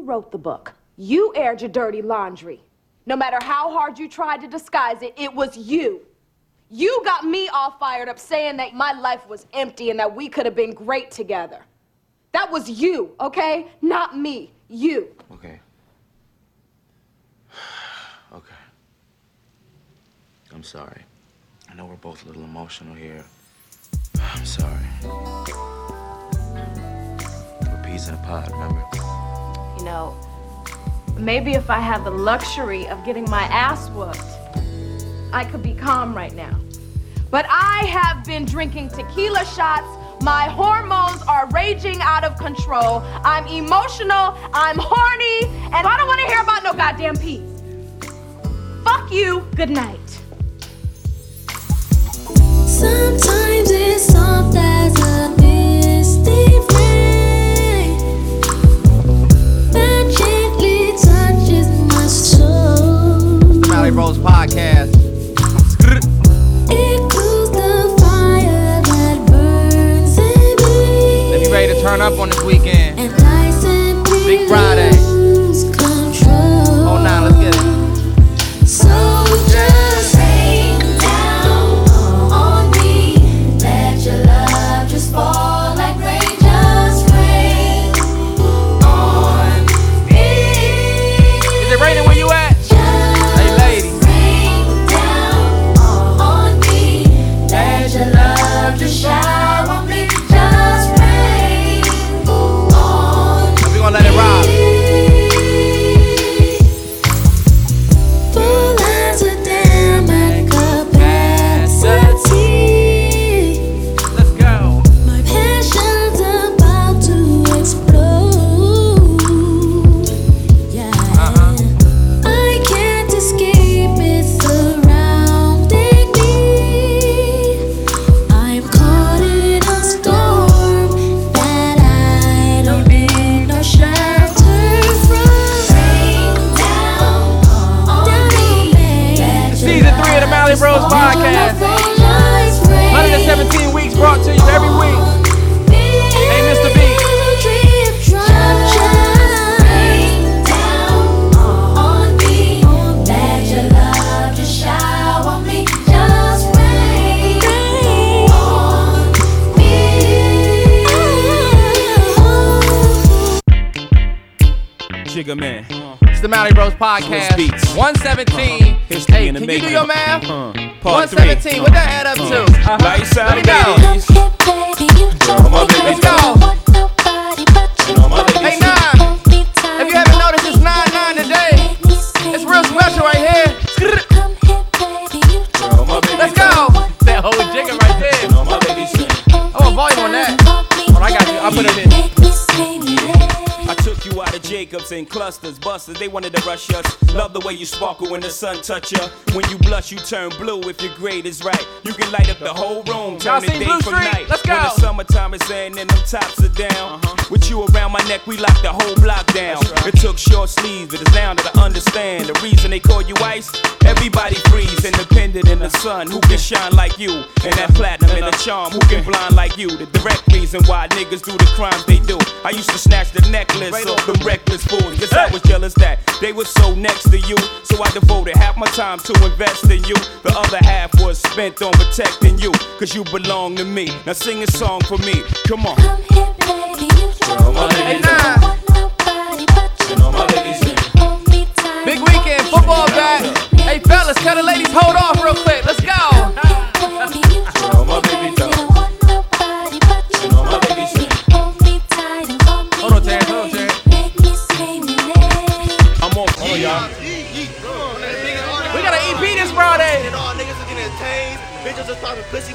Wrote the book. You aired your dirty laundry. No matter how hard you tried to disguise it, it was you. You got me all fired up saying that my life was empty and that we could have been great together. That was you, okay? Not me. You. Okay. Okay. I'm sorry. I know we're both a little emotional here. I'm sorry. We're peas in a pod, remember? You know, maybe if I had the luxury of getting my ass whooped, I could be calm right now. But I have been drinking tequila shots. My hormones are raging out of control. I'm emotional. I'm horny. And I don't want to hear about no goddamn peace. Fuck you. Good night. Sometimes it's soft as a misty soul. Podcast. It cools the fire that burns in me. Ready to turn up on this weekend, And Big Friday. It's the Mallory Bros Podcast. beats. 117. History Hey, in the can you do your math? Uh, part three. 117. What that add up to? Uh-huh. Lights out, Let me go. ladies. my baby Let's go. Jacobs and clusters, busters. They wanted to rush us. Love the way you sparkle when the sun touch you. When you blush, you turn blue. If your grade is right, you can light up the whole room. Turn the day Blue from Street? night. Let's go. When the summertime is in and them tops are down. Uh-huh. With you around my neck, we lock the whole block down. It took short sleeves, but it's now that I understand the reason they call you ice. Everybody freeze, independent in the sun. Who can shine like you? And that platinum and the charm. Who can blind like you? The direct reason why niggas do the crimes they do. I used to snatch the necklace off the reckless fools. Cause I was jealous that they were so next to you. So I devoted half my time to invest in you. The other half was spent on protecting you. Cause you belong to me. Now sing a song for me. Come on. Hey, Nine. You know my baby sing. Big weekend, football back. Hey, fellas, tell the ladies hold off real quick. Let's go.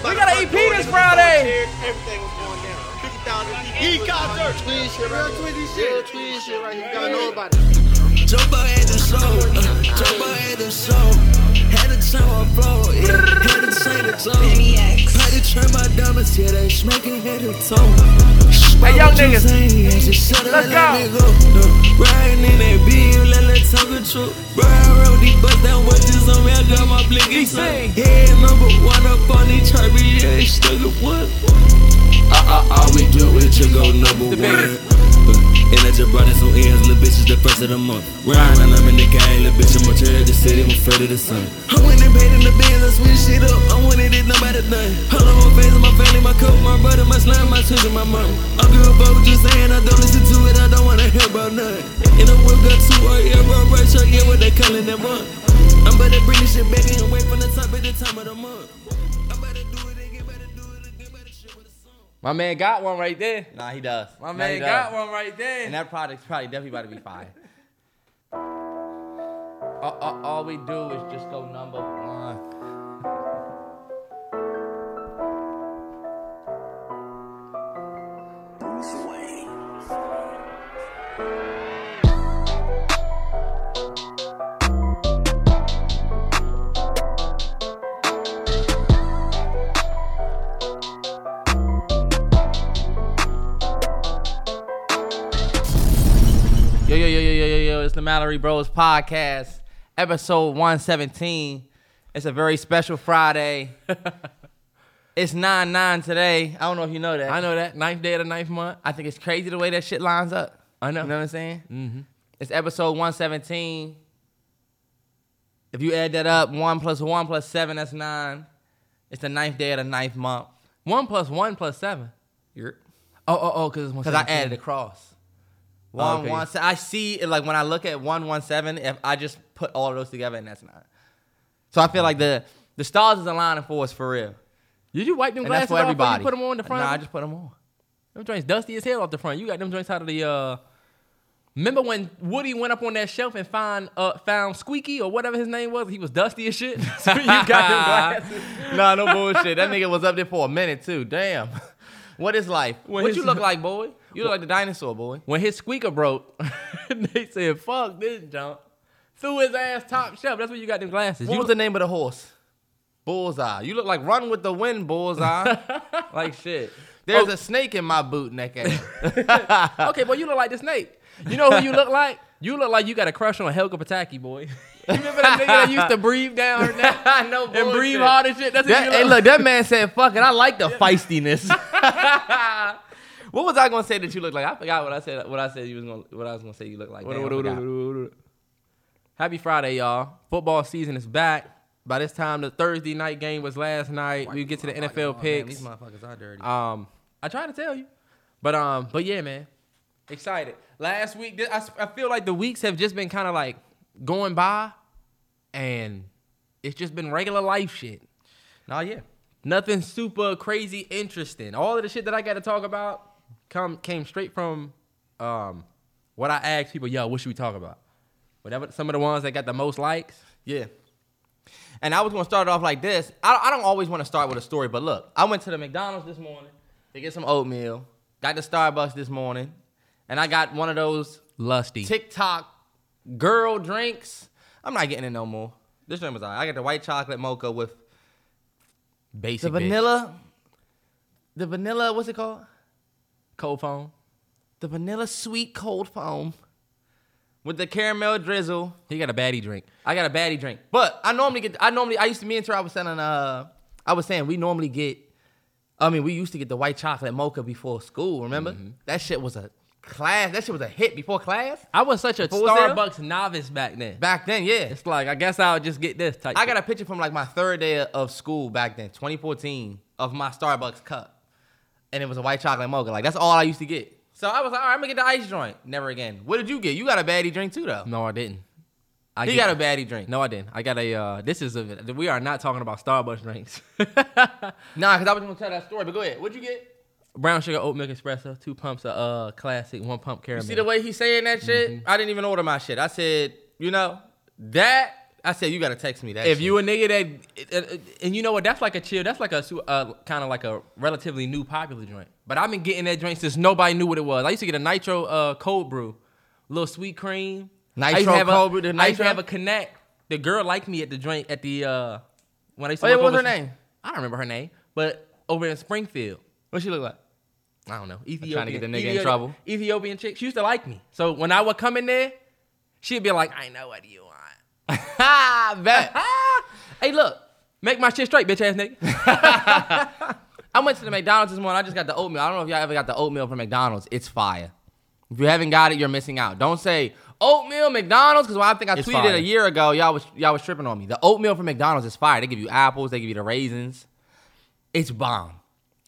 We got an front EP door, this Friday. throwing Everything was going down. 50,000 people. He concert. Twin shit right here. Twin shit. Twin shit right here. You gotta know about it. Jumbo had the show, uh, Jumbo had the show. Had to turn my flow, yeah, had to change the tone. Had to turn my diamonds, yeah, they smoking head to toe. Hey, young niggas, Let's let's go. Riding in that beam, let that talk a truck. Bro, I wrote these bust down watches on me, I got my blinky sing. Yeah, number one up on these chart, but yeah, it's stuck at one. Uh, uh, all we do is just go number one. And I just brought in some ends, little bitches the first of the month. Riding around, I'm in the gang, little bitch, I'm a the city, I'm afraid of the sun. I went and paid in the bands, I switch shit up. I wanted it, nobody done. All of my face, my family, my coat, my brother, my slime, my sister, my mom. I give a fuck what you saying, I don't listen to it, I don't wanna hear about nothing. And the whip got two right here, bro, right shot, yeah, what they calling that one. I'm about to bring this shit back and wait from the top at the time of the month. My man got one right there. Nah, he does. My Nah, he man does. got one right there. And that product's probably definitely about to be fire. all, all- all we do is just go number one. Yo, it's the Mallory Bros Podcast, episode 117. It's a very special Friday. it's 9 9 today. I don't know if you know that. I know that ninth day of the ninth month. I think it's crazy the way that shit lines up. I know. You know what I'm saying? Mm-hmm. It's episode 117. If you add that up, 1 plus 1 plus 7, that's 9. It's the ninth day of the ninth month. One plus one plus seven. You're. Oh, oh, oh, because it's. Because I added across. One, okay. one, se- I see, it, like, when I look at 117, if I just put all of those together, and that's not. So I feel like the the stars is aligning for us for real. Did you wipe them And glasses for off everybody. You put them on the front. Nah, I just put them on. them joints dusty as hell off the front. You got them joints out of the. uh Remember when Woody went up on that shelf and find uh found Squeaky or whatever his name was? He was dusty as shit. so you got them glasses. nah, no bullshit. That nigga was up there for a minute too. Damn. What is life? When what his- you look like, boy? You look like the dinosaur, boy. When his squeaker broke, they said, "Fuck this junk." Threw his ass top shelf. That's where you got them glasses. What You was the name of the horse? Bullseye. You look like Run with the Wind, Bullseye. like shit. There's Oh. a snake in my boot neck. ass. okay, boy, you look like the snake. You know who you look like? You look like you got a crush on Helga Pataki, boy. you remember that nigga that used to breathe down her neck I know. and breathe hard and shit? That's That, you hey, look look, that man said, "Fuck it." I like the feistiness. What was I gonna say that you look like? I forgot what I said. What I said you was gonna. What I was gonna say you look like. Damn, I forgot. Happy Friday, y'all. Football season is back. By this time, the Thursday night game was last night. We get to the NFL Oh, man, picks. these motherfuckers are dirty. Um, I try to tell you, but um, but yeah, man, excited. Last week, I I feel like the weeks have just been kind of like going by, and it's just been regular life shit. nah, yeah. Nothing super crazy interesting. All of the shit that I got to talk about come came straight from um what I asked people. Yo, what should we talk about? Whatever. Some of the ones that got the most likes. Yeah. And I was gonna start it off like this. I, I don't always want to start with a story, but look, I went to the McDonald's this morning to get some oatmeal. Got to Starbucks this morning, and I got one of those Lusty. TikTok girl drinks. I'm not getting it no more. This drink was alright. I got the white chocolate mocha with Basic. the bitch. vanilla. The vanilla, what's it called? Cold foam. The vanilla sweet cold foam with the caramel drizzle. He got a baddie drink. I got a baddie drink. But I normally get I normally I used to me and Tara was selling uh I was saying we normally get I mean we used to get the white chocolate mocha before school, remember? Mm-hmm. That shit was a class. That shit was a hit before class. I was such a Full Sail? Starbucks novice back then. Back then, yeah. It's like I guess I'll just get this type. I got a picture from like my third day of school back then, 2014, of my Starbucks cup. And it was a white chocolate mocha. Like that's all I used to get. So I was like, all right, I'm gonna get the ice joint. Never again. What did you get? You got a baddie drink too though. no, I didn't. I He get- got a baddie drink. No, I didn't. I got a. Uh, this is a. We are not talking about Starbucks drinks. Nah, cause I was gonna tell that story, but go ahead. What'd you get? Brown sugar oat milk espresso, two pumps of uh classic, one pump You caramel. see the way he's saying that shit? Mm-hmm. I didn't even order my shit. I said, you know, that I said you gotta text me that. if shit. you a nigga that, uh, uh, and you know what, that's like a chill. That's like a uh, kind of like a relatively new popular joint. But I've been getting that joint since nobody knew what it was. I used to get a nitro uh, cold brew, little sweet cream. I Nitro a- cold brew, the I used to nitro? have a connect. The girl liked me at the joint at the uh when I used to Oh, work what was her name? I don't remember her name, but over in Springfield. what she look like? I don't know. Ethiopian, trying to get the nigga in trouble. Ethiopian chick. She used to like me. So when I would come in there, she'd be like, I know what you! Bet. hey, look. Make my shit straight, bitch ass nigga. I went to the McDonald's this morning. I just got the oatmeal. I don't know if y'all ever got the oatmeal from McDonald's. It's fire. If you haven't got it, you're missing out. Don't say oatmeal McDonald's because I think I It's tweeted fire. a year ago. Y'all was y'all was tripping on me. The oatmeal from McDonald's is fire. They give you apples. They give you the raisins. It's bomb.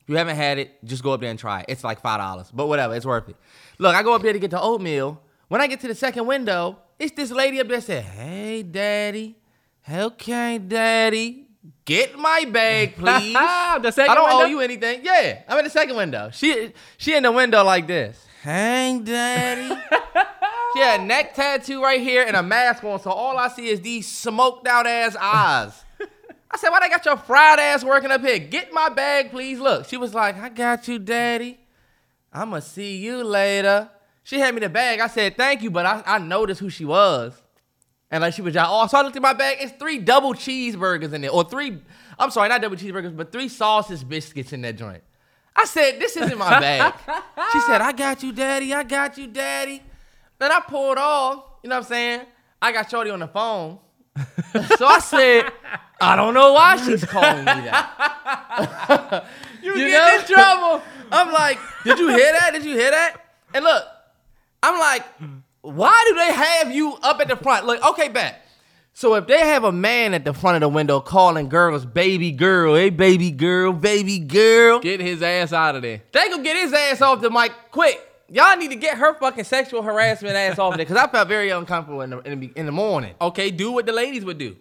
If you haven't had it, just go up there and try it. It's like five dollars, but whatever, it's worth it. Look, I go up there to get the oatmeal. When I get to the second window, it's this lady up there said, "Hey, daddy, okay, daddy, get my bag, please." The second I don't owe you anything. Yeah, I'm in the second window. She she in the window like this. Hang, daddy. she had a neck tattoo right here and a mask on, so all I see is these smoked out ass eyes. I said, why they got your fried ass working up here? Get my bag, please. Look. She was like, I got you, daddy. I'ma see you later. She had me the bag. I said, thank you, but I, I noticed who she was. And like she was like, oh, so I looked at my bag. It's three double cheeseburgers in there. Or three, I'm sorry, not double cheeseburgers, but three sausage biscuits in that joint. I said, this isn't my bag. she said, I got you, daddy. I got you, daddy. Then I pulled off. You know what I'm saying? I got Shorty on the phone. so I said, I don't know why she's calling me that. you get know? in trouble. I'm like, did you hear that? Did you hear that? And look, I'm like, why do they have you up at the front? Look, okay, back. So if they have a man at the front of the window calling girls baby girl, hey baby girl, baby girl, Get his ass out of there. they gonna get his ass off the mic quick. Y'all need to get her fucking sexual harassment ass off there because I felt very uncomfortable in the, in the in the morning. Okay, do what the ladies would do.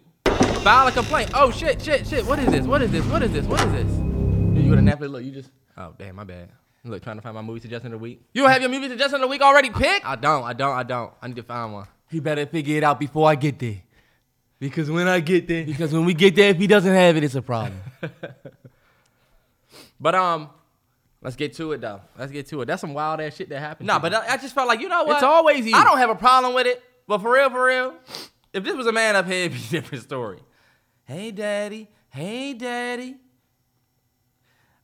File a complaint. Oh shit, shit, shit. What is this? What is this? What is this? What is this? You go to Netflix, look, you just Oh damn, my bad. Look, trying to find my movie suggestion of the week. you don't have your movie suggestion of the week already picked. I don't, I don't, I don't. I need to find one. He better figure it out before I get there. Because when I get there. Because when we get there, if he doesn't have it, it's a problem. But um, let's get to it though. Let's get to it. That's some wild ass shit that happened. nah, but. I, I just felt like you know what? It's always you. I don't have a problem with it, but for real, for real, if this was a man up here, it'd be a different story. Hey, daddy. Hey, daddy.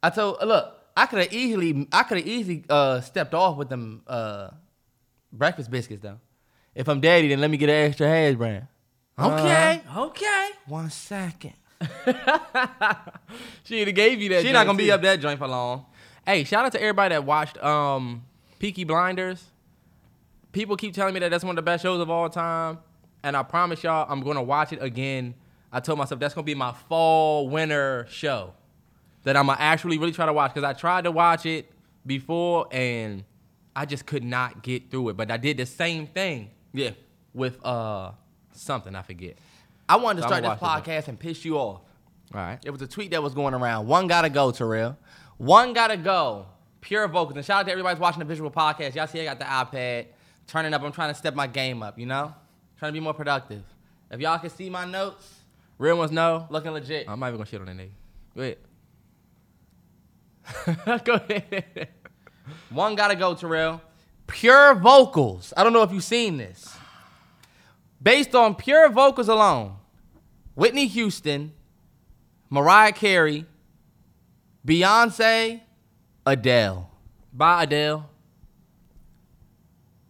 I told look, I could have easily, I could have easily uh, stepped off with them uh, breakfast biscuits though. If I'm daddy, then let me get an extra hash brand. Okay, okay. One second. she gave you that. She not gonna be up that joint for long. Hey, shout out to everybody that watched um Peaky Blinders. People keep telling me that that's one of the best shows of all time, and I promise y'all, I'm gonna watch it again. I told myself that's gonna be my fall winter show that I'm gonna actually really try to watch because I tried to watch it before and I just could not get through it. But I did the same thing Yeah. with uh something I forget. I wanted to So start this podcast and piss you off. All right. It was a tweet that was going around. One gotta go, Terrell. One gotta go. Pure vocals. And shout out to everybody's watching the visual podcast. Y'all see I got the iPad. Turning up. I'm trying to step my game up, you know? Trying to be more productive. If y'all can see my notes, Real ones know. looking legit. I'm not even gonna shit on that nigga. Go ahead. Go ahead. One gotta go, Terrell. Pure vocals. I don't know if you've seen this. Based on pure vocals alone, Whitney Houston, Mariah Carey, Beyonce, Adele. Bye, Adele.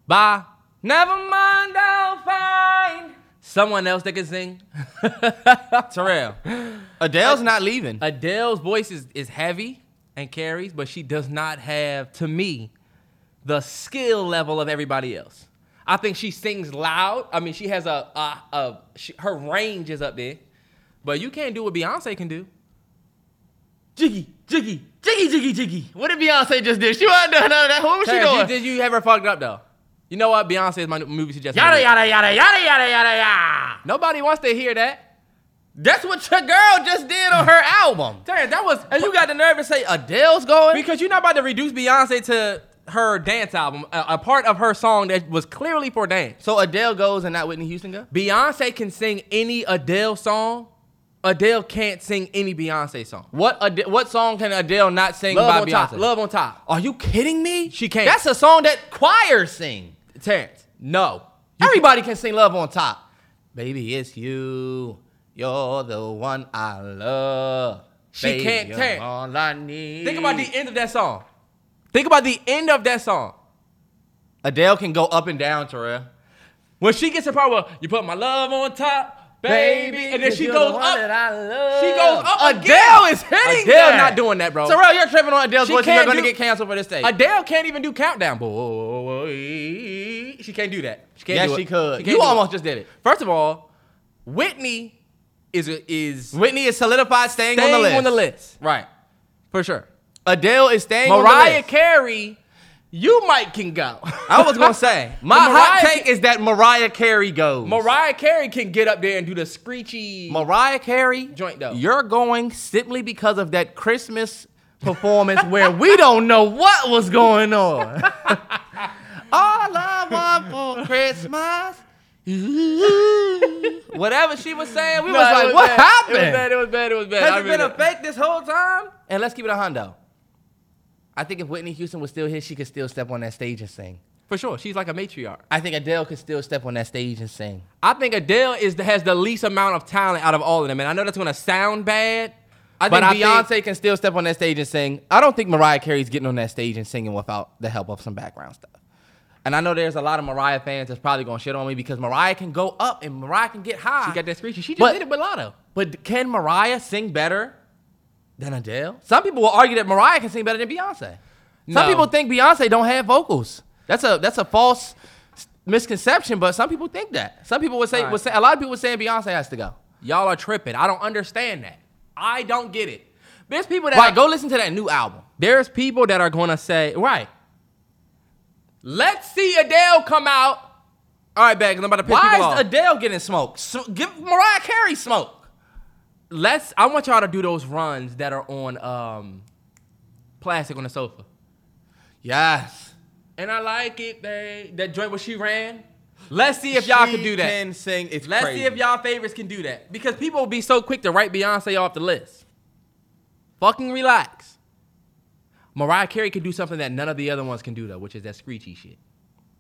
Bye. Never mind, I'll find someone else that can sing. Terrell. Adele's not leaving. Adele's voice is, is heavy and carries, but she does not have, to me, the skill level of everybody else. I think she sings loud. I mean, she has a, a, a she, her range is up there, but you can't do what Beyonce can do. Jiggy, jiggy, jiggy, jiggy, jiggy. What did Beyonce just do? She wasn't doing none of that. What was she doing? you, did you ever fucked up though? You know what? Beyonce is my movie suggestion. Yada, yada, yada, yada, yada, yada, yada. Nobody wants to hear that. That's what your girl just did on her album. Terrence, that was And you got the nerve to say Adele's going? Because you're not about to reduce Beyonce to her dance album, a, a part of her song that was clearly for dance. So Adele goes and not Whitney Houston go? Beyonce can sing any Adele song. Adele can't sing any Beyonce song. What Ade- what song can Adele not sing Love by on Beyonce? top. Love on top. Are you kidding me? She can't. That's a song that choirs sing. Terrence, no. Everybody can sing Love on Top. Baby, it's you. You're the one I love. She Baby, can't turn. All I need. Think about the end of that song. Think about the end of that song. Adele can go up and down, Terrell. When she gets to part where you put my love on top, baby, and then she goes up. She goes up. Adele again. is hitting Adele that. not doing that, bro. Terrell, you're tripping on Adele's She voice you're going to get canceled for this stage. Adele can't even do countdown. Boy. She can't do that. She can't Yes, do it. she could. can't you do it. almost just did it. First of all, Whitney is is Whitney is solidified staying, staying on the list. on the list Right. for sure. Adele is staying on the Mariah. Carey, you might can go. I was gonna say my Mariah hot take is that Mariah Carey goes. Mariah Carey can get up there and do the screechy. Mariah Carey Joint though. You're going simply because of that Christmas performance where we don't know what was going on. All I want for Christmas. Whatever she was saying, we No, was like, was what bad. happened? It was bad. It was bad. It was bad. Has I it been uh, a fake this whole time? And let's keep it a hundo. I think if Whitney Houston was still here, she could still step on that stage and sing. For sure, she's like a matriarch. I think Adele could still step on that stage and sing. I think Adele is the, has the least amount of talent out of all of them, and I know that's gonna sound bad. I But think I Beyonce think- can still step on that stage and sing. I don't think Mariah Carey's getting on that stage and singing without the help of some background stuff. And I know there's a lot of Mariah fans that's probably gonna shit on me because Mariah can go up and Mariah can get high. She got that screechy. She just But- did it with Latto. But can Mariah sing better than Adele? Some people will argue that Mariah can sing better than Beyonce. Some No. people think Beyonce don't have vocals. That's a that's a false misconception, but some people think that. Some people would say, right. would say a lot of people would saying Beyonce has to go. Y'all are tripping. I don't understand that. I don't get it. There's people that Right, are- go listen to that new album. There's people that are gonna say, right. Let's see Adele come out. All right, back. I'm about to piss Why people is off. Adele getting smoke? So, give Mariah Carey smoke. Let's. I want y'all to do those runs that are on um, plastic on the sofa. Yes. And I like it, babe. That joint where she ran. Let's see if y'all She can do that. Can sing. It's Let's crazy. see if y'all favorites can do that. Because people will be so quick to write Beyonce off the list. Fucking relax. Mariah Carey can do something that none of the other ones can do though, which is that screechy shit.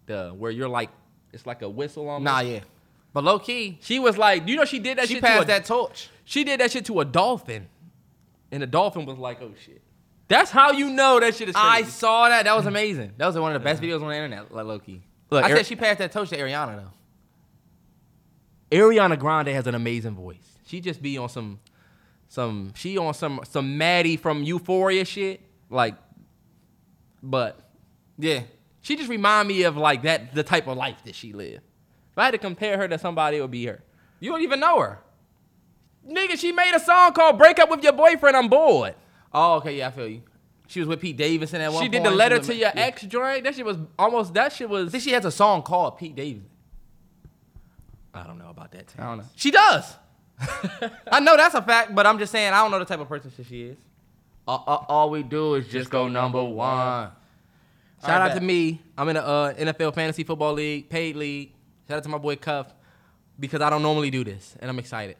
The where you're like, it's like a whistle on. Nah, yeah. But low key, She was like, you know, she did that she shit to passed a, that torch. She did that shit to a dolphin, and the dolphin was like, oh shit. That's how you know that shit is I saw that. That was amazing. That was one of the best videos on the internet. Like low key. Look, I Ari- said she passed that torch to Ariana though. Ariana Grande has an amazing voice. She just be on some, some she on some some Maddie from Euphoria shit. Like, but Yeah. she just remind me of like that the type of life that she lived. If I had to compare her to somebody, it would be her. You don't even know her. Nigga, she made a song called "Break Up with Your Boyfriend." I'm bored. Oh, okay. Yeah, I feel you. She was with Pete Davidson at one She point. did the letter to your yeah. ex joint. That shit was almost. That shit was. I think she has a song called Pete Davidson. I don't know about that. Too. I don't know. She does. I know that's a fact, but I'm just saying I don't know the type of person she is. Uh, uh, all we do is just go number one. Shout All right, out bet. to me. I'm in the uh, NFL Fantasy Football League, paid league. Shout out to my boy Cuff because I don't normally do this, and I'm excited.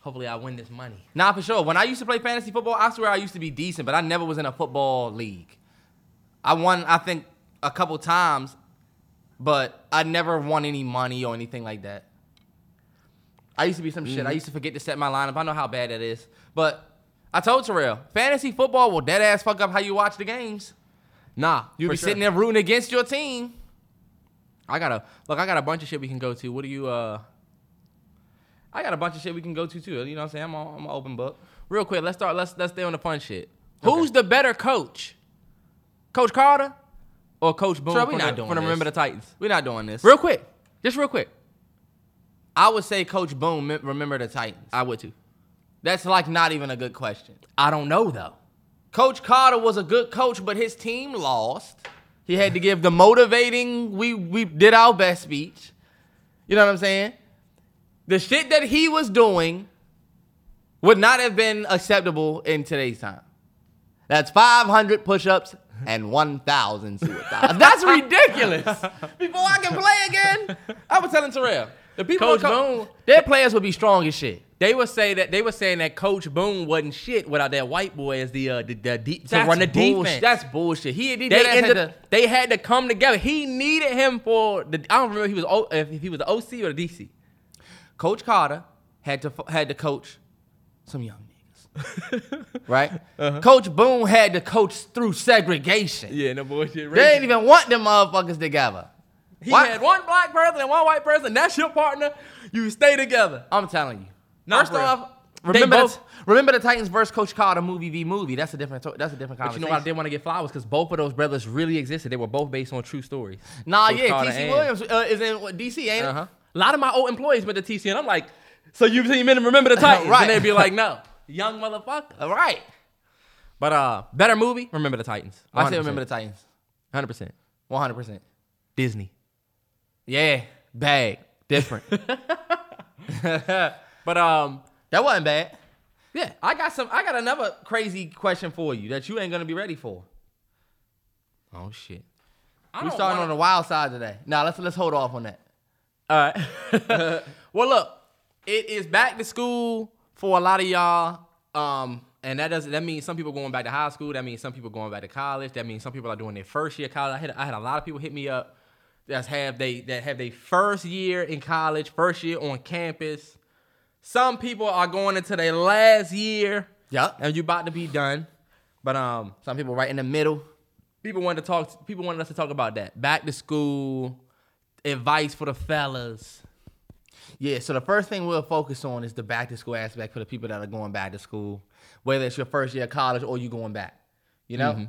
Hopefully, I win this money. Nah, for sure. When I used to play fantasy football, I swear I used to be decent, but I never was in a football league. I won, I think, a couple times, but I never won any money or anything like that. I used to be some shit. I used to forget to set my lineup. I know how bad that is. But I told Terrell, fantasy football will dead ass fuck up how you watch the games. Nah, You'll be sure. sitting there rooting against your team. I got a look. I got a bunch of shit we can go to. What do you? uh I got a bunch of shit we can go to too. You know what I'm saying? I'm, an open book. Real quick, let's start. Let's let's stay on the fun shit. Who's the better coach, Coach Carter or Coach Boone Terrell, we not the, doing from the this. Remember the Titans? We're not doing this. Real quick, just real quick. I would say Coach Boone, remember the Titans. I would too. That's like not even a good question. I don't know though. Coach Carter was a good coach, but his team lost. He had to give the motivating, we we did our best speech. You know what I'm saying? The shit that he was doing would not have been acceptable in today's time. That's 500 push-ups and 1,000 suicides. That's ridiculous. Before I can play again, I was telling Terrell, the people Coach at Co- Boone- their players would be strong as shit. They would say that they were saying that Coach Boone wasn't shit without that white boy as the uh, the, the deep to run the bullshit. defense. That's bullshit. He, he they ended, had to- they had to come together. He needed him for the. I don't remember if he was O, if he was the OC or the DC. Coach Carter had to had to coach some young niggas, right? Coach Boone had to coach through segregation. Yeah, no bullshit. They didn't even want them motherfuckers together. He Why- had one black person and one white person. That's your partner. You stay together. I'm telling you. Not First off, Remember, both- the, remember the Titans versus Coach Carter movie v movie. That's a different. That's a different But you know? I didn't want to get flowers because both of those brothers really existed. They were both based on true stories. Nah, Coach yeah, Carter TC Williams uh, is in DC, ain't it? Uh huh. A lot of my old employees went to TC, and I'm like, so you've seen men remember the Titans? Right. And they'd be like, no, young motherfucker. All right. But uh, better movie. Remember the Titans. I say remember the Titans. Hundred percent. 100. percent Disney. Yeah, bag different. But um, that wasn't bad. yeah, I got some. I got another crazy question for you that you ain't gonna be ready for. Oh shit. I We starting wanna- on the wild side today. Now let's let's hold off on that. All right. well, look, it is back to school for a lot of y'all. Um, and that doesn't that means some people going back to high school. That means some people going back to college. That means some people are doing their first year of college. I had I had a lot of people hit me up that have they that have their first year in college, first year on campus. Some people are going into their last year. Yup. And you about to be done. But um, Some people right in the middle. people wanted to talk. People wanted us to talk about that. Back to school, advice for the fellas. Yeah, so the first thing we'll focus on is the back to school aspect for the people that are going back to school, whether it's your first year of college or you going back. You know?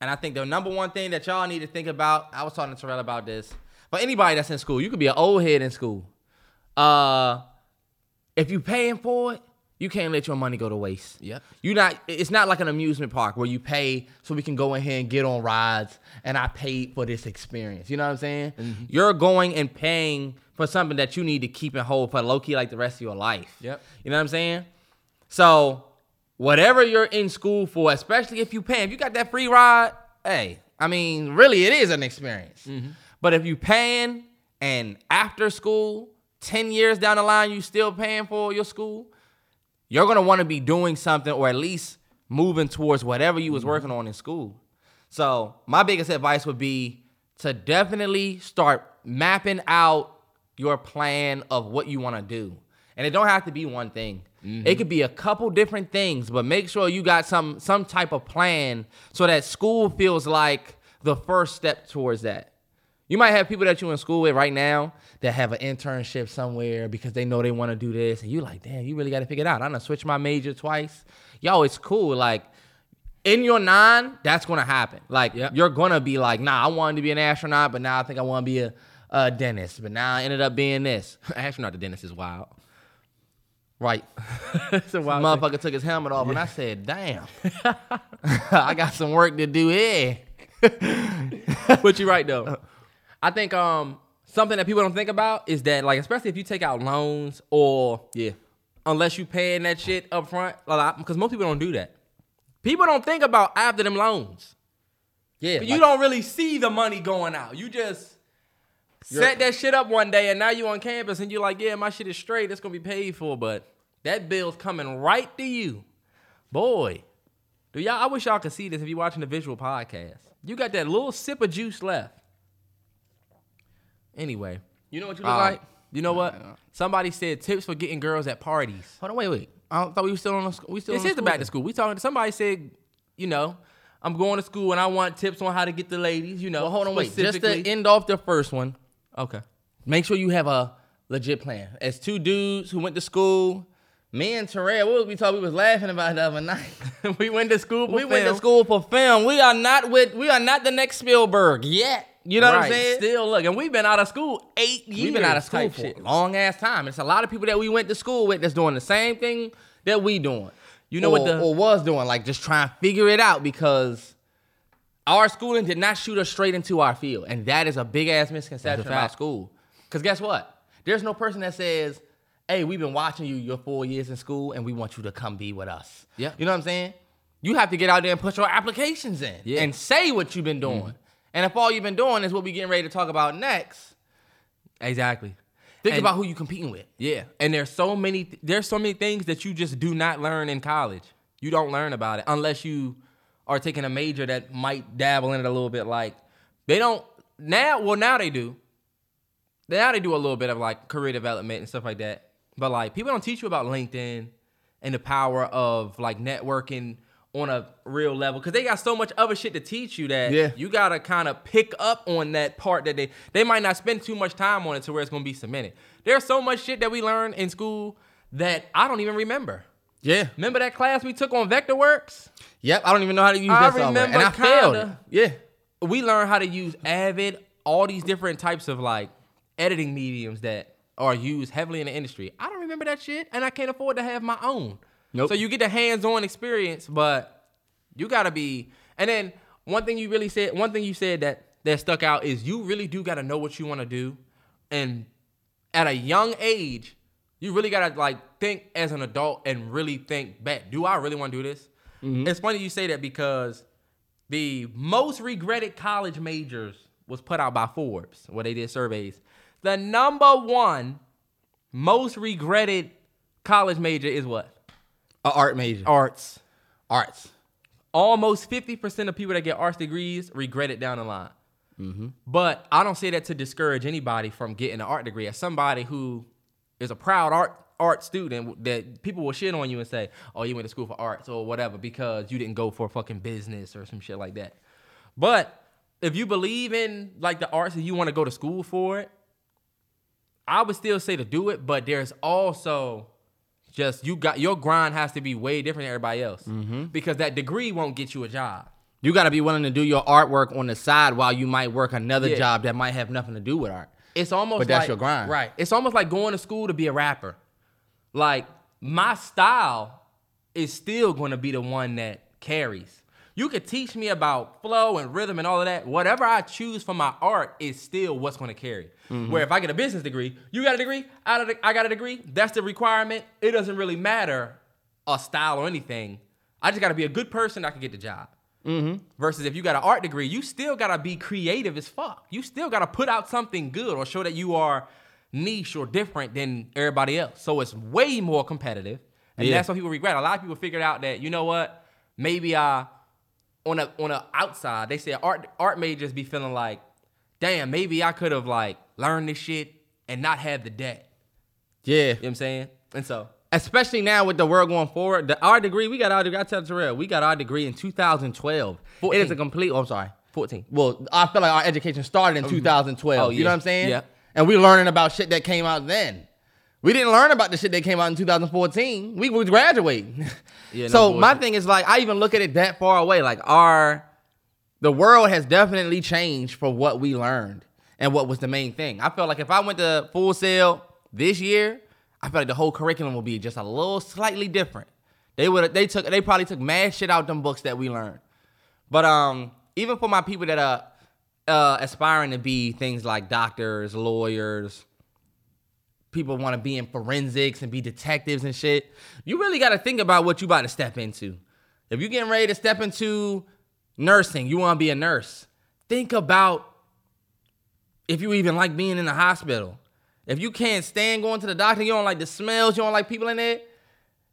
And I think the number one thing that y'all need to think about, I was talking to Terrell about this. For anybody that's in school, you could be an old head in school. Uh if you paying for it, you can't let your money go to waste. Yep. You not it's not like an amusement park where you pay so we can go in here and get on rides and I paid for this experience. You know what I'm saying? Mm-hmm. You're going and paying for something that you need to keep and hold for low key like the rest of your life. Yep. You know what I'm saying? So whatever you're in school for, especially if you pay, if you got that free ride, hey, I mean, really, it is an experience. But if you paying and after school, 10 years down the line, you still paying for your school, you're gonna want to be doing something or at least moving towards whatever you was mm-hmm. working on in school. So my biggest advice would be to definitely start mapping out your plan of what you want to do. And it don't have to be one thing. Mm-hmm. It could be a couple different things, but make sure you got some some type of plan so that school feels like the first step towards that. You might have people that you in school with right now that have an internship somewhere because they know they want to do this, and you like, damn, you really got to figure it out. I done switch my major twice. Yo, it's cool. Like in your nine, that's gonna happen. Like you're gonna be like, nah, I wanted to be an astronaut, but now I think I want to be a, a dentist. But now I ended up being this. astronaut to dentist is wild. Right. It's a wild thing. Motherfucker took his helmet off, and I said, damn, I got some work to do here. but you're right though. I think um something that people don't think about is that like especially if you take out loans or Yeah. unless you paying that shit up front because most people don't do that. People don't think about after them loans. Yeah. you don't really see the money going out. You just set that shit up one day and now you on campus and you're like, yeah, my shit is straight. It's gonna be paid for, but that bill's coming right to you. Boy, do y'all I wish y'all could see this if you're watching the visual podcast. You got that little sip of juice left. Anyway, you know what you look Oh. like? You know what? Somebody said tips for getting girls at parties. Hold on, wait, wait. I thought we were still on the sc- we still This on is the back to school. We talking. Somebody said, you know, I'm going to school and I want tips on how to get the ladies. You know, Well, hold on, wait. Just to specifically. end off the first one, okay. make sure you have a legit plan. As two dudes who went to school, me and Terrell, what was we talking? We was laughing about the other night. we went to school. For we went to school for film. We are not with. We are not the next Spielberg yet. You know what I'm saying? Still look, and we've been out of school eight years. We've been out of school for shit. a long ass time. It's a lot of people that we went to school with that's doing the same thing that we doing. You know or, what the- or was doing, like just trying to figure it out because our schooling did not shoot us straight into our field, and that is a big ass misconception about school. Because guess what? There's no person that says, "Hey, we've been watching you your four years in school, and we want you to come be with us." Yeah. you know what I'm saying? You have to get out there and put your applications in Yeah. and say what you've been mm-hmm. doing. And if all you've been doing is what we getting ready to talk about next, Exactly. think And- about who you competing with. Yeah, and there's so many there's so many things that you just do not learn in college. You don't learn about it unless you are taking a major that might dabble in it a little bit. Like they don't now. Well, now they do. Now they do a little bit of like career development and stuff like that. But like people don't teach you about LinkedIn and the power of like networking on a real level because they got so much other shit to teach you that Yeah. you gotta kind of pick up on that part that they they might not spend too much time on it to where it's gonna be cemented. There's so much shit that we learn in school that I don't even remember. Yeah. Remember that class we took on Vectorworks? Yep. I don't even know how to use I that software. remember and I failed. it. Yeah. we learned how to use Avid, all these different types of like editing mediums that are used heavily in the industry. I don't remember that shit, and I can't afford to have my own. Nope. So you get the hands-on experience, but you gotta be. And then one thing you really said, one thing you said that that stuck out is you really do gotta know what you want to do, and at a young age, you really gotta like think as an adult and really think back. Do I really want to do this? Mm-hmm. It's funny you say that because the most regretted college majors was put out by Forbes, where they did surveys. The number one most regretted college major is what? A art major. Arts. Arts. Almost 50% of people that get arts degrees regret it down the line. Mm-hmm. But I don't say that to discourage anybody from getting an art degree. As somebody who is a proud art art student, that people will shit on you and say, "Oh, you went to school for arts or whatever because you didn't go for fucking business or some shit like that." But if you believe in like the arts and you want to go to school for it, I would still say to do it. But there's also just you got your grind has to be way different than everybody else mm-hmm. because that degree won't get you a job. You got to be willing to do your artwork on the side while you might work another Yeah. job that might have nothing to do with art. It's almost But that's like- your grind. Right. It's almost like going to school to be a rapper. Like my style is still going to be the one that carries. You could teach me about flow and rhythm and all of that. Whatever I choose for my art is still what's going to carry. Mm-hmm. Where if I get a business degree, you got a degree, I got a- I got a degree, that's the requirement. It doesn't really matter a style or anything. I just got to be a good person I can get the job. Versus if you got an art degree, you still gotta be creative as fuck. You still gotta put out something good or show that you are niche or different than everybody else. So it's way more competitive. And Yeah. that's what people regret. A lot of people figured out that, you know what, maybe I on a on a outside, they say art art majors be feeling like, damn, maybe I could have like learned this shit and not have the debt. Yeah. You know what I'm saying? And so Especially now with the world going forward, the, our degree, we got our degree. I tell Terrell, we got our degree in 2012. It is a complete. Oh, I'm sorry. 14. Well, I feel like our education started in 2012. Oh, yeah. Oh, you know what I'm saying? Yeah. And we learning about shit that came out then. We didn't learn about the shit that came out in 2014. We was graduating. Yeah, no so my thing is like, I even look at it that far away. Like our, the world has definitely changed for what we learned and what was the main thing. I felt like if I went to Full Sail this year, I felt like the whole curriculum would be just a little slightly different. They would they took they probably took mad shit out them books that we learned. But um, even for my people that are uh, aspiring to be things like doctors, lawyers, people want to be in forensics and be detectives and shit, you really got to think about what you about to step into. If you're getting ready to step into nursing, you want to be a nurse. Think about if you even like being in the hospital. If you can't stand going to the doctor, you don't like the smells, you don't like people in there.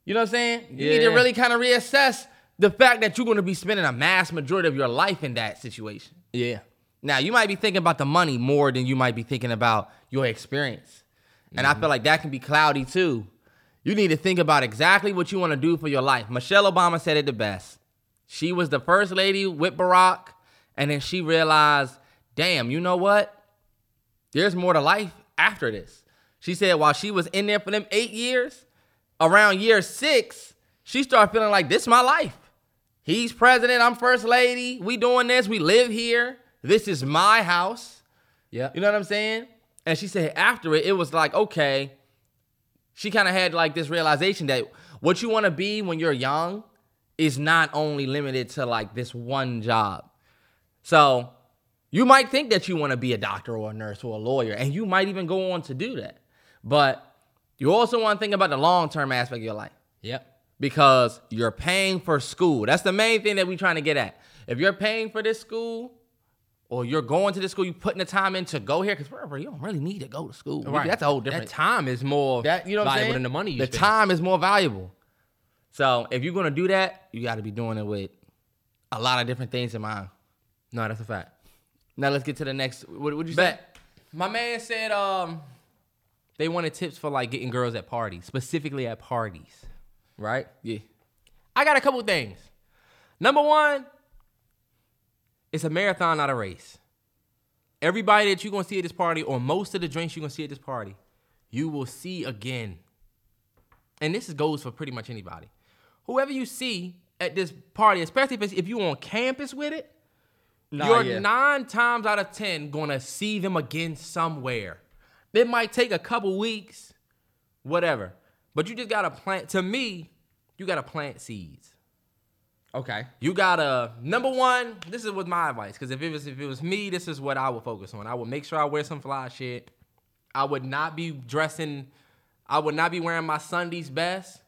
You know what I'm saying? You need to really kind of reassess the fact that you're going to be spending a mass majority of your life in that situation. Yeah. Now, you might be thinking about the money more than you might be thinking about your experience. And I mm-hmm. feel like that can be cloudy too. You need to think about exactly what you want to do for your life. Michelle Obama said it the best. She was the first lady with Barack, and then she realized, damn, you know what? There's more to life after this. She said while she was in there for them eight years, around year six, she started feeling like this is my life. He's president, I'm first lady. We doing this, we live here. This is my house. Yeah. You know what I'm saying? And she said after it, it was like, okay. She kind of had like this realization that what you want to be when you're young is not only limited to like this one job. So you might think that you want to be a doctor or a nurse or a lawyer, and you might even go on to do that. But you also want to think about the long term aspect of your life Yep. because you're paying for school. That's the main thing that we're trying to get at. If you're paying for this school, or you're going to the school, you're putting the time in to go here, because wherever you don't really need to go to school. Right. That's a whole different. That time is more That you know valuable saying? than the money you the spend. time is more valuable. So if you're gonna do that, you got to be doing it with a lot of different things in mind. No, that's a fact. Now let's get to the next. What would you say? My man said um they wanted tips for like getting girls at parties, specifically at parties. Right? Yeah. I got a couple things. Number one, it's a marathon, not a race. Everybody that you're gonna see at this party, or most of the drinks you're gonna see at this party, you will see again. And this goes for pretty much anybody. whoever you see at this party, especially if, it's, if you're on campus with it, Nah, you're yeah. nine times out of ten gonna see them again somewhere. It might take a couple weeks, whatever, but you just gotta plant. To me, you gotta plant seeds. Okay. You gotta number one. This is with my advice because if it was if it was me, this is what I would focus on. I would make sure I wear some fly shit. I would not be dressing. I would not be wearing my Sunday's best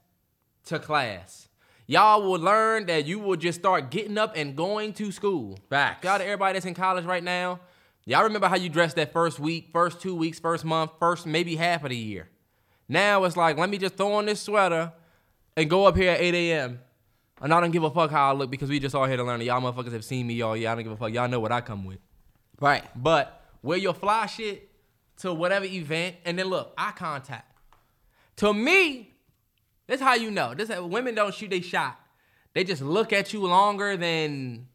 to class. Y'all will learn that you will just start getting up and going to school. Facts. Y'all to everybody that's in college right now. Y'all remember how you dressed that first week, first two weeks, first month, first maybe half of the year. Now it's like, let me just throw on this sweater and go up here at 8 a.m. And I don't give a fuck how I look because we just all here to learn. Y'all motherfuckers have seen me all year. I don't give a fuck. Y'all know what I come with. Right. But wear your fly shit to whatever event, and then look, eye contact. To me, that's how you know. This women don't shoot they shot. They just look at you longer than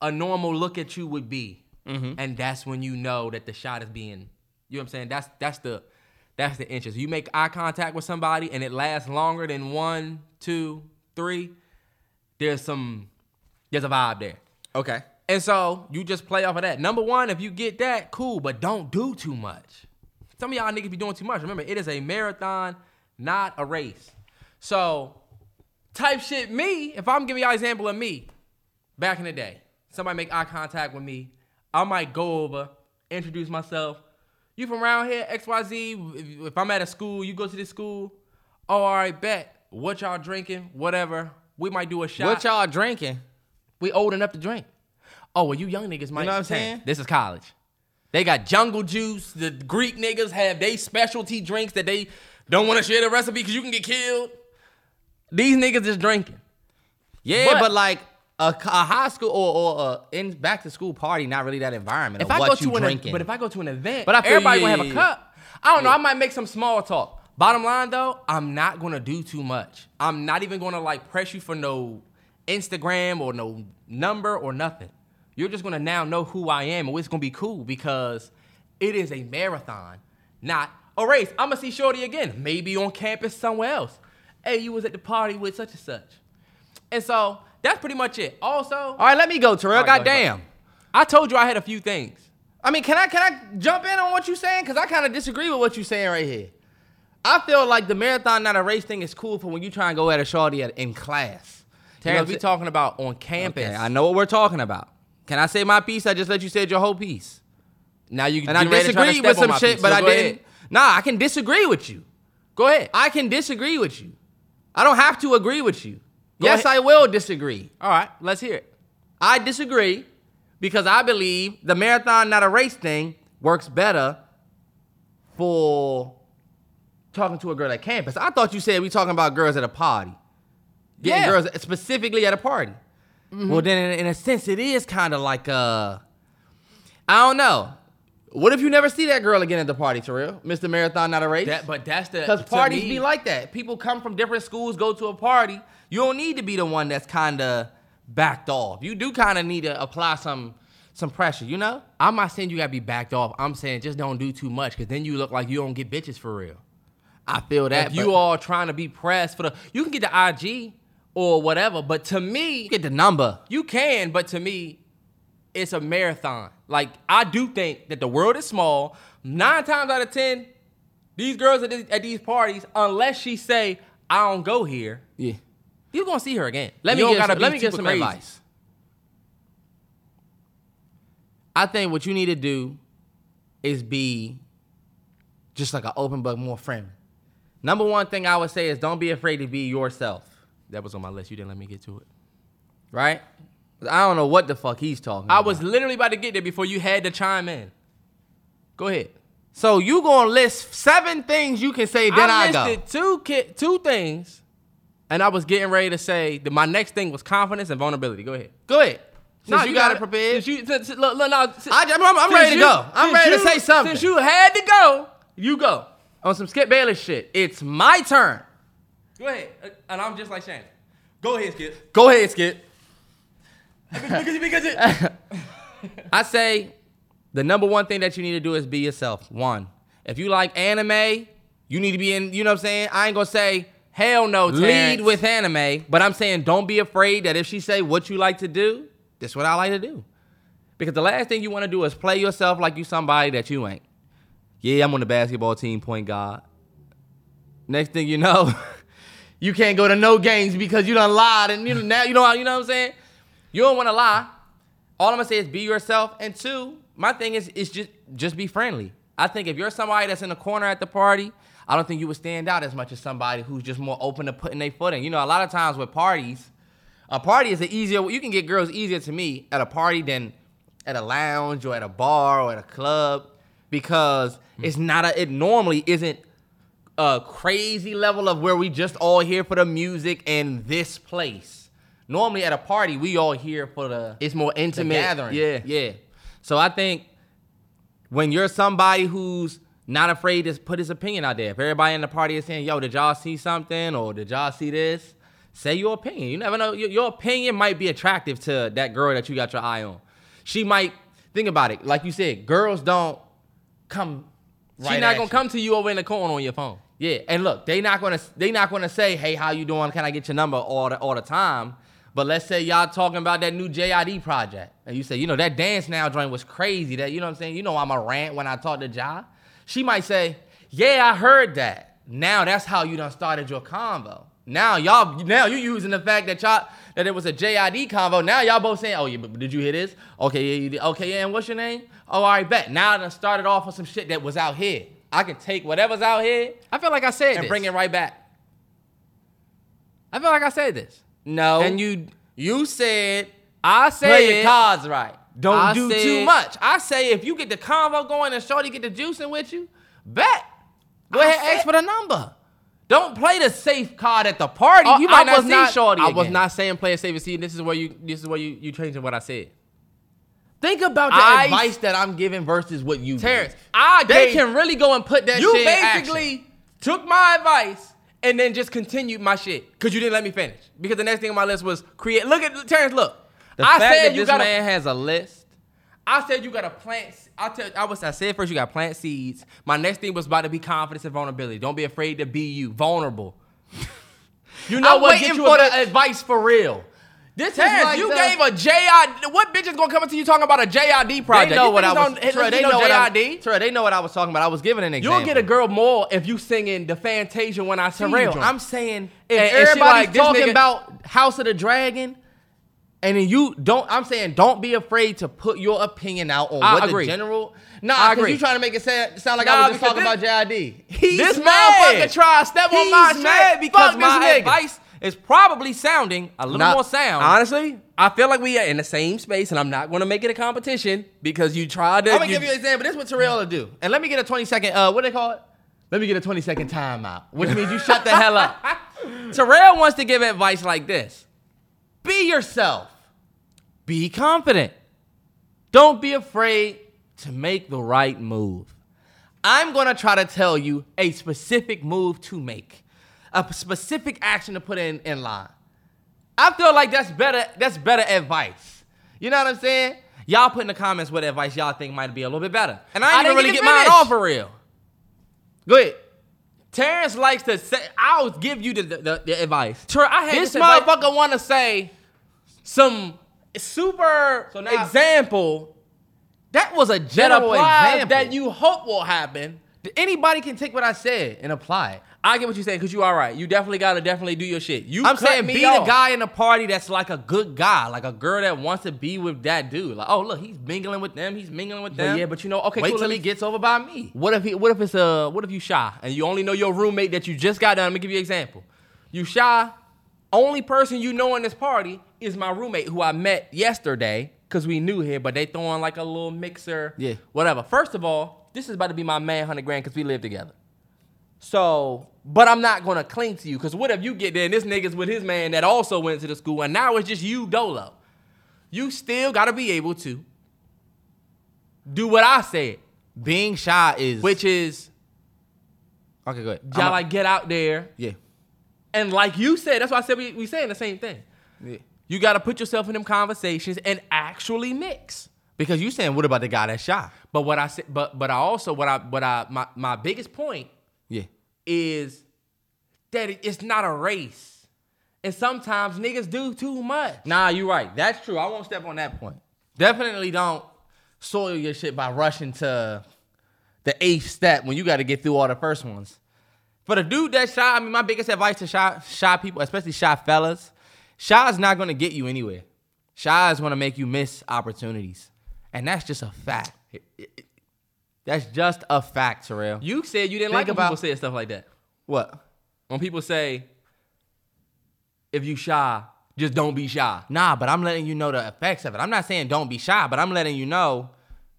a normal look at you would be, mm-hmm. and that's when you know that the shot is being. You know what I'm saying? That's that's the that's the interest. You make eye contact with somebody, and it lasts longer than one, two, three. There's some there's a vibe there. Okay. And so you just play off of that. Number one, if you get that, cool, but don't do too much. Some of y'all niggas be doing too much. Remember, it is a marathon, not a race. So, type shit me, if I'm giving y'all an example of me, back in the day, somebody make eye contact with me, I might go over, introduce myself. You from around here, XYZ, if- if I'm at a school, you go to this school, oh, all right, bet. What y'all drinking, whatever. We might do a shot. What y'all drinking? We old enough to drink. Oh, well, you young niggas might. You know what I'm say, saying? This is college. They got jungle juice. The Greek niggas have they specialty drinks that they don't want to share the recipe because you can get killed. These niggas is drinking. Yeah, But- but, like a, a high school or, or a in back to school party, not really that environment. If I what go you to an drinking. but if I go to an event, But I feel everybody you, gonna have a cup. I don't know. I might make some small talk. Bottom line though, I'm not gonna do too much. I'm not even gonna like press you for no Instagram or no number or nothing. You're just gonna now know who I am and it's gonna be cool because it is a marathon, not a race. I'm gonna see Shorty again, maybe on campus somewhere else. Hey, you was at the party with such and such. And so that's pretty much it. Also, all right, let me go, Terrell. Right, Goddamn. go. I told you I had a few things. I mean, can I can I jump in on what you're saying? Because I kind of disagree with what you're saying right here. I feel like the marathon, not a race thing, is cool for when you try and go at a shorty at, in class. You know Terrance, we talking about on campus. Okay, I know what we're talking about. Can I say my piece? I just let you say your whole piece. Now you And I getting to to disagree with some shit, piece, but so I didn't. ahead. Nah, I can disagree with you. Go ahead. I can disagree with you. I don't have to agree with you. Go yes, ahead. I will disagree. All right, let's hear it. I disagree because I believe the marathon, not a race thing, works better for talking to a girl at campus. I thought you said we talking about girls at a party. Getting Yeah. girls specifically at a party. Well, then in, in a sense, it is kind of like uh, I don't know. What if you never see that girl again at the party, Terrell? Mr. Marathon, not a race. That, but that's the Because parties me- be like that. People come from different schools, go to a party. You don't need to be the one that's kind of backed off. You do kind of need to apply some some pressure, you know? I'm not saying you gotta be backed off. I'm saying just don't do too much, cause then you look like you don't get bitches for real. I feel that. if you all trying to be pressed for the, you can get the IG or whatever. But to me, you get the number. You can, but to me, it's a marathon. Like I do think that the world is small. Nine times out of ten, these girls at, these- at these parties, unless she say I don't go here, Yeah. you gonna see her again. Let You me give, gotta some, let me give some crazy. advice. I think what you need to do is be just like an open book, more friendly. Number one thing I would say is don't be afraid to be yourself. That was on my list. You didn't let me get to it. right? I don't know what the fuck he's talking I about. was literally about to get there before you had to chime in. Go ahead. So you gonna list seven things you can say, then I, I go. listed two ki- two things, and I was getting ready to say that my next thing was confidence and vulnerability. Go ahead. Go ahead. Since Nah, you, got it prepared. Since you, since, look, look, no, since- I, am I'm, I'm since ready to you- go. I'm ready to say something. Since you had to go, you go. On some Skip Bayless shit. It's my turn. Go ahead. Uh, And I'm just like Shannon. Go ahead, Skip. Go ahead, Skip. because, because it, I say the number one thing that you need to do is be yourself. One, if you like anime, you need to be in. You know what I'm saying? I ain't gonna say, Hell no, lead with anime, but I'm saying don't be afraid that if she say what you like to do, that's what I like to do. Because the last thing you want to do is play yourself like you somebody that you ain't. Yeah, I'm on the basketball team, point guard. Next thing you know, you can't go to no games because you done lied and you know now you know you know what I'm saying. You don't want to lie. All I'm gonna say is be yourself. And two, my thing is is just just be friendly. I think if you're somebody that's in the corner at the party, I don't think you would stand out as much as somebody who's just more open to putting their foot in. You know, a lot of times with parties, a party is an easier. You can get girls easier to me at a party than at a lounge or at a bar or at a club because it's not a. It normally isn't a crazy level of where we just all here for the music and this place. Normally at a party, we all here for the It's more intimate. gathering. Yeah. yeah. So I think when you're somebody who's not afraid to put his opinion out there, if everybody in the party is saying, "Yo, did y'all see something?" or "Did y'all see this?" Say your opinion. You never know. Your, your opinion might be attractive to that girl that you got your eye on. She might think about it. Like you said, girls don't come. She right not at gonna come to you over in the corner on your phone. Yeah, and look, they not gonna they not gonna say, "Hey, how you doing? Can I get your number?" all the all the time. But let's say y'all talking about that new JID project, and you say, you know, that dance now joint was crazy. That you know what I'm saying? You know, I'm a rant when I talk to Ja. She might say, "Yeah, I heard that." Now that's how you done started your convo. Now y'all now you using the fact that y'all that it was a JID convo. Now y'all both saying, "Oh yeah, but did you hear this? Okay, yeah, you did. Okay, yeah, and what's your name? Oh, right, bet. Now I done started off with some shit that was out here. I can take whatever's out here I feel like I said and this. bring it right back. I feel like I said this. No. And you, you said I said play your cards right. Don't I do too much. I say if you get the convo going and Shorty get the juicing with you, bet. Go I ahead, said- ask for the number. Don't play the safe card at the party. Oh, you might I not was see Shorty. I was not saying play a safe see. This is where you. This is where you. You changing what I said. Think about the I- advice that I'm giving versus what you Terrance, give. I They gave- can really go and put that You shit in action. basically took my advice and then just continued my shit because you didn't let me finish. Because the next thing on my list was create. Look at Terrance. Look, The I fact said that you this got man has a list. I said you got to plant. I tell. I was. I said first you got to plant seeds. My next thing was about to be confidence and vulnerability. Don't be afraid to be you. Vulnerable. You know I'm what? waiting Get you for a the advice for real. This Terrance, like you the- gave a JID. What bitch is gonna come up to you talking about a JID project? They know These what I niggas was. don't- Troy, they you know what I, JID. Troy, they know what I was talking about. I was giving an example. You'll get a girl more if you singing the Fantasia when I see you. Terrell, joint. I'm saying if And- and everybody's like, talking nigga- about House of the Dragon, and then you don't, I'm saying don't be afraid to put your opinion out on I what agree. the general. Nah, because agree. you trying to make it sound, sound like Nah, I was just talking this- about JID. He's this mad. motherfucker try to step on He's my shit. mad because Fuck this my nigga. advice is probably sounding a little Nah, more sound. Honestly, I feel like we are in the same space, and I'm not going to make it a competition because you tried to. I'm gonna give you an example. This is what Terrell will do. And let me get a 20 second, uh, what they call it? Let me get a 20 second timeout, which means you shut the hell up. Terrell wants to give advice like this Be yourself, be confident. Don't be afraid to make the right move. I'm gonna try to tell you a specific move to make, a specific action to put in, in line. I feel like that's better. That's better advice. You know what I'm saying? Y'all put in the comments what advice y'all think might be a little bit better. And I ain't didn't even really get get mine off for real. Go ahead. Terrence likes to say. I'll give you the, the, the advice. Ter- I had this this motherfucker want to say some super So now- example. That was a that general applies example that you hope will happen. Anybody can take what I said and apply it. I get what you're saying because you all right. You definitely got to definitely do your shit. You I'm saying be off. the guy in the party that's like a good guy, like a girl that wants to be with that dude. Like, oh look, he's mingling with them, he's mingling with But them. yeah, but you know, okay, wait cool, till he gets over by me. What if he? What if it's a? What if you shy and you only know your roommate that you just got done? Let me give you an example. You shy. Only person you know in this party is my roommate who I met yesterday because we knew here, but they throwing like a little mixer. Yeah. Whatever. First of all, this is about to be my man, hundred grand, because we live together. So, but I'm not gonna cling to you because what if you get there and this nigga's with his man that also went to the school and now it's just you dolo? You still gotta be able to do what I said, Being shy is which is okay. Go ahead. y'all like get out there yeah. and like you said, that's why I said we we saying the same thing. yeah. You gotta put yourself in them conversations and actually mix. Because you saying what about the guy that's shy? But what I said, but but I also what I what I my my biggest point. Is that it's not a race. And sometimes niggas do too much. Nah, you're right. That's true. I won't step on that point. Definitely don't soil your shit by rushing to the eighth step when you got to get through all the first ones. For the dude that shy, I mean, my biggest advice to shy, shy people, especially shy fellas, shy is not going to get you anywhere. Shy is going to make you miss opportunities. And that's just a fact. That's just a fact, Terrell. You said you didn't Think like when about- people say stuff like that. What? When people say, if you shy, just don't be shy. Nah, but I'm letting you know the effects of it. I'm not saying don't be shy, but I'm letting you know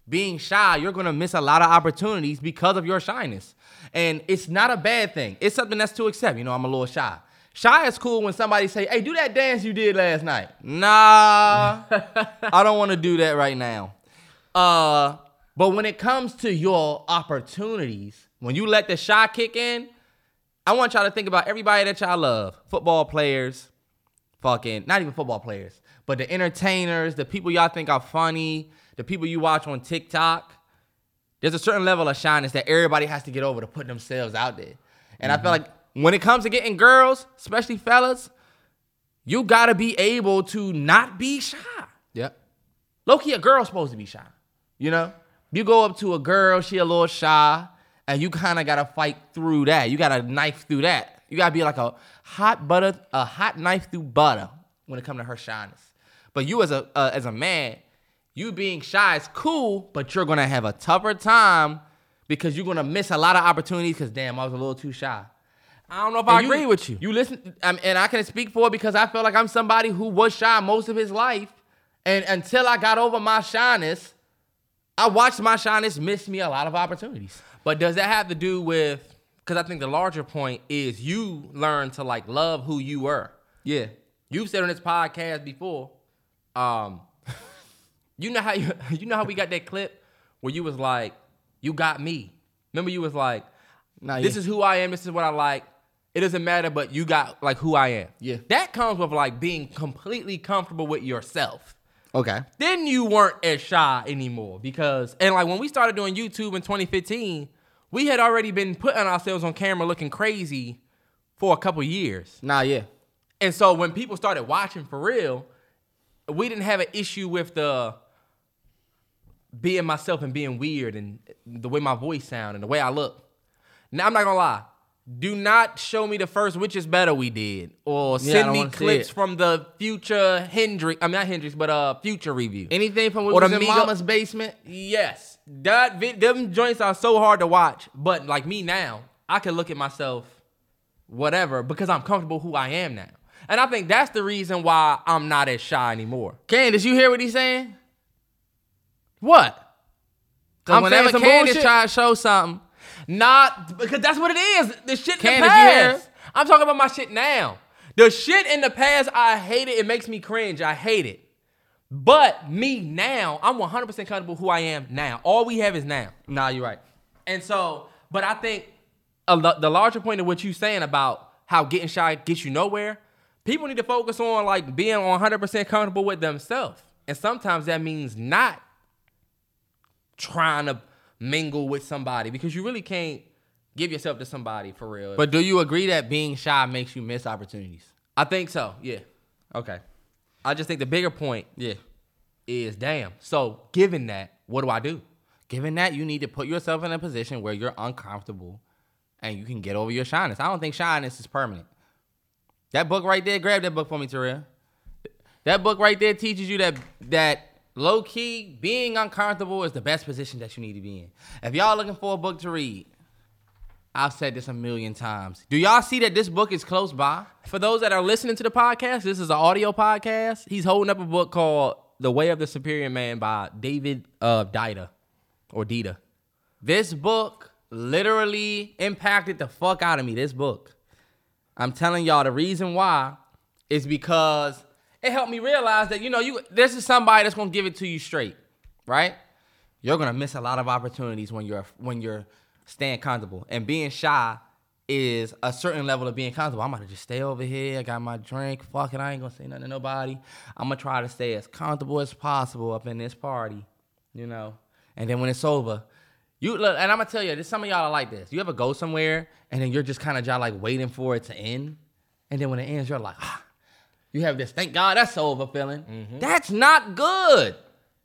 being shy, you're gonna miss a lot of opportunities because of your shyness. And it's not a bad thing. It's something that's to accept. You know, I'm a little shy. Shy is cool when somebody say, "Hey, do that dance you did last night." Nah, I don't want to do that right now. Uh, but when it comes to your opportunities, when you let the shy kick in, I want y'all to think about everybody that y'all love. Football players, fucking not even football players, but the entertainers, the people y'all think are funny, the people you watch on TikTok. There's a certain level of shyness that everybody has to get over to put themselves out there. And I feel mm-hmm. like when it comes to getting girls, especially fellas, you gotta be able to not be shy. Yep. Low key, a girl's supposed to be shy. You know, you go up to a girl, she a little shy, and you kind of gotta fight through that. You gotta knife through that. You gotta be like a hot butter, a hot knife through butter when it comes to her shyness. But you as a uh, as a man, you being shy is cool, but you're gonna have a tougher time because you're gonna miss a lot of opportunities. Because damn, I was a little too shy. I don't know if I And agree with you. You listen, um, and I can speak for it because I feel like I'm somebody who was shy most of his life, and until I got over my shyness, I watched my shyness miss me a lot of opportunities. But does that have to do with? Because I think the larger point is you learn to like love who you were. Yeah, You've said on this podcast before, um, you know how you you know how we got that clip where you was like, you got me. Remember you was like, Nah, this yeah. is who I am. This is what I like. It doesn't matter, but you got like who I am. Yeah. That comes with like being completely comfortable with yourself. Okay. Then you weren't as shy anymore because and like when we started doing YouTube in 2015, we had already been putting ourselves on camera looking crazy for a couple years. Nah, yeah, And so when people started watching for real, we didn't have an issue with the being myself and being weird and the way my voice sound and the way I look. Now I'm not gonna lie. Do not show me the first which is better we did, or Yeah, send me clips from the future Hendrix. I mean not Hendrix, but uh future review. anything from Or was in Mama's basement. Yes, that them joints are so hard to watch. But like me now, I can look at myself, whatever, because I'm comfortable who I am now, and I think that's the reason why I'm not as shy anymore. Candace, you hear what he's saying? What? I'm whenever saying some Candace bullshit? try to show something, Not because that's what it is. The shit in Candace, the past. I'm talking about my shit now. The shit in the past, I hate it. It makes me cringe. I hate it. But me now, I'm 100% comfortable who I am now. All we have is now. nah, you're right. And so, but I think a lo- the larger point of what you're saying about how getting shy gets you nowhere, people need to focus on like being 100% comfortable with themselves. And sometimes that means not trying to mingle with somebody because you really can't give yourself to somebody for real. But do you agree that being shy makes you miss opportunities? I think so, yeah. Okay. I just think the bigger point Yeah. is damn. So, given that, what do I do? Given that, you need to put yourself in a position where you're uncomfortable and you can get over your shyness. I don't think shyness is permanent. That book right there, grab that book for me, Terrell. That book right there teaches you that that low key being uncomfortable is the best position that you need to be in. If y'all looking for a book to read, I've said this a million times. Do y'all see that this book is close by? For those that are listening to the podcast, this is an audio podcast. He's holding up a book called The Way of the Superior Man by David uh, Dida or Dita. This book literally impacted the fuck out of me. This book. I'm telling y'all the reason why is because it helped me realize that you know you this is somebody that's gonna give it to you straight, right? You're gonna miss a lot of opportunities when you're when you're staying comfortable and being shy is a certain level of being comfortable. I'm gonna just stay over here. I got my drink. Fuck it. I ain't gonna say nothing to nobody. I'm gonna try to stay as comfortable as possible up in this party, you know. And then when it's over, You look, and I'm gonna tell you, this some of y'all are like this. You ever go somewhere and then you're just kind of like waiting for it to end, and then when it ends, you're like, ah, you have this thank God that's over feeling. Mm-hmm. That's not good.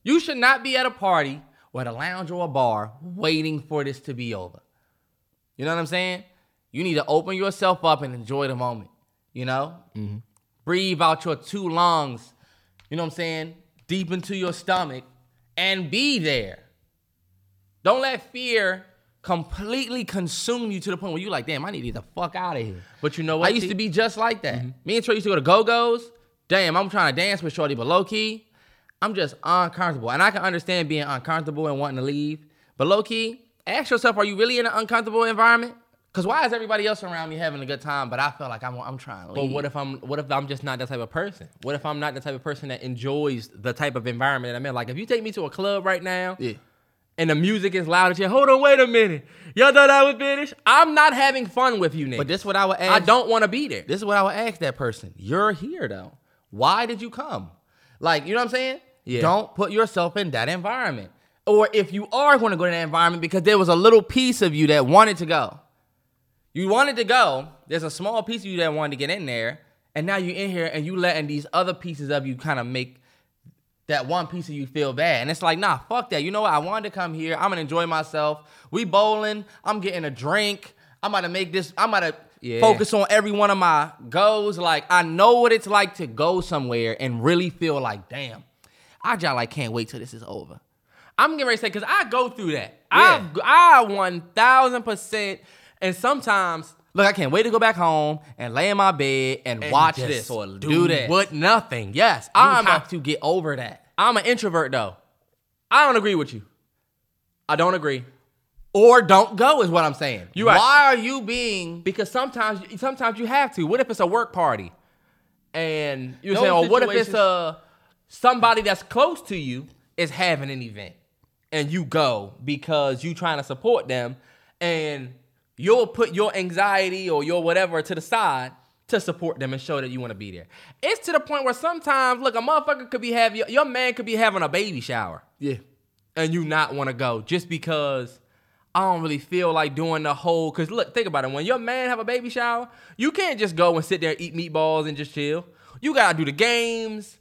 You should not be at a party or at a lounge or a bar waiting for this to be over. You know what I'm saying? You need to open yourself up and enjoy the moment. You know, Mm-hmm. breathe out your two lungs. You know what I'm saying? Deep into your stomach and be there. Don't let fear completely consume you to the point where you're like, damn, I need to get the fuck out of here. But you know what? I used T? to be just like that. Mm-hmm. Me and Troy used to go to Go Go's. Damn, I'm trying to dance with Shorty, but low key, I'm just uncomfortable. And I can understand being uncomfortable and wanting to leave. But low key, ask yourself, are you really in an uncomfortable environment? Because why is everybody else around me having a good time, but I feel like I'm, I'm trying to leave? But what if I'm what if I'm just not that type of person? What if I'm not the type of person that enjoys the type of environment that I'm in? Like if you take me to a club right now Yeah. And the music is loud as shit, hold on, wait a minute. Y'all thought I was finished? I'm not having fun with you niggas. But this is what I would ask. I don't want to be there. This is what I would ask that person. You're here though. Why did you come? Like, you know what I'm saying? Yeah. Don't put yourself in that environment. Or if you are going to go to that environment because there was a little piece of you that wanted to go. You wanted to go. There's a small piece of you that wanted to get in there. And now you're in here and you letting these other pieces of you kind of make that one piece of you feel bad. And it's like, nah, fuck that. You know what? I wanted to come here. I'm gonna enjoy myself. We bowling. I'm getting a drink. I'm about to make this, I'm about to Yeah. focus on every one of my goals. Like, I know what it's like to go somewhere and really feel like, damn, I just like can't wait till this is over. I'm getting ready to say because I go through that. Yeah. I I one thousand percent, and sometimes Look, I can't wait to go back home and lay in my bed and, and watch this or do, that. What nothing. Yes, You I'm have a, to get over that. I'm an introvert though. I don't agree with you. I don't agree Or don't go is what I'm saying. You right. Why are you being because sometimes sometimes you have to. What if it's a work party, and you're saying, or what if it's a somebody that's close to you is having an event, and you go because you're trying to support them, and you'll put your anxiety or your whatever to the side to support them and show that you want to be there. It's to the point where sometimes, look, a motherfucker could be having your, your man could be having a baby shower Yeah. and you not want to go just because I don't really feel like doing the whole. Cause look, think about it. When your man have a baby shower, you can't just go and sit there and eat meatballs and just chill. You gotta do the games.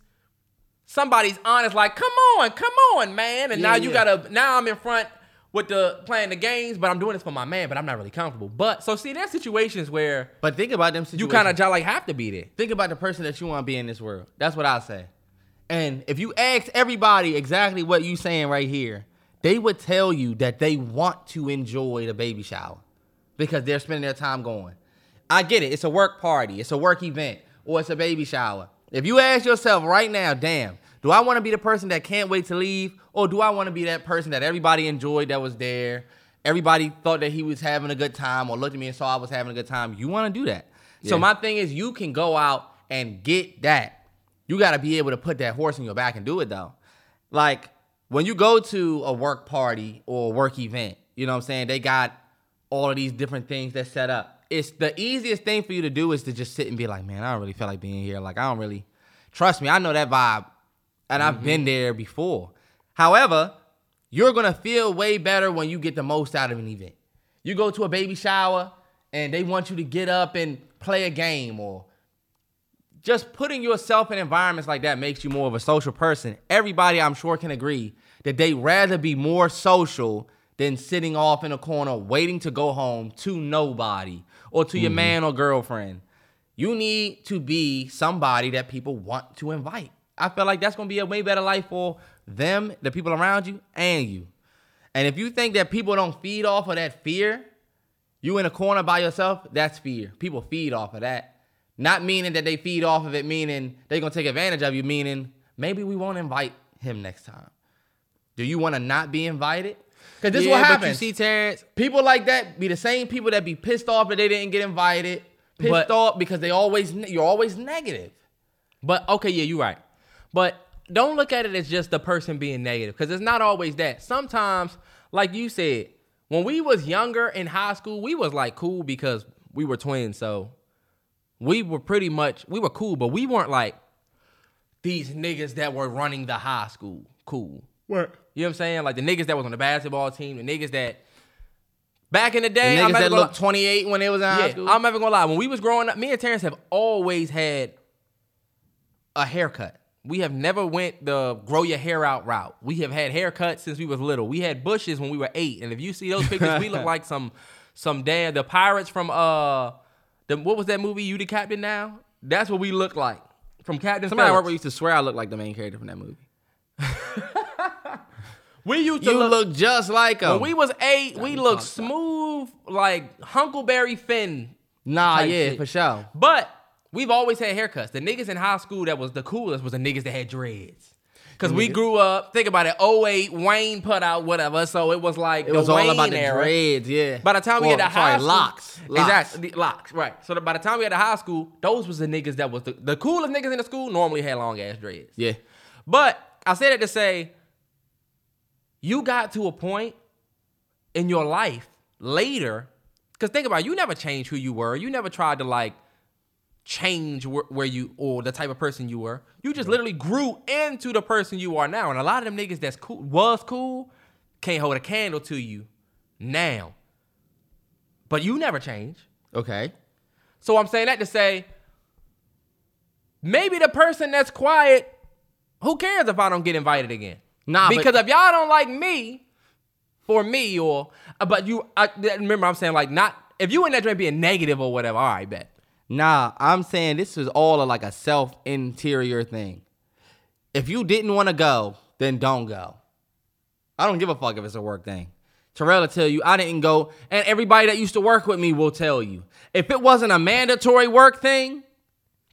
Somebody's honest, like, come on, come on, man. And Yeah, now you yeah. gotta. Now I'm in front with the playing the games, but I'm doing this for my man, but I'm not really comfortable. But so see, there's situations where But think about them you situations. kind of like have to be there. think about the person that you want to be in this world. That's what I say. And if you ask everybody exactly what you saying right here, they would tell you that they want to enjoy the baby shower because they're spending their time going. I get it. It's a work party. It's a work event or it's a baby shower. If you ask yourself right now, damn, do I want to be the person that can't wait to leave or do I want to be that person that everybody enjoyed that was there? Everybody thought that he was having a good time or looked at me and saw I was having a good time. You want to do that. So my thing is you can go out and get that. You got to be able to put that horse in your back and do it though. Like when you go to a work party or a work event, you know what I'm saying? They got all of these different things that set up. It's the easiest thing for you to do is to just sit and be like, man, I don't really feel like being here. Like I don't really trust me. I know that vibe, and I've mm-hmm. been there before. However, you're gonna feel way better when you get the most out of an event. You go to a baby shower and they want you to get up and play a game or just putting yourself in environments like that makes you more of a social person. Everybody, I'm sure, can agree that they'd rather be more social than sitting off in a corner waiting to go home to nobody or to your mm-hmm. man or girlfriend. You need to be somebody that people want to invite. I feel like that's gonna be a way better life for them, the people around you, and you. And if you think that people don't feed off of that fear, you in a corner by yourself, that's fear. People feed off of that. Not meaning that they feed off of it, meaning they're gonna take advantage of you, meaning maybe we won't invite him next time. Do you wanna not be invited? Because this is Yeah, what but you see, Terrance, people like that be the same people that be pissed off that they didn't get invited, pissed But- off because they always you're always negative. But okay, yeah, you're right. But don't look at it as just the person being negative because it's not always that. Sometimes, like you said, when we was younger in high school, we was like cool because we were twins, so we were pretty much we were cool, but we weren't like these niggas that were running the high school cool. What? You know what I'm saying? Like the niggas that was on the basketball team, the niggas that back in the The day, I'm niggas never that gonna- looked 28 when they was in high yeah, school. I'm never gonna lie. When we was growing up, me and Terrance have always had a haircut. We have never went the grow your hair out route. We have had haircuts since we was little. We had bushes when we were eight, and if you see those pictures, we look like some some damn the pirates from uh the what was that movie? You the captain now? That's what we look like from Captain. Somebody Phillips. used to swear I looked like the main character from that movie. We used to You look, look, just like him. when we was eight. We looked smooth like Huckleberry Finn nah, yeah, shit. for sure. But we've always had haircuts. The niggas in high school that was the coolest was the niggas that had dreads. Cause we grew up, think about it, 08, Wayne put out whatever. So it was like It the was all Wayne about the era. dreads, yeah. By the time we to sorry, high school, locks. locks. exactly, the locks, right? So the, by the time we had to high school, those was the niggas that was the, the coolest niggas in the school. Normally had long ass dreads. Yeah. But I say that to say, you got to a point in your life later, because think about it, you never changed who you were. You never tried to like change wh- where you or the type of person you were. You just literally grew into the person you are now. And a lot of them niggas that's cool was cool can't hold a candle to you now. But you never change. Okay. So I'm saying that to say, maybe the person that's quiet, who cares if I don't get invited again? Nah, but- because if y'all don't like me, for me, or uh, but you, I, remember I'm saying like not if you in that drink being negative or whatever. All right, bet. Nah, I'm saying this is all a, like a self interior thing. If you didn't want to go, then don't go. I don't give a fuck if it's a work thing. Terrell will tell you I didn't go, and everybody that used to work with me will tell you. If it wasn't a mandatory work thing,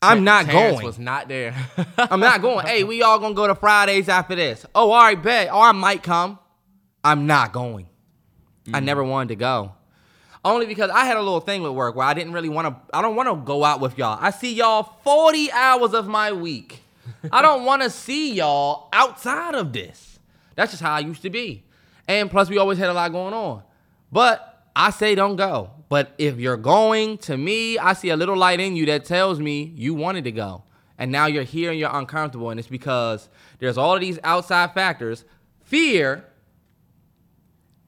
I'm not Terrance going. Was not there. I'm not going. Hey, we all gonna go to Fridays after this. Oh, all right, bet. Oh, I might come. I'm not going. I mm. never wanted to go. Only because I had a little thing with work where I didn't really want to. I don't want to go out with y'all. I see y'all 40 hours of my week. I don't want to see y'all outside of this. That's just how I used to be. And plus, we always had a lot going on. But I say don't go. But if you're going, to me, I see a little light in you that tells me you wanted to go. And now you're here and you're uncomfortable. And it's because there's all of these outside factors. Fear,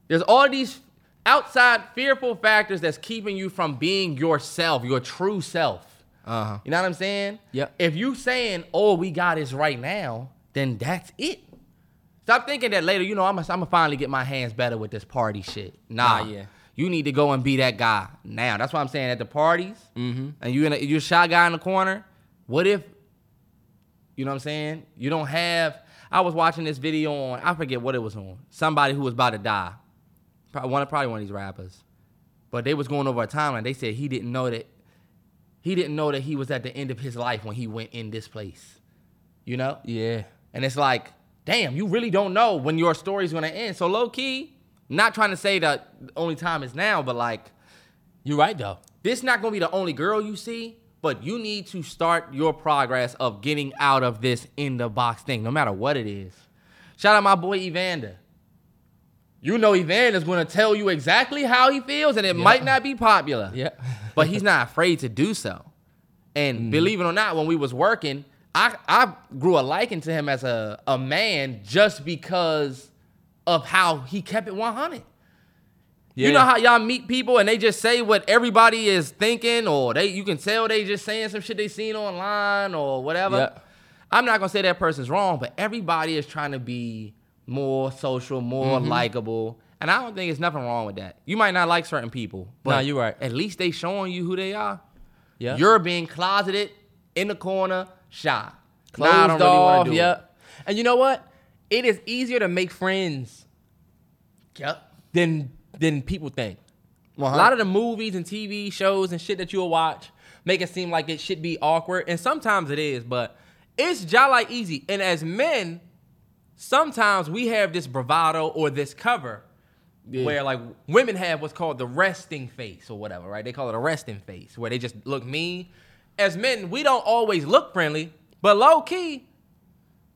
there's all these outside fearful factors that's keeping you from being yourself, your true self. Uh-huh. You know what I'm saying? Yep. If you saying all we got is right now, then that's it. Stop thinking that later, you know, I'm gonna finally get my hands better with this party shit. Nah, Nah, yeah. You need to go and be that guy now. That's what I'm saying. At the parties, and you in a, you're a shy guy in the corner. What if, you know what I'm saying? You don't have. I was watching this video on. I forget what it was on. Somebody who was about to die. Probably one, probably one of these rappers. But they was going over a timeline. They said he didn't know that. He didn't know that he was at the end of his life when he went in this place. You know? yeah. And it's like, damn, you really don't know when your story's gonna end. So low key, not trying to say that the only time is now, but like, You're right though. this not gonna be the only girl you see, but you need to start your progress of getting out of this in the box thing, no matter what it is. Shout out my boy Evander. You know Evander's gonna tell you exactly how he feels, and it might not be popular. Yeah. but he's not afraid to do so. And mm. believe it or not, when we was working, I I grew a liking to him as a, a man just because of how he kept it 100. Yeah. You know how y'all meet people and they just say what everybody is thinking, or they you can tell they just saying some shit they seen online or whatever. Yeah. I'm not gonna say that person's wrong, but everybody is trying to be more social, more Mm-hmm. likable. And I don't think it's nothing wrong with that. You might not like certain people, but Nah, you right. At least they showing you who they are. Yeah. You're being closeted in the corner, shy. closed Nah, I don't off. wanna do it. yep. And you know what? It is easier to make friends Yep. than than people think. A lot of the movies and TV shows and shit that you'll watch make it seem like it should be awkward, and sometimes it is, but it's jolly easy. And as men, sometimes we have this bravado or this cover where like women have what's called the resting face or whatever, right? They call it a resting face, where they just look mean. As men, we don't always look friendly, but low key,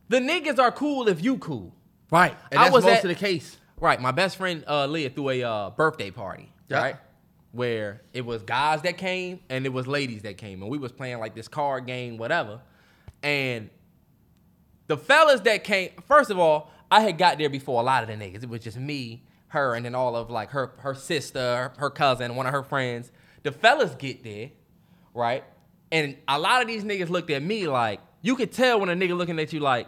the niggas are cool if you cool. right. And I that's was most at- of the case. Right. My best friend uh, Leah threw a uh, birthday party, Yeah. right? Where it was guys that came and it was ladies that came, and we was playing like this card game, whatever. And the fellas that came, first of all, I had got there before a lot of the niggas. It was just me, her, and then all of like her her sister, her cousin, one of her friends. The fellas get there, right? And a lot of these niggas looked at me like you could tell when a nigga looking at you like,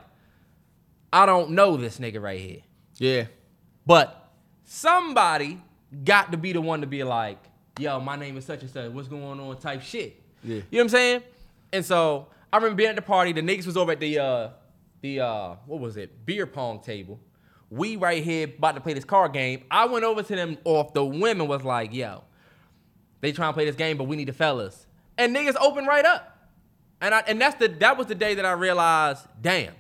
I don't know this nigga right here. Yeah. But somebody got to be the one to be like, yo, my name is such and such. What's going on? Type shit. Yeah. You know what I'm saying? And so I remember being at the party. The niggas was over at the uh the uh what was it? Beer pong table. We right here about to play this card game. I went over to them off the women was like, yo, they trying to play this game, but we need the fellas. And niggas open right up. And I and that's the that was the day that I realized, damn,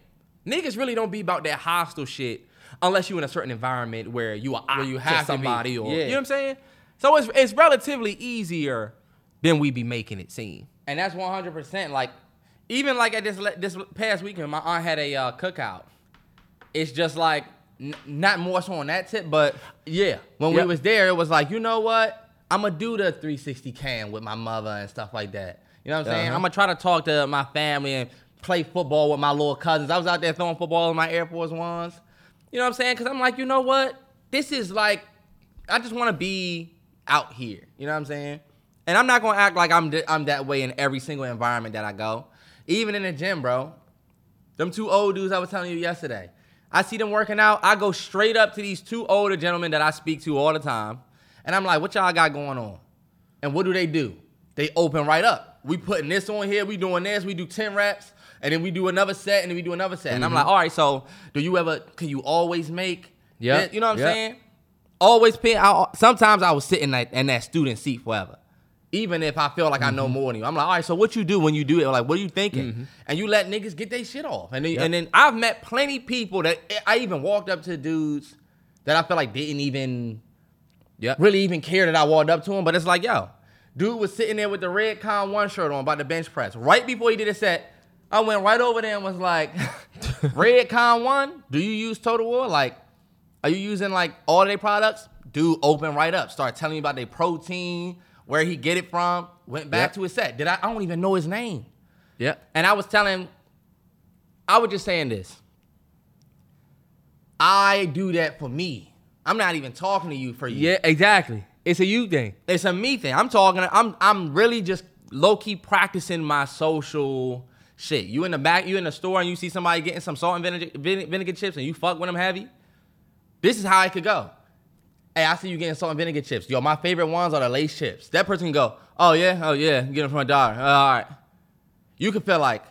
niggas really don't be about that hostile shit unless you in a certain environment where you are Where you have somebody or Yeah. you know what I'm saying? So it's it's relatively easier than we be making it seem. And that's 100%. Like, even like at this this past weekend, my aunt had a uh, cookout. It's just like, n- not more so on that tip, but Yeah. when Yep. we was there, it was like, you know what? I'm gonna do the 360 cam with my mother and stuff like that. You know what I'm saying? Uh-huh. I'm gonna try to talk to my family and play football with my little cousins. I was out there throwing football in my Air Force Ones. You know what I'm saying? Because I'm like, you know what? This is like, I just want to be out here. You know what I'm saying? And I'm not gonna act like I'm th- I'm that way in every single environment that I go. Even in the gym, bro. Them two old dudes I was telling you yesterday. I see them working out. I go straight up to these two older gentlemen that I speak to all the time. And I'm like, what y'all got going on? And what do they do? They open right up. We putting this on here, we doing this, we do 10 reps, and then we do another set, and then we do another set. And I'm mm-hmm. like, all right, so do you ever, can you always make, Yeah. you know what I'm Yep. saying? Always pay, I, sometimes I was sitting in that, in that student seat forever. Even if I feel like I know mm-hmm. more than you. I'm like, all right, so what you do when you do it? Like, what are you thinking? Mm-hmm. And you let niggas get their shit off. And then, and then I've met plenty people that I even walked up to dudes that I felt like didn't even Yep. really even care that I walked up to him. But it's like, yo, dude was sitting there with the Redcon1 shirt on about the bench press. Right before he did a set, I went right over there and was like, Redcon1, do you use Total War? Like, are you using like all their products? Dude, open right up. Start telling me about their protein, where he get it from. Went back Yep. to his set. Did I? I don't even know his name. Yeah. And I was telling, I was just saying this. I do that for me. I'm not even talking to you for you. Yeah, exactly. It's a you thing. It's a me thing. I'm talking. I'm I'm really just low key practicing my social shit. You in the back, you in the store, and you see somebody getting some salt and vinegar, vinegar chips, and you fuck with them heavy. This is how it could go. Hey, I see you getting salt and vinegar chips. Yo, my favorite ones are the Lay's chips. That person can go, oh yeah, oh yeah, get them from a daughter. Uh, all right. You could feel like,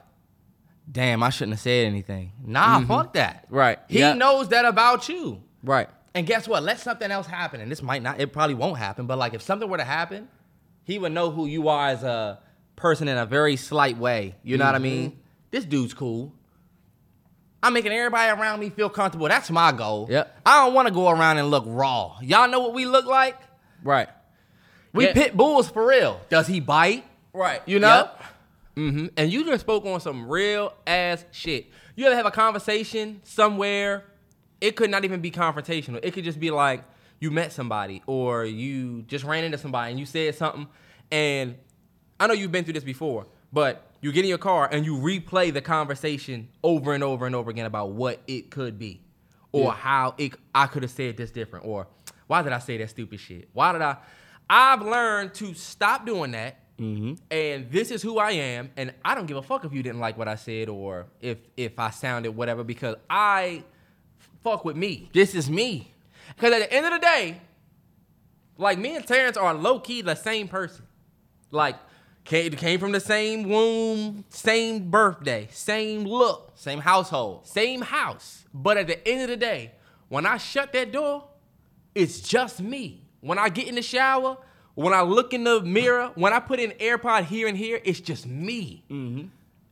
damn, I shouldn't have said anything. Nah, mm-hmm. fuck that. Right. He Yeah. knows that about you. Right. And guess what? Let something else happen. And this might not, it probably won't happen, but like if something were to happen, he would know who you are as a person in a very slight way. You know mm-hmm. what I mean? This dude's cool. I'm making everybody around me feel comfortable. That's my goal. Yep. I don't want to go around and look raw. Y'all know what we look like? Right. We Yeah. pit bulls for real. Does he bite? Right. You know? hmm And you just spoke on some real ass shit. You ever have a conversation somewhere? It could not even be confrontational. It could just be like you met somebody or you just ran into somebody and you said something. And I know you've been through this before, but you get in your car and you replay the conversation over and over and over again about what it could be or how it I could have said this different or why did I say that stupid shit? Why did I? I've learned to stop doing that mm-hmm. and this is who I am, and I don't give a fuck if you didn't like what I said or if if I sounded whatever because I fuck with me. This is me. Because at the end of the day, like me and Terrance are low key the same person. Like came came from the same womb, same birthday, same look, Same household. same house. But at the end of the day, when I shut that door, it's just me. When I get in the shower, when I look in the mirror, when I put in AirPod here and here, it's just me. Mm-hmm.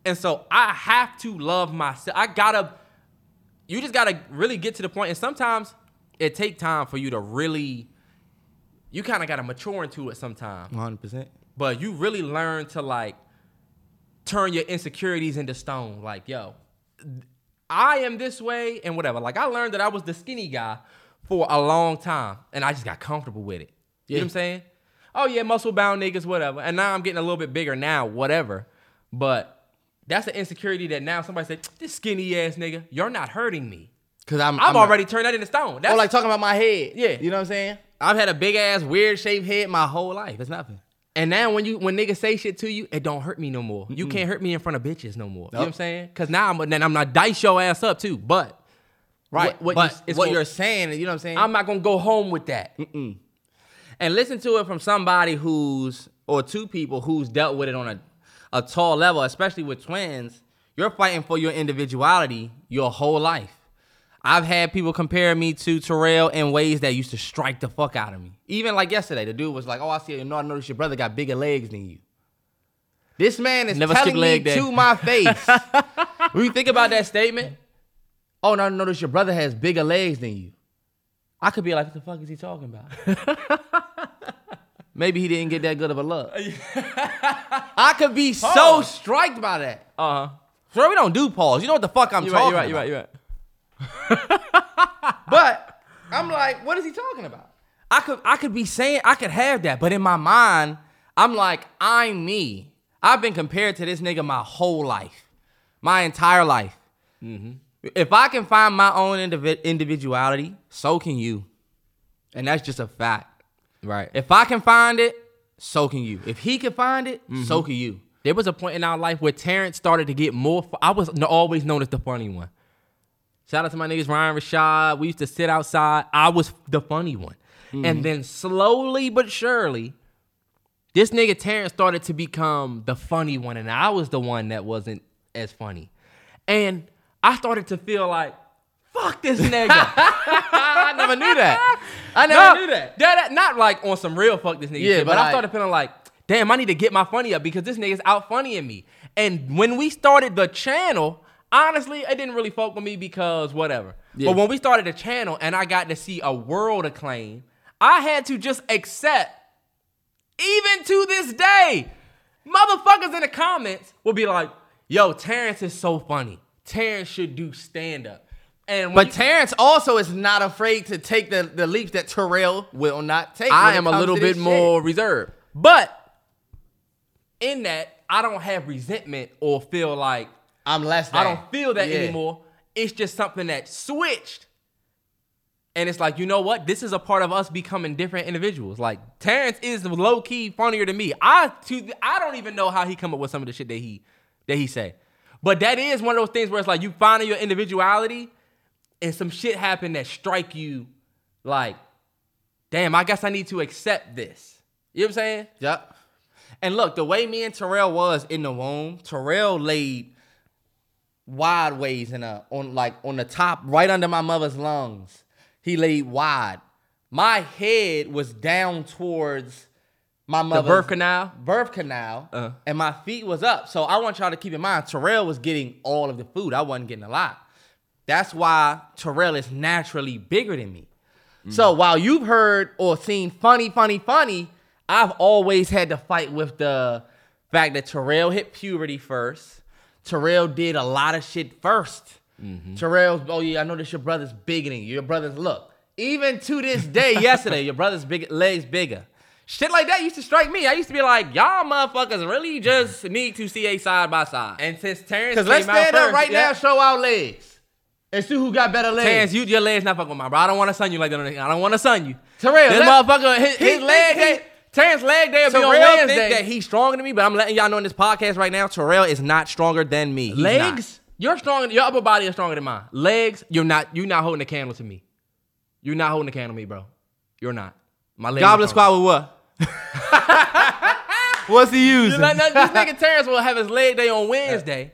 And so I have to love myself. I gotta, you just gotta really get to the point. And sometimes it take time for you to really, you kind of gotta mature into it sometimes. 100%. But you really learn to like turn your insecurities into stone. Like, yo, I am this way and whatever. Like, I learned that I was the skinny guy for a long time, and I just got comfortable with it. You know what I'm saying? Oh yeah, muscle bound niggas, whatever. And now I'm getting a little bit bigger now, whatever. But that's the insecurity that now somebody said, this skinny ass nigga, you're not hurting me. Cause I'm I've I'm already turned that into stone. That's or like talking about my head. Yeah. You know what I'm saying? I've had a big ass weird shaped head my whole life. It's nothing. And now when you when niggas say shit to you, it don't hurt me no more. You can't hurt me in front of bitches no more. You know what I'm saying? Cause now I'm then I'm not dice your ass up too. But Right. what, but you, it's what gonna- you're saying, you know what I'm saying? I'm not gonna go home with that. and listen to it from somebody who's or two people who's dealt with it on a, a tall level, especially with twins. You're fighting for your individuality your whole life. I've had people compare me to Terrell in ways that used to strike the fuck out of me. Even like yesterday, the dude was like, "Oh, I see. You know, I noticed your brother got bigger legs than you." This man is Never telling me day. to my face. when you think about that statement, oh, no, I noticed your brother has bigger legs than you. I could be like, what the fuck is he talking about? Maybe he didn't get that good of a look. I could be so striked by that. Uh huh. Sure, we don't do pause. You know what the fuck I'm You talking right. You right. You about. right. You right. But I'm like, what is he talking about? I could I could be saying I could have that, but in my mind, I'm like, I'm me. I've been compared to this nigga my whole life, my entire life. Mm-hmm. If I can find my own indivi- individuality, so can you, and that's just a fact. Right. If I can find it, so can you. If he can find it, so mm-hmm. can you. There was a point in our life where Terrance started to get more. Fu- I was always known as the funny one. Shout out to my niggas Ryan Rashad. We used to sit outside. I was the funny one. And mm-hmm. then slowly but surely, this nigga Terrance started to become the funny one, and I was the one that wasn't as funny. And I started to feel like, fuck this nigga. I never knew that. I never No, knew that. that- not like on some real fuck this nigga Yeah, shit, but, but I I- started feeling like, damn, I need to get my funny up because this nigga's out funnying me. And when we started the channel, honestly, it didn't really fuck with me because whatever. Yeah. But when we started the channel and I got to see a world acclaim, I had to just accept, even to this day, motherfuckers in the comments will be like, yo, Terrance is so funny. Terrance should do stand up. And But you- Terrance also is not afraid to take the, the leaps that Terrell will not take. I am a little bit shit. more reserved. But in that, I don't have resentment or feel like I'm less. Than. I don't feel that Yeah. anymore. It's just something that switched. And it's like, you know what? This is a part of us becoming different individuals. Like Terrance is low key funnier than me. I to I don't even know how he come up with some of the shit that he that he say. But that is one of those things where it's like you finding your individuality and some shit happen that strike you like, damn, I guess I need to accept this. You know what I'm saying? Yep. And look, the way me and Terrell was in the womb, Terrell laid wide ways in a on like on the top, right under my mother's lungs. He laid wide. My head was down towards my The mother's birth canal. birth canal, Uh. and my feet was up. So I want y'all to keep in mind, Terrell was getting all of the food. I wasn't getting a lot. That's why Terrell is naturally bigger than me. So while you've heard or seen funny, funny, funny, I've always had to fight with the fact that Terrell hit puberty first. Terrell did a lot of shit 1st mm-hmm. Terrell's, oh yeah, I know that your brother's bigger than you. Your brother's look. Even to this day, yesterday, your brother's big legs bigger. Shit like that used to strike me. I used to be like, y'all motherfuckers really just mm-hmm. need to see a side by side. And since Terrance Because let's out stand up first, right yeah. now, show our legs. And see who got better legs. Terrance, you, your legs not fucking with mine, bro. I don't want to sun you like that. I don't want to sun you. Terrell, this motherfucker, his, his leg Terrance leg day will be on Terrell Wednesday. think that he's stronger than me, but I'm letting y'all know in this podcast right now, Terrell is not stronger than me. He's legs, you're stronger. Your upper body is stronger than mine. Legs, you're not. You're not holding the candle to me. You're not holding the candle to me, bro. You're not. My legs. not. Goblin. Squad with what? What's he using? Like, this nigga Terrance will have his leg day on Wednesday. Uh,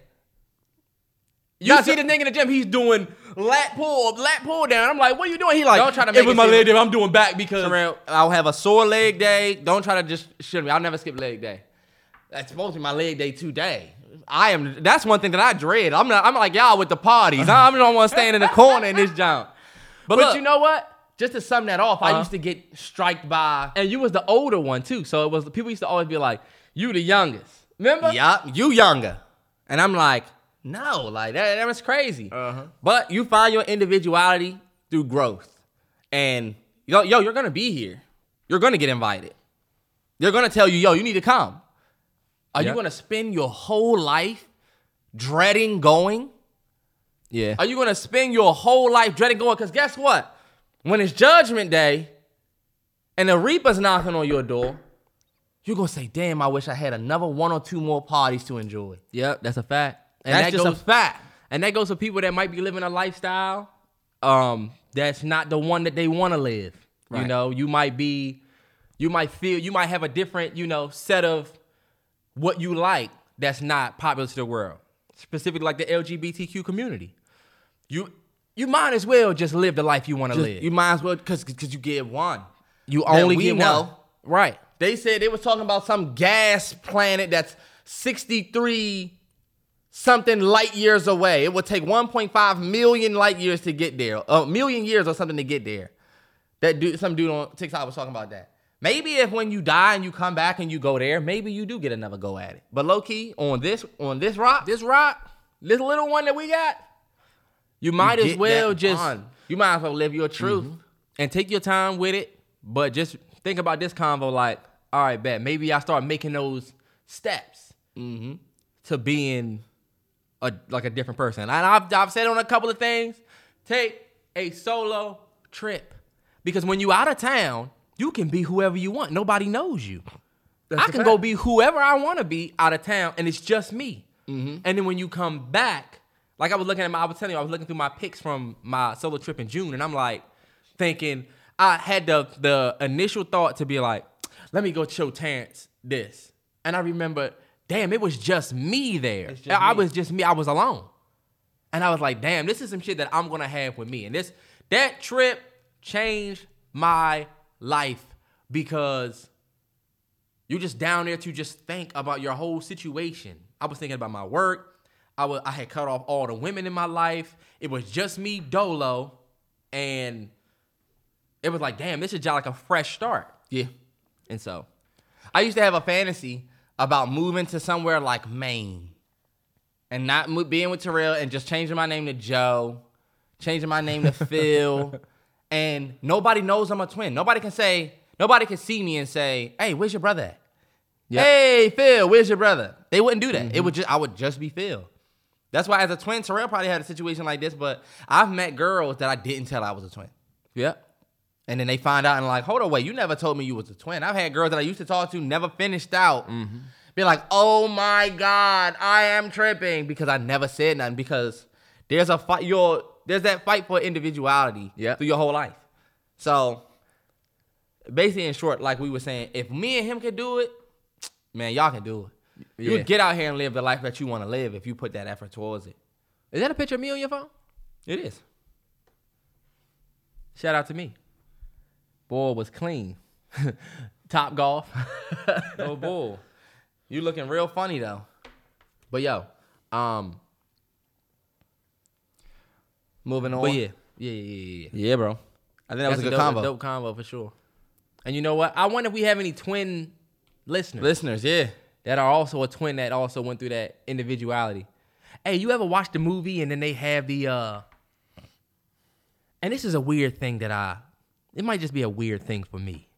you Nah, see the nigga in the gym, he's doing lat pull lat pull down. I'm like, what are you doing? He like, Don't try to make it was it my leg day. I'm doing back because Terrell, I'll have a sore leg day. Don't try to just shit me. I'll never skip leg day. That's supposed to be my leg day today. I am. That's one thing that I dread. I'm not. I'm like y'all with the parties. I'm don't want to stand in the corner in this jump. But, But look, you know what? just to sum that off, I Uh-huh. used to get striked by. And you was the older one too. So it was people used to always be like, you the youngest. Remember? Yup, you younger. And I'm like, no, like that, that was crazy. Uh-huh. But you find your individuality through growth. And yo, yo, you're gonna be here. You're gonna get invited. They're gonna tell you, yo, you need to come. Are Yeah. you gonna spend your whole life dreading going? Yeah. Are you gonna spend your whole life dreading going? Because guess what? When it's Judgment Day, and the Reaper's knocking on your door, you're gonna say, "Damn, I wish I had another one or two more parties to enjoy." Yep, that's a fact. And That's that just goes, a fact. And that goes for people that might be living a lifestyle um that's not the one that they want to live. You know, you might be you might feel you might have a different, you know, set of what you like that's not popular to the world. Specifically like the LGBTQ community. You you might as well just live the life you want to live. you might as well, because because you get one. You only get know. one. Right. They said they was talking about some gas planet that's 63 something light years away. It would take 1.5 million light years to get there. A million years or something to get there. That dude, some dude on TikTok was talking about that. Maybe if when you die and you come back and you go there, maybe you do get another go at it. But low key on this on this rock, This rock, this little one that we got, you might you as well just bond. you might as well live your truth. Mm-hmm. and take your time with it. But just think about this convo like, all right, bet maybe I start making those steps mm-hmm. to being a like a different person. And I've I've said on a couple of things, take a solo trip because when you out of town, you can be whoever you want. Nobody knows you. I can go be whoever I want to be out of town, and it's just me. And then when you come back, like I was looking at my, I was telling you, I was looking through my pics from my solo trip in June, and I'm like thinking, I had the the initial thought to be like, let me go show Terrance this, and I remember, damn, it was just me there. just I me. was just me. I was alone, and I was like, damn, this is some shit that I'm gonna have with me, and this that trip changed my life because you're just down there to just think about your whole situation. I was thinking about my work. I was I had cut off all the women in my life. It was just me, Dolo, and it was like, damn, this is just like a fresh start. Yeah. And so, I used to have a fantasy about moving to somewhere like Maine and not mo- being with Terrell and just changing my name to Joe, changing my name to Phil, and nobody knows I'm a twin. Nobody can say, nobody can see me and say, "Hey, where's your brother at?" Yep. Hey, Phil, where's your brother? They wouldn't do that. It mm-hmm. would just, I would just be Phil. That's why, as a twin, Terrell probably had a situation like this. But I've met girls that I didn't tell I was a twin. yep. And then they find out and like, hold on, wait, you never told me you was a twin. I've had girls that I used to talk to never finished out. Mm-hmm. Be like, oh my God, I am tripping because I never said nothing because there's a fight, your there's that fight for individuality Yep. through your whole life. So basically in short, like we were saying, if me and him could do it, man, y'all can do it. You Yeah. would get out here and live the life that you want to live if you put that effort towards it. Is that a picture of me on your phone? It is. Shout out to me. Boy was clean. Top golf. Oh bull. You looking real funny though. But yo, um, Moving on. but yeah, yeah, yeah, yeah, yeah. Yeah, bro. I think that was a good dope, combo. dope combo for sure. And you know what? I wonder if we have any twin listeners Listeners, yeah. that are also a twin that also went through that individuality. Hey, you ever watch the movie and then they have the uh and this is a weird thing that I it might just be a weird thing for me.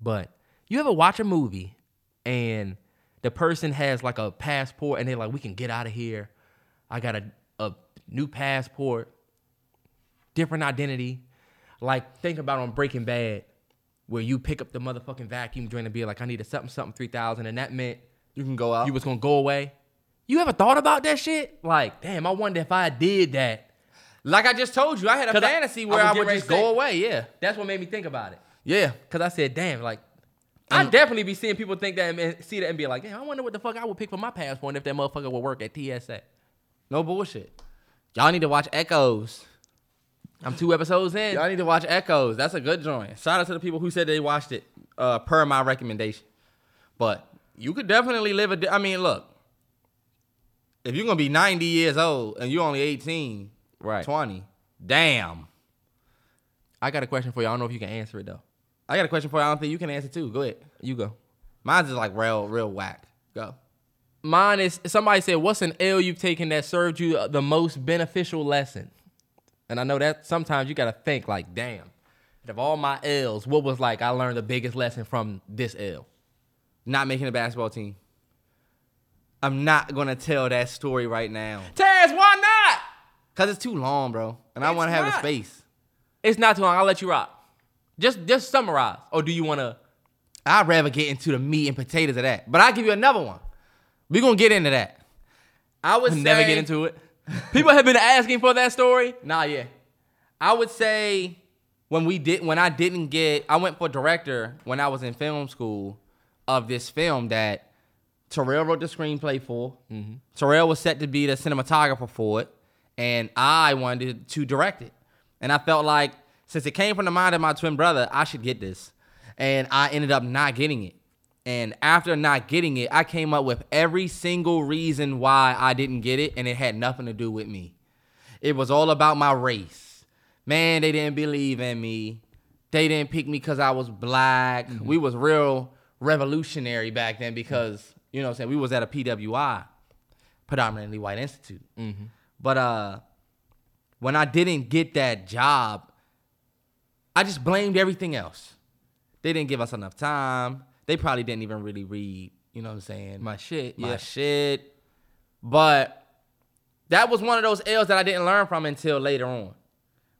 But you ever watch a movie and the person has like a passport and they're like, we can get out of here. I got a, a new passport, different identity. Like think about on Breaking Bad, where you pick up the motherfucking vacuum joint and be like, I need a something something three thousand, and that meant You can go out. you was gonna go away. You ever thought about that shit? Like, damn, I wonder if I did that. Like I just told you, I had a fantasy I where was I, would just go away. Yeah. That's what made me think about it. Yeah. Cause I said, damn, like, I'd definitely be seeing people think that and see that and be like, damn, I wonder what the fuck I would pick for my passport if that motherfucker would work at TSA. No bullshit. Y'all need to watch Echoes. I'm two episodes in. Y'all need to watch Echoes. That's a good joint. Shout out to the people who said they watched it uh, per my recommendation. But you could definitely live a. Di- I mean, look. If you're gonna be 90 years old and you're only 18, Right. 20, damn. I got a question for you. I don't know if you can answer it though. I got a question for you. I don't think you can answer too. Go ahead. You go. Mine's is like real, real whack. Go. Mine is somebody said, "What's an L you've taken that served you the most beneficial lesson?" And I know that sometimes you gotta think like, "Damn, of all my L's, what was like I learned the biggest lesson from this L?" Not making a basketball team. I'm not gonna tell that story right now. Taz, why not? Cause it's too long, bro, and I want to have the space. It's not too long. I'll let you rock. Just just summarize. Or do you want to? I'd rather get into the meat and potatoes of that. But I'll give you another one. We're gonna get into that. I would Never say- get into it. People have been asking for that story. Nah, yeah. I would say when we did when I didn't get I went for director when I was in film school of this film that Terrell wrote the screenplay for. Mm-hmm. Terrell was set to be the cinematographer for it, and I wanted to direct it. And I felt like since it came from the mind of my twin brother, I should get this. And I ended up not getting it. And after not getting it, I came up with every single reason why I didn't get it, and it had nothing to do with me. It was all about my race. Man, they didn't believe in me. They didn't pick me because I was black. Mm-hmm. We was real revolutionary back then because, you know what I'm saying, we was at a PWI, predominantly white institute. Mm-hmm. But uh when I didn't get that job, I just blamed everything else. They didn't give us enough time. They probably didn't even really read, you know what I'm saying? My shit. my Yeah. shit. But that was one of those L's that I didn't learn from until later on.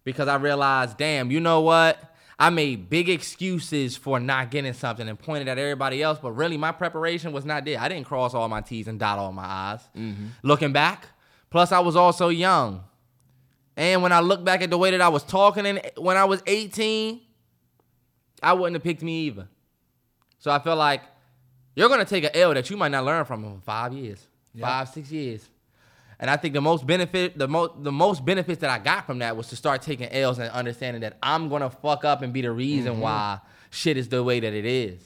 Because I realized, damn, you know what? I made big excuses for not getting something and pointed at everybody else, but really my preparation was not there. I didn't cross all my T's and dot all my I's. Looking back, plus I was also young. And when I look back at the way that I was talking in, when I was 18, I wouldn't have picked me either. So I feel like you're gonna take an L that you might not learn from in five years, five, six years. And I think the most benefit, the most, the most benefits that I got from that was to start taking L's and understanding that I'm gonna fuck up and be the reason mm-hmm. why shit is the way that it is.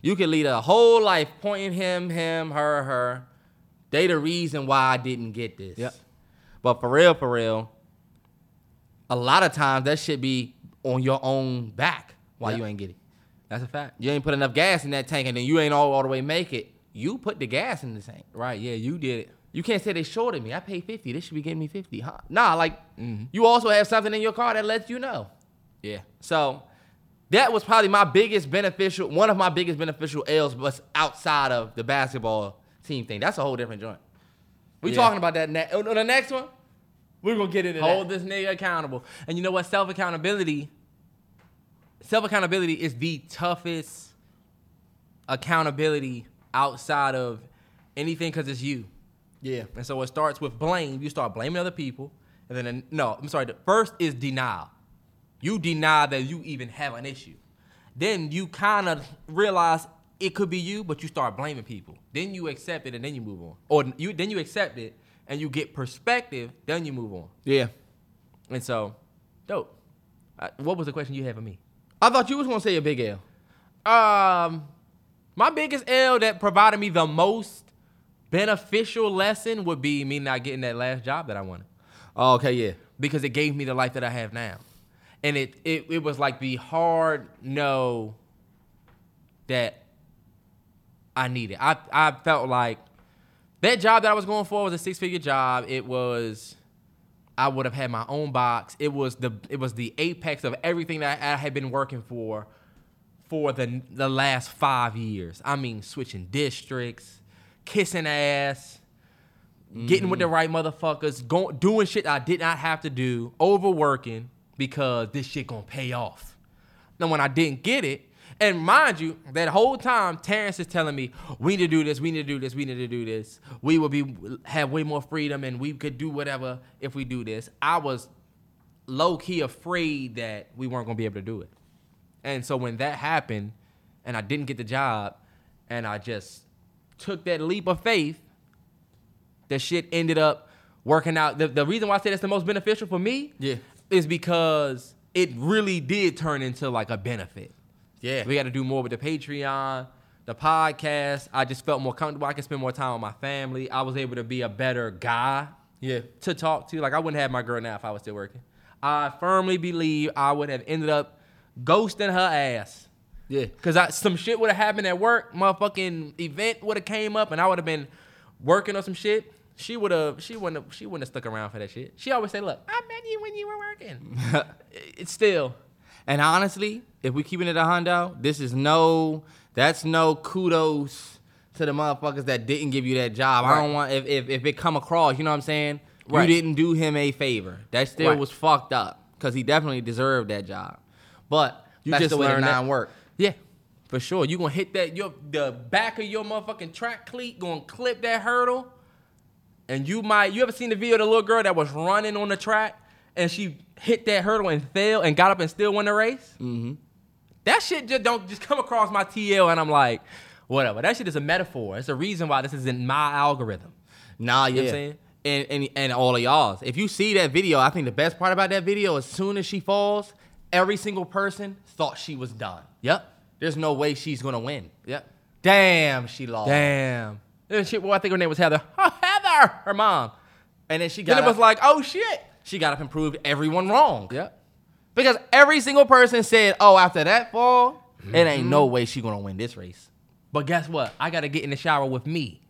You can lead a whole life pointing him, him, her, her. They the reason why I didn't get this. Yep. But for real, for real, a lot of times that should be on your own back why Yep. you ain't get it. That's a fact. You ain't put enough gas in that tank and then you ain't all, all the way make it. You put the gas in the tank. Right. Yeah. You did it. You can't say they shorted me. I paid 50. They should be giving me 50. Huh? Nah, like mm-hmm. you also have something in your car that lets you know. Yeah. So that was probably my biggest beneficial, one of my biggest beneficial L's was outside of the basketball team thing. That's a whole different joint. We Yeah. talking about that ne- oh, on the next one? We're gonna get into Hold that. this nigga accountable. And you know what? Self accountability. Self accountability is the toughest accountability outside of anything because it's you. Yeah. And so it starts with blame. You start blaming other people. And then, no, I'm sorry. The first is denial. You deny that you even have an issue. Then you kind of realize it could be you, but you start blaming people. Then you accept it and then you move on. Or you then you accept it and you get perspective, then you move on. Yeah. And so, dope. Uh, what was the question you had for me? I thought you was gonna say a big L. Um, my biggest L that provided me the most beneficial lesson would be me not getting that last job that I wanted Oh, okay, yeah. because it gave me the life that I have now, and it it, it was like the hard no that I needed. I I felt like that job that I was going for was a six figure job. It was. I would have had my own box. It was the it was the apex of everything that I had been working for for the the last five years. I mean, switching districts, kissing ass, getting with the mm. right motherfuckers, going doing shit I did not have to do, overworking because this shit gonna pay off. Now when I didn't get it, and mind you, that whole time Terrance is telling me we need to do this, we need to do this, we need to do this. We will be have way more freedom and we could do whatever if we do this. I was low key afraid that we weren't gonna be able to do it. And so when that happened and I didn't get the job and I just took that leap of faith, the shit ended up working out. The, the reason why I say that's the most beneficial for me Yeah. is because it really did turn into like a benefit. Yeah. We got to do more with the Patreon, the podcast. I just felt more comfortable. I could spend more time with my family. I was able to be a better guy Yeah. to talk to. Like I wouldn't have my girl now if I was still working. I firmly believe I would have ended up ghosting her ass. Yeah. Cause I, some shit would have happened at work. Motherfucking event would have came up, and I would have been working on some shit. She would have. She wouldn't. Have, she wouldn't have stuck around for that shit. She always say, "Look, I met you when you were working." it's still. And honestly, if we keeping it a hundo, this is no, that's no kudos to the motherfuckers that didn't give you that job. I don't want if, if if it come across, you know what I'm saying? Right. You didn't do him a favor. That still Right. was fucked up because he definitely deserved that job. But You that's just the way the learned that- work. Yeah, for sure. You gonna hit that your the back of your motherfucking track cleat, gonna clip that hurdle, and you might. You ever seen the video of the little girl that was running on the track and she hit that hurdle and fell and got up and still won the race? Mm-hmm. That shit just don't just come across my TL and I'm like, whatever. That shit is a metaphor. It's a reason why this is in my algorithm. Nah, you know what I'm saying? And, and and all of y'all's. If you see that video, I think the best part about that video, as soon as she falls, every single person thought she was done. Yep. There's no way she's gonna win. Yep. Damn, she lost. Damn. And shit, well, I think her name was Heather. Oh, Heather, her mom. And then she got Then it was like, oh shit. She got up and proved everyone wrong. Yep. Because every single person said, "Oh, after that fall, it ain't Mm-hmm. no way she gonna win this race." But guess what? I gotta get in the shower with me.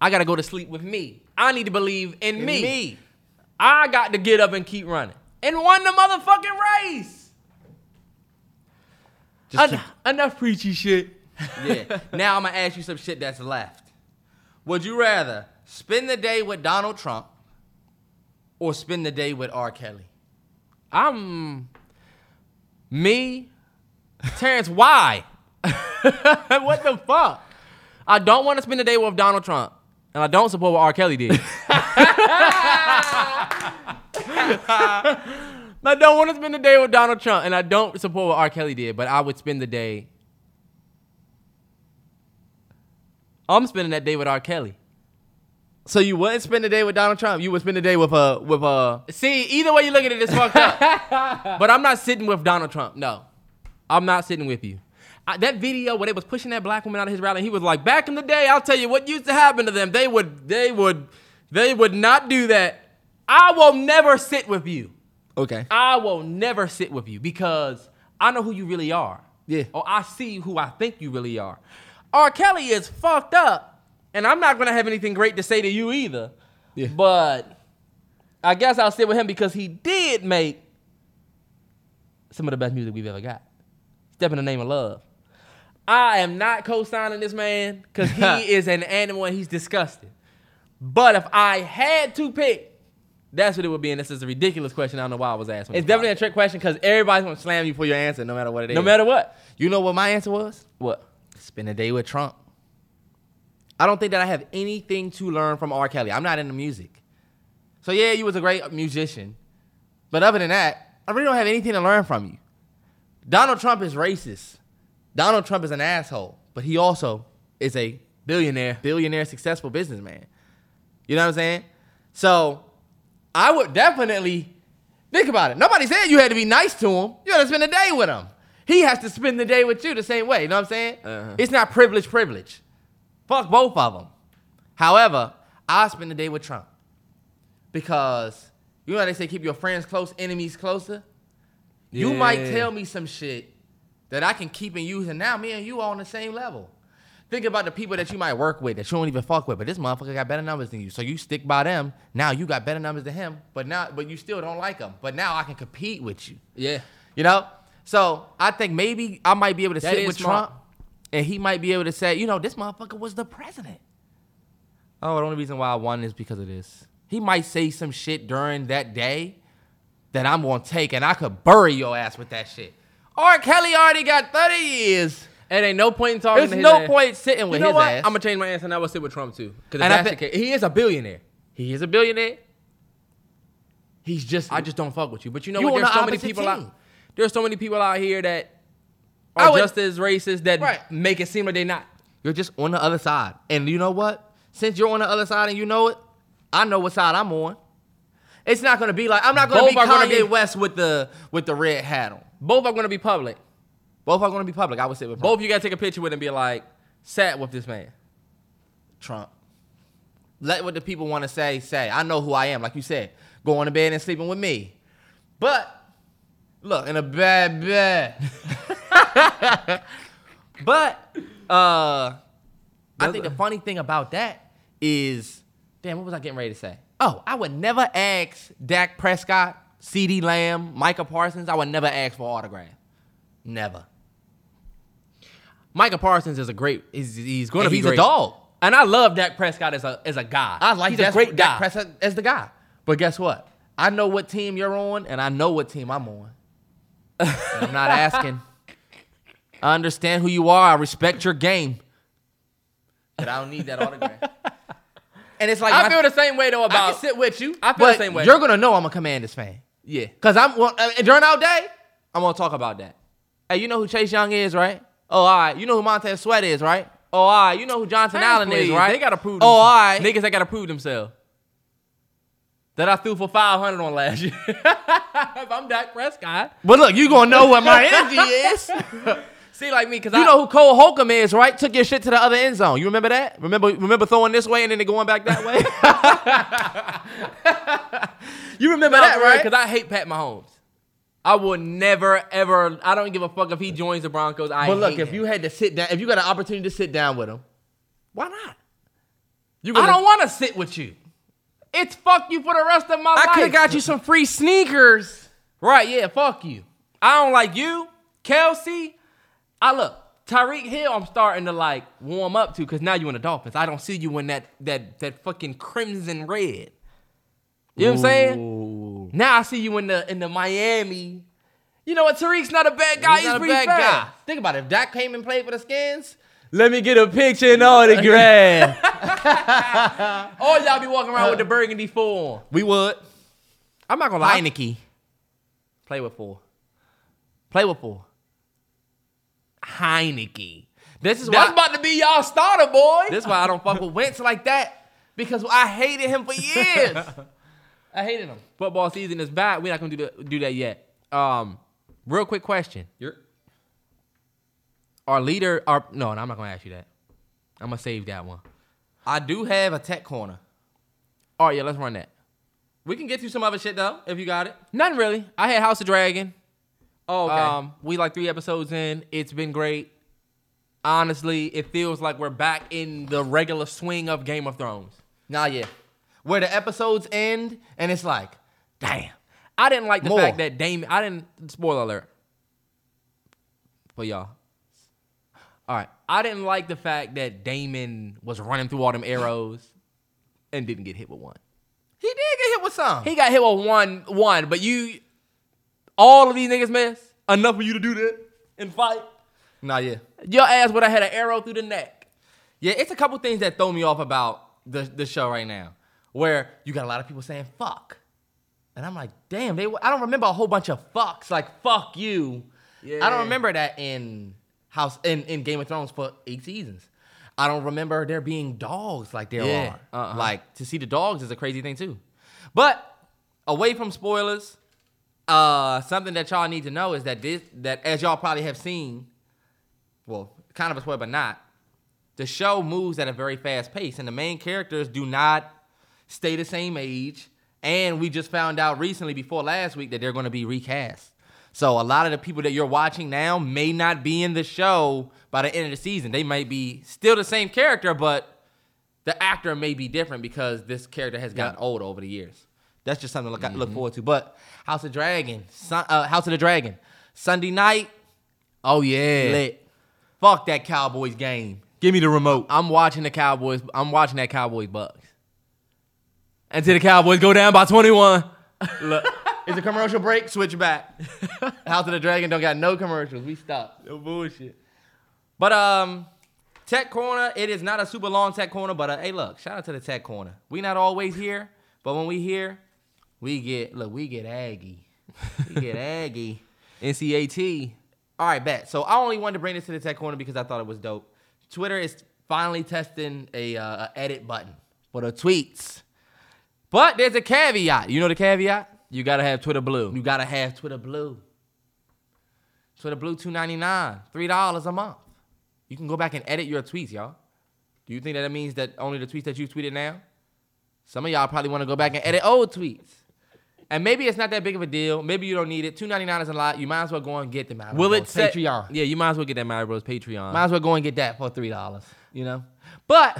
I gotta go to sleep with me. I need to believe in me. Me. I got to get up and keep running. And won the motherfucking race. Just En- enough preachy shit. Yeah. now I'm gonna ask you some shit that's left. Would you rather spend the day with Donald Trump or spend the day with R. Kelly? I'm me, Terrance. Why? what the fuck? I don't want to spend the day with Donald Trump, and I don't support what R. Kelly did. I don't want to spend the day with Donald Trump, and I don't support what R. Kelly did. But I would spend the day. I'm spending that day with R. Kelly. So you wouldn't spend the day with Donald Trump. You would spend the day with a with a. See, either way you look at it, it's fucked up. but I'm not sitting with Donald Trump. No, I'm not sitting with you. I, that video where they was pushing that black woman out of his rally, he was like, "Back in the day, I'll tell you what used to happen to them. They would, they would, they would not do that. I will never sit with you. Okay. I will never sit with you because I know who you really are. Yeah. Or I see who I think you really are. R. Kelly is fucked up, and I'm not gonna have anything great to say to you either. Yeah. But I guess I'll sit with him because he did make some of the best music we've ever got. Step in the name of love. I am not co-signing this man because he is an animal and he's disgusting. But if I had to pick, that's what it would be. And this is a ridiculous question. I don't know why I was asking. It's definitely a trick question because everybody's gonna slam you for your answer, no matter what it is. no matter what. You know what my answer was? What? Spend a day with Trump. I don't think that I have anything to learn from R. Kelly. I'm not into music. So yeah, you was a great musician. But other than that, I really don't have anything to learn from you. Donald Trump is racist. Donald Trump is an asshole, but he also is a Billionaire. billionaire successful businessman. You know what I'm saying? So I would definitely think about it. Nobody said you had to be nice to him. You had to spend a day with him. He has to spend the day with you the same way. You know what I'm saying? Uh-huh. It's not privilege, privilege. Fuck both of them. However, I spend the day with Trump because you know how they say keep your friends close, enemies closer. You might tell me some shit that I can keep and use, and now me and you are on the same level. Think about the people that you might work with that you don't even fuck with, but this motherfucker got better numbers than you. So you stick by them. Now you got better numbers than him, but now but you still don't like him. But now I can compete with you. Yeah. You know? So I think maybe I might be able to That sit with smart. Trump and he might be able to say, you know, this motherfucker was the president. Oh, the only reason why I won is because of this. He might say some shit during that day that I'm gonna take and I could bury your ass with that shit. R. Kelly already got 30 years. It ain't no point in talking There's to his no ass. point sitting You with know his what? ass. I'm gonna change my answer and I will sit with Trump too. Because And that's the case. He is a billionaire. he is a billionaire. He's just I just don't fuck with you. But you know You what? There's the so many people team. out. There's so many people out here that are would- just as racist that Right. make it seem like they're not. You're just on the other side. And you know what? Since you're on the other side and you know it, I know what side I'm on. It's not gonna be like I'm not gonna Both be are gonna Kanye be- West with the with the red hat on. Both are gonna be public. Both are gonna be public. I would say with Both you gotta take a picture with and be like, sat with this man. Trump. Let what the people want to say say. I know who I am, like you said. Going to bed and sleeping with me. But look, in a bad bed. but uh I think the funny thing about that is, damn, what was I getting ready to say? Oh, I would never ask Dak Prescott, CeeDee Lamb, Micah Parsons. I would never ask for autograph. Never. Micah Parsons is a great. He's, he's going to be he's great. a dog. And I love Dak Prescott as a as a guy. I like he's a great Dak guy. Prescott as the guy. But guess what? I know what team you're on, and I know what team I'm on. And I'm not asking. I understand who you are. I respect your game. But I don't need that autograph. And it's like I my- feel the same way though I about. can sit with you. I feel but the same way. You're gonna know I'm a Commanders fan. yeah. Cause I'm well, uh, during our day, I'm gonna talk about that. Hey, you know who Chase Young is, right? Oh, all right. You know who Montez Sweat is, right? Oh, all right. You know who Johnson Fans, Allen is, please. right? They gotta prove. Oh, all right. Niggas that gotta prove themselves. That I threw for 500 on last year. if I'm Dak Prescott. But look, you gonna know what my energy is. See, like me, because You know who Cole Holcomb is, right? Took your shit to the other end zone. You remember that? Remember, remember throwing this way and then going back that way. you remember that, right? Because I hate Pat Mahomes. I would never, ever, I don't give a fuck if he joins the Broncos. I But look, if him. you had to sit down, if you got an opportunity to sit down with him, why not? You I don't want to sit with you. It's fuck you for the rest of my I life. I could have got you some free sneakers. Right, yeah, fuck you. I don't like you, Kelce. I look, Tyreek Hill, I'm starting to like warm up to because now you in the Dolphins. I don't see you in that that that fucking crimson red. You know what I'm saying? Now I see you in the in the Miami. You know what? Tyreek's not a bad guy. He's, not a bad fair. guy. Think about it. If Dak came and played for the Skins, let me get a picture and autograph. Or y'all be walking around with the burgundy four. we would. I'm not gonna lie. Heinicke. Play with four. Play with four. Heinicke. This is That's why. about to be y'all starter, boy. this is why I don't fuck with Wentz like that because I hated him for years. I hated him. Football season is back. We're not gonna do that, do that yet. Um, real quick question. You're Our leader, our no, I'm not gonna ask you that. I'm gonna save that one. I do have a tech corner. All right, yeah, let's run that. We can get you some other shit though if you got it. Nothing really. I had House of Dragon. Oh, Um, we like three episodes in. It's been great. Honestly, it feels like we're back in the regular swing of Game of Thrones. nah, yeah. Where the episodes end and it's like, damn. I didn't like the More. fact that Daemon. I didn't. Spoiler alert. For y'all. All right. I didn't like the fact that Daemon was running through all them arrows and didn't get hit with one. He did get hit with some. He got hit with one, one, but you, all of these niggas miss enough for you to do that and fight. nah, yeah. Your ass would have had an arrow through the neck. Yeah, it's a couple things that throw me off about the the show right now, where you got a lot of people saying "fuck," and I'm like, damn, they. I don't remember a whole bunch of fucks like "fuck you." Yeah. I don't remember that in House in, in Game of Thrones for eight seasons. I don't remember there being dogs like there Yeah, are. uh-uh. Like to see the dogs is a crazy thing too. But away from spoilers, uh, something that y'all need to know is that this that as y'all probably have seen, well, kind of a spoiler, but not. The show moves at a very fast pace, and the main characters do not stay the same age. And we just found out recently, before last week, that they're going to be recast. So a lot of the people that you're watching now may not be in the show by the end of the season. They might be still the same character, but the actor may be different because this character has gotten old over the years. That's just something to look, look forward to. But House of Dragon, Sun, uh, House of the Dragon, Sunday night, Oh yeah. lit. Fuck that Cowboys game. Give me the remote. I'm watching the Cowboys. I'm watching that Cowboys Bucks. Until the Cowboys go down by 21. Look, is a commercial break? Switch back. House of the Dragon don't got no commercials. We stopped. No bullshit. But um, Tech Corner. It is not a super long Tech Corner, but uh, hey, look, shout out to the Tech Corner. We not always here, but when we here, we get look, we get Aggie. We get Aggie. NCAT. All right, bet. So I only wanted to bring this to the Tech Corner because I thought it was dope. Twitter is finally testing a, uh, a edit button for the tweets, but there's a caveat. You know the caveat? You gotta have Twitter Blue. You gotta have Twitter Blue. Twitter Blue two ninety nine, three dollars a month. You can go back and edit your tweets, y'all. Do you think that, that means that only the tweets that you tweeted now? Some of y'all probably want to go back and edit old tweets. And maybe it's not that big of a deal. Maybe you don't need it. Two ninety nine is a lot. You might as well go and get them out. Will it say Patreon? Yeah, you might as well get that Mallory Bros Patreon. Might as well go and get that for three dollars. You know. But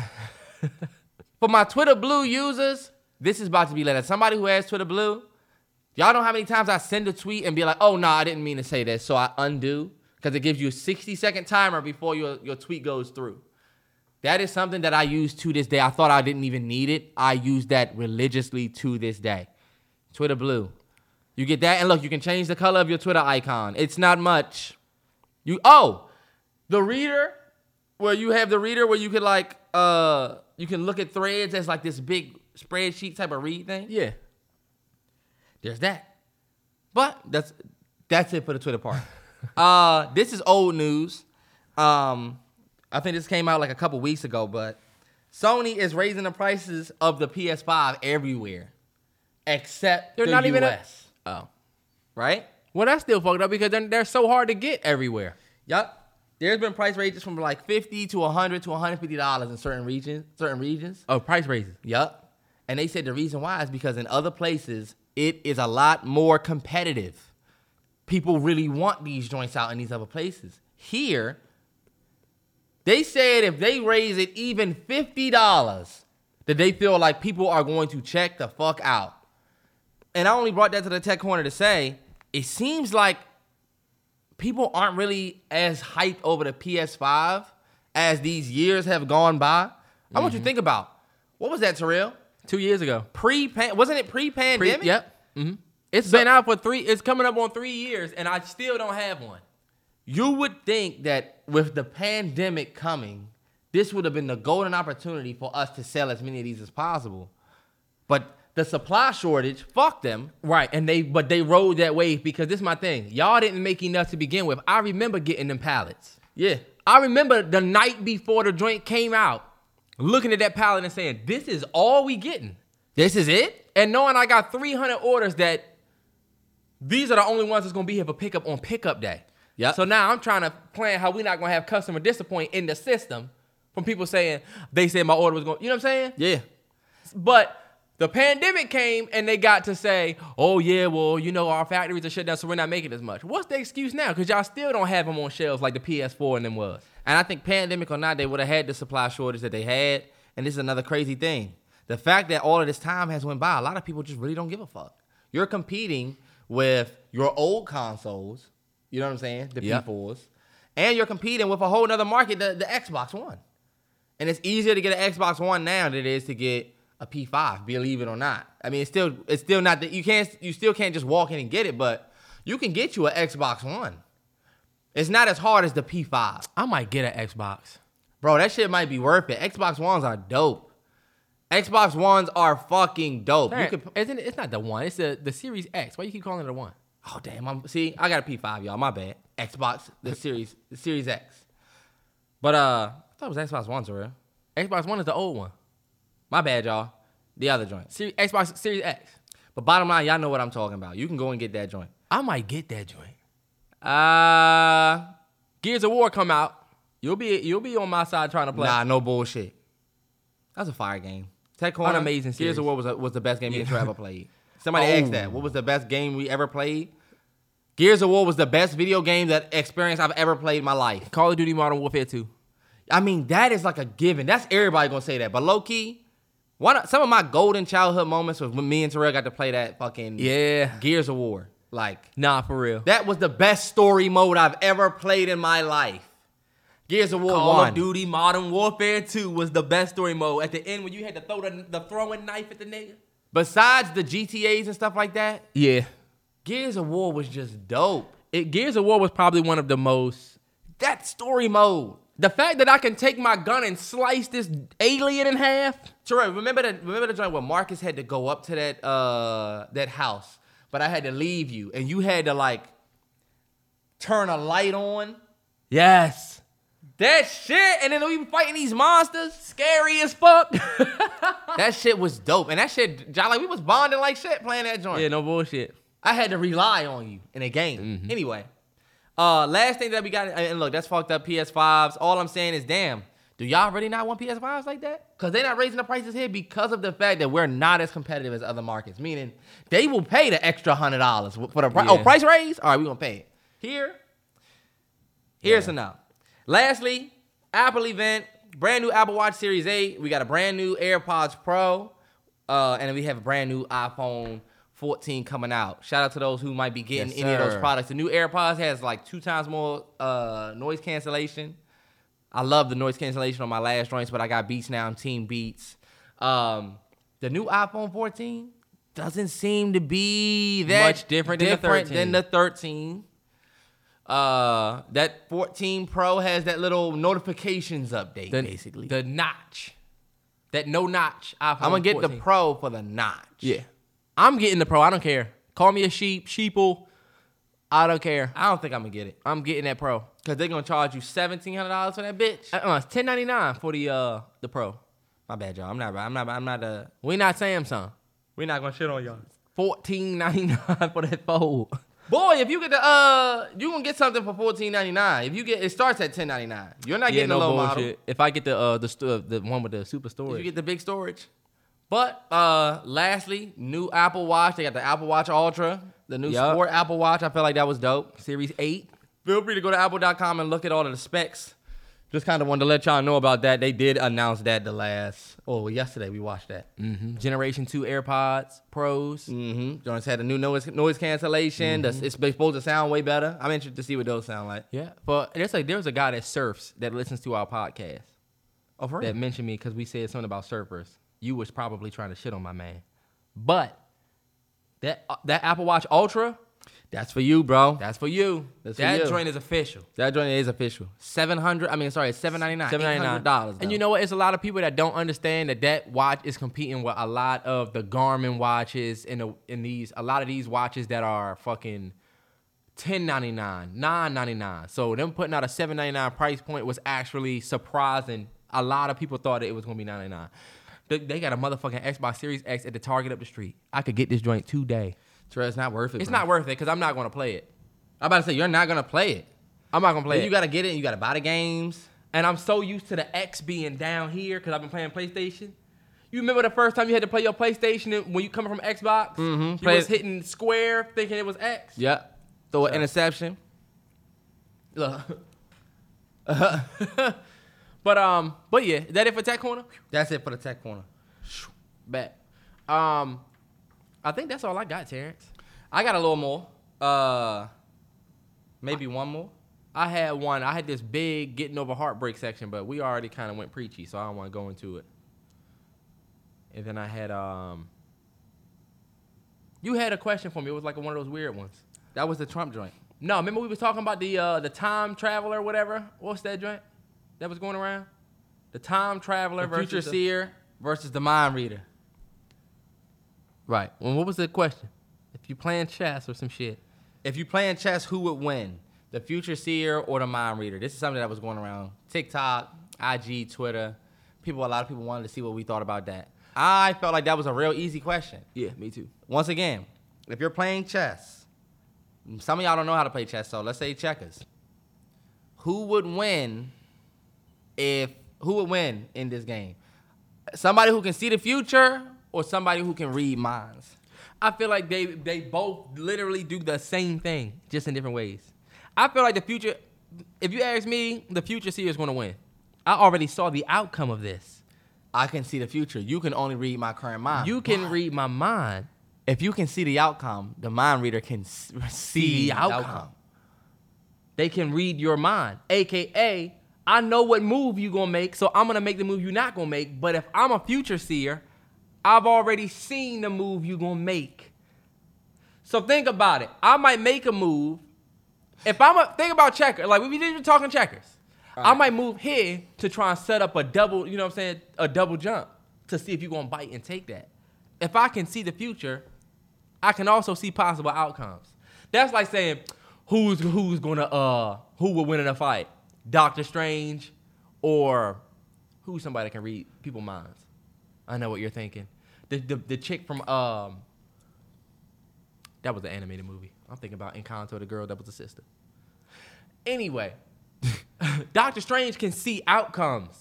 for my Twitter Blue users, this is about to be later. Somebody who has Twitter Blue, y'all know how many times I send a tweet and be like, "Oh no, I didn't mean to say that," so I undo because it gives you a sixty second timer before your your tweet goes through. That is something that I use to this day. I thought I didn't even need it. I use that religiously to this day. Twitter Blue. You get that, and look, you can change the color of your Twitter icon. It's not much. You oh, the reader, where you have the reader where you could like uh you can look at threads as like this big spreadsheet type of read thing. Yeah. There's that. But that's that's it for the Twitter part. uh this is old news. Um I think this came out like a couple weeks ago, but Sony is raising the prices of the PS5 everywhere. Except They're the not even a- US. Oh. right? Well, that's still fucked up because they're, they're so hard to get everywhere. Yup. There's been price ranges from like 50 to 100 to 150 dollars in certain regions, certain regions. Oh, price raises. Yup. And they said the reason why is because in other places it is a lot more competitive. People really want these joints out in these other places. Here, they said if they raise it even fifty dollars, that they feel like people are going to check the fuck out. And I only brought that to the tech corner to say it seems like people aren't really as hyped over the PS5 as these years have gone by. I want you to think about what was that, Terrell? Two years ago. Pre wasn't it pre Pre- yep. hmm It's been out for three. It's coming up on three years, and I still don't have one. You would think that with the pandemic coming, this would have been the golden opportunity for us to sell as many of these as possible. But the supply shortage, fuck them. Right, and they but they rode that wave because this is my thing. Y'all didn't make enough to begin with. I remember getting them pallets. Yeah. I remember the night before the joint came out, looking at that pallet and saying, "This is all we getting." This is it? And knowing I got 300 orders that these are the only ones that's gonna be here for pickup on pickup day. Yeah. So now I'm trying to plan how we not gonna have customer disappoint in the system from people saying they said my order was going. You know what I'm saying? Yeah. But the pandemic came and they got to say, oh, yeah, well, you know, our factories are shut down, so we're not making as much. What's the excuse now? Because y'all still don't have them on shelves like the PS4 and them was. And I think pandemic or not, they would have had the supply shortage that they had. And this is another crazy thing. The fact that all of this time has went by, a lot of people just really don't give a fuck. You're competing with your old consoles, you know what I'm saying? The Yep. P4s. And you're competing with a whole other market, the, the Xbox One. And it's easier to get an Xbox One now than it is to get a P5, believe it or not. I mean, it's still it's still not that you can't you still can't just walk in and get it, but you can get you an Xbox One. It's not as hard as the P5. I might get an Xbox. Bro, that shit might be worth it. Xbox Ones are dope. Xbox Ones are fucking dope. You could, Isn't it, it's not the one, it's the, the Series X. Why you keep calling it a one? oh damn, I'm see, I got a P5, y'all. My bad. Xbox, the series, the Series X. But uh, I thought it was Xbox Ones, real. Xbox One is the old one. My bad, y'all. The other joint. Series, Xbox Series X. But bottom line, y'all know what I'm talking about. You can go and get that joint. I might get that joint. Uh, Gears of War come out. You'll be you'll be on my side trying to play. nah, no bullshit. That's a fire game. Tech Corner, amazing Gears series. of War was, a, was the best game Yeah. Intro ever played. Somebody Oh. asked that. What was the best game we ever played? Gears of War was the best video game that experience I've ever played in my life. Call of Duty Modern Warfare 2. I mean, that is like a given. That's everybody gonna say that. But low key, one of, some of my golden childhood moments was when me and Terrell got to play that fucking Yeah. Gears of War. Like Nah, for real. that was the best story mode I've ever played in my life. Gears of War Call one. of Duty Modern Warfare 2 was the best story mode. At the end, when you had to throw the, the throwing knife at the nigga. Besides the GTA's and stuff like that, Yeah. Gears of War was just dope. It, Gears of War was probably one of the most. That story mode. The fact that I can take my gun and slice this alien in half. Terrell, remember the remember the joint where Marcus had to go up to that uh that house, but I had to leave you, and you had to like turn a light on. Yes. That shit, and then we were fighting these monsters. Scary as fuck. That shit was dope, and that shit, John, like we was bonding like shit playing that joint. yeah, no bullshit. I had to rely on you in a game. Mm-hmm. Anyway, uh, last thing that we got, and look, that's fucked up PS5s. All I'm saying is, damn, do y'all really not want PS5s like that? Because they're not raising the prices here because of the fact that we're not as competitive as other markets. Meaning, they will pay the extra hundred dollars for the price. Oh, price raise? All right, we gonna pay it. Here, here's enough. Lastly, Apple event, brand new Apple Watch Series 8. We got a brand new AirPods Pro, uh, and we have a brand new iPhone 14 coming out. Shout out to those who might be getting Yes, any of those products. The new AirPods has like two times more uh, noise cancellation. I love the noise cancellation on my last joints, but I got Beats now. I'm Team Beats. Um, the new iPhone 14 doesn't seem to be that Much different than the 13. than the 13. Uh, that 14 Pro has that little notifications update, The, basically. the notch, that no notch iPhone. I'm gonna get 14. the Pro for the notch. Yeah, I'm getting the pro. I don't care. Call me a sheep, sheeple. I don't care. I don't think I'm gonna get it I'm getting that pro. Because they're gonna charge you seventeen hundred dollars for that bitch. Uh-uh, it's ten ninety nine for the uh the pro. My bad, y'all. I'm not. I'm not. I'm not. Uh, We not Samsung. we're not gonna shit on y'all. Fourteen ninety nine for that fold. Boy, if you get the uh, you gonna get something for fourteen ninety nine. If you get, it starts at ten ninety nine. You're not getting the low model. If I get the uh the stu- the one with the super If storage, you get the big storage. But uh, lastly, new Apple Watch. They got the Apple Watch Ultra, the new Yup. Sport Apple Watch. I feel like that was dope. Series eight. Feel free to go to apple.com and look at all of the specs. Just kind of wanted to let y'all know about that. They did announce that the last, oh, yesterday we watched that. Mm-hmm. Generation two AirPods Pros. Mm-hmm. Jonas had a new noise noise cancellation. The- It's supposed to sound way better. I'm interested to see what those sound like. Yeah, but there's like there's a guy that surfs that listens to our podcast Oh, for that mentioned me because we said something about surfers. You was probably trying to shit on my man, but that uh, that Apple Watch Ultra, That's for you, bro. that's for you. That's for that you. joint is official. That joint is official. Seven hundred. I mean, sorry, it's seven ninety nine. Seven ninety nine dollars. And you know what? It's a lot of people that don't understand that that watch is competing with a lot of the Garmin watches and the in these a lot of these watches that are fucking. Ten ninety nine, nine ninety nine. So them putting out a seven ninety nine price point was actually surprising. A lot of people thought it was gonna be ninety nine. They, they got a motherfucking Xbox Series X at the Target up the street. I could get this joint today. Trey, it's not worth it. It's bro. not worth it because I'm not gonna play it. I'm about to say you're not gonna play it. I'm not gonna play you it. You gotta get it. and You gotta buy the games. and I'm so used to the X being down here because I've been playing PlayStation. You remember the first time you had to play your PlayStation when you coming from Xbox? Mhm. You Play was it- hitting square thinking it was X. Yep. Throw an interception. Look. but um, but yeah, is that it for Tech Corner? That's it for the tech corner. Bet. Um, I think that's all I got, Terrance. I got a little more. Uh, maybe one more. I had one. I had this big getting over heartbreak section, but we already kind of went preachy, so I don't want to go into it. And then I had um. You had a question for me. It was like one of those weird ones. That was the Trump joint. No, remember we was talking about the uh the time traveler, whatever. What's that joint that was going around? The time traveler The versus future seer versus the mind reader. Right. Well, what was the question? If you playing chess or some shit. If you playing chess, who would win? The future seer or the mind reader? This is something that was going around TikTok, IG, Twitter. People, a lot of people wanted to see what we thought about that. I felt like that was a real easy question. Yeah, me too. Once again, if you're playing chess, some of y'all don't know how to play chess, so let's say checkers. Who would win if who would win in this game? Somebody who can see the future or somebody who can read minds? I feel like they they both literally do the same thing, just in different ways. I feel like the future. If you ask me, the future seer is going to win. I already saw the outcome of this. I can see the future. You can only read my current mind. You can read my mind. if you can see the outcome, the mind reader can s- see the outcome. They can read your mind, aka I know what move you gonna make, so I'm gonna make the move you're not gonna make. But if I'm a future seer, I've already seen the move you're gonna make. So think about it. I might make a move. If I'm a think about checker, like we were talking checkers, I might move here to try and set up a double. You know what I'm saying? A double jump to see if you're gonna bite and take that. If I can see the future, I can also see possible outcomes. That's like saying who's who's gonna uh who will win in a fight, Doctor Strange, or who's somebody that can read people's minds. I know what you're thinking. The the, the chick from um that was an animated movie. I'm thinking about Encanto, the girl that was a sister. Anyway, Doctor Strange can see outcomes.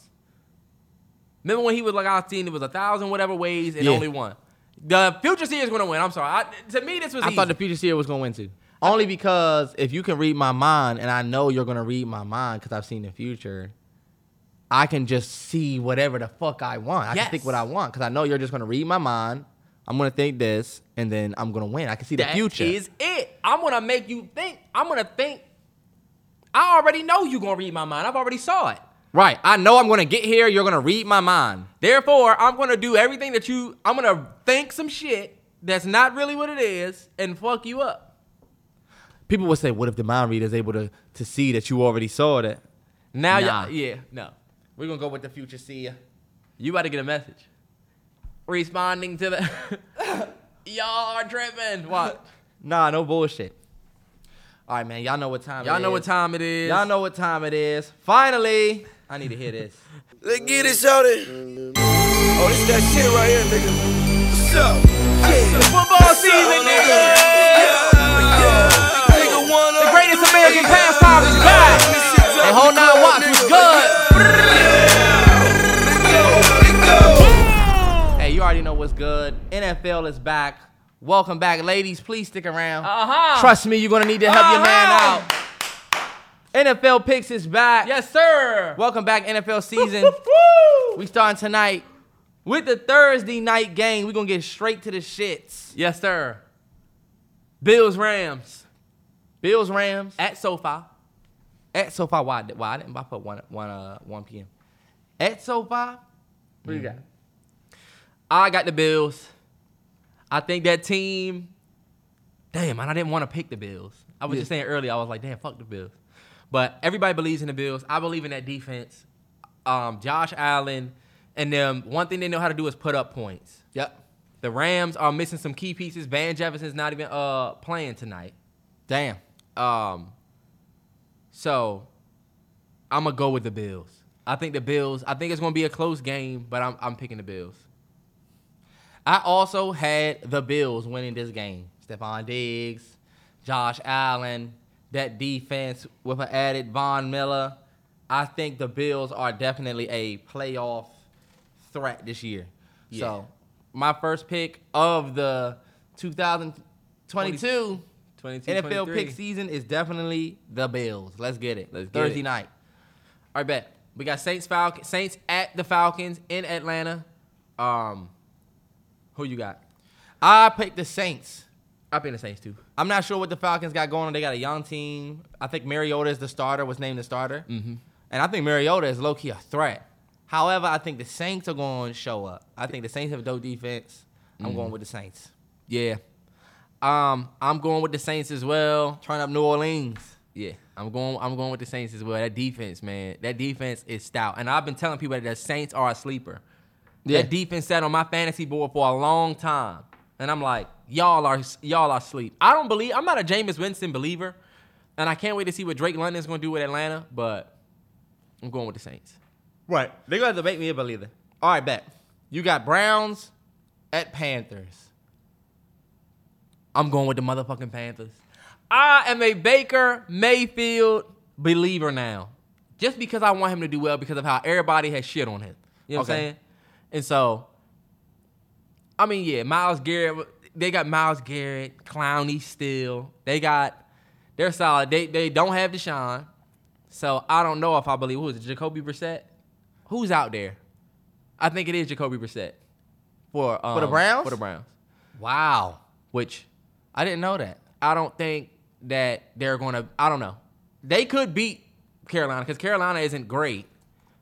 Remember when he was like, I've seen it was a thousand whatever ways and Yeah. only one. The future seer is gonna win. I'm sorry. I, to me, this was. I easy. thought the future seer was gonna win too. Only because if you can read my mind, and I know you're gonna read my mind because I've seen the future, I can just see whatever the fuck I want. I Yes. can think what I want because I know you're just gonna read my mind. I'm gonna think this, and then I'm gonna win. I can see the future. is it. I'm gonna make you think. I'm gonna think. I already know you're gonna read my mind. I've already saw it. Right. I know I'm gonna get here. You're gonna read my mind. Therefore, I'm gonna do everything that you. I'm gonna think some shit that's not really what it is and fuck you up. People would say, "What if the mind reader is able to to see that you already saw that?" Now, Nah. yeah, no, We're gonna go with the future seer. you about to get a message. Responding to the. y'all are tripping. What? Nah, no bullshit. All right, man. Y'all know what time. Y'all it know is. what time it is. Y'all know what time it is. Finally, I need to hear this. Let's get it, shorty. Oh, this that shit right here, nigga. What's up? Yeah. Football season, nigga. Nigga wanna The greatest American pastime is back. Hey, hold nine watch was good. Already know what's good. NFL is back. Welcome back, ladies. Please stick around. Uh-huh. Trust me, you're gonna need to help your man Uh-huh. out. NFL picks is back. Yes, sir. Welcome back, NFL season. we starting tonight with the Thursday night game. We're gonna get straight to the shits. Yes, sir. Bills Rams Bills Rams at SoFi. at SoFi. Why? Why I didn't I put one one uh one p.m. at SoFi? What you got? I got the Bills. I think that team. Damn, man, I didn't want to pick the Bills. I was Yeah. just saying earlier, I was like, damn, fuck the Bills. But everybody believes in the Bills. I believe in that defense. Um, Josh Allen and them. One thing they know how to do is put up points. Yep. The Rams are missing some key pieces. Van Jefferson's not even uh playing tonight. Damn. Um, so I'm gonna go with the Bills. I think the Bills. I think it's gonna be a close game, but I'm I'm picking the Bills. I also had the Bills winning this game. Stefon Diggs, Josh Allen, that defense with an added Von Miller. I think the Bills are definitely a playoff threat this year. So, my first pick of the 2022 22, NFL pick season is definitely the Bills. Let's get it. Let's get Thursday it. night. All right, bet. We got Saints Falcons. Saints at the Falcons in Atlanta. Um, who you got? I picked the Saints. I picked the Saints too. I'm not sure what the Falcons got going on. They got a young team. I think Mariota is the starter, was named the starter. Mm-hmm. And I think Mariota is low key a threat. However, I think the Saints are going to show up. I think the Saints have a dope defense. I'm going with the Saints. Yeah. Um, I'm going with the Saints as well. Turn up New Orleans. Yeah, I'm going. I'm going with the Saints as well. That defense, man, that defense is stout. And I've been telling people that the Saints are a sleeper. Yeah. That defense sat on my fantasy board for a long time, and I'm like, y'all are y'all are asleep. I don't believe. I'm not a Jameis Winston believer, and I can't wait to see what Drake London's going to do with Atlanta. But I'm going with the Saints. Right. They're going to have to make me a believer. All right, bet. You got Browns at Panthers. I'm going with the motherfucking Panthers. I am a Baker Mayfield believer now. Just because I want him to do well because of how everybody has shit on him. You know what I'm saying? And so, I mean, yeah, Myles Garrett, they got Myles Garrett, Clowney still. They got, they're solid. They they don't have Deshaun. So I don't know if I believe, who is it, Jacoby Brissett? Who's out there? I think it is Jacoby Brissett. For, um, the Browns? For the Browns. Wow. Which I didn't know that. I don't think that they're going to. I don't know. They could beat Carolina because Carolina isn't great,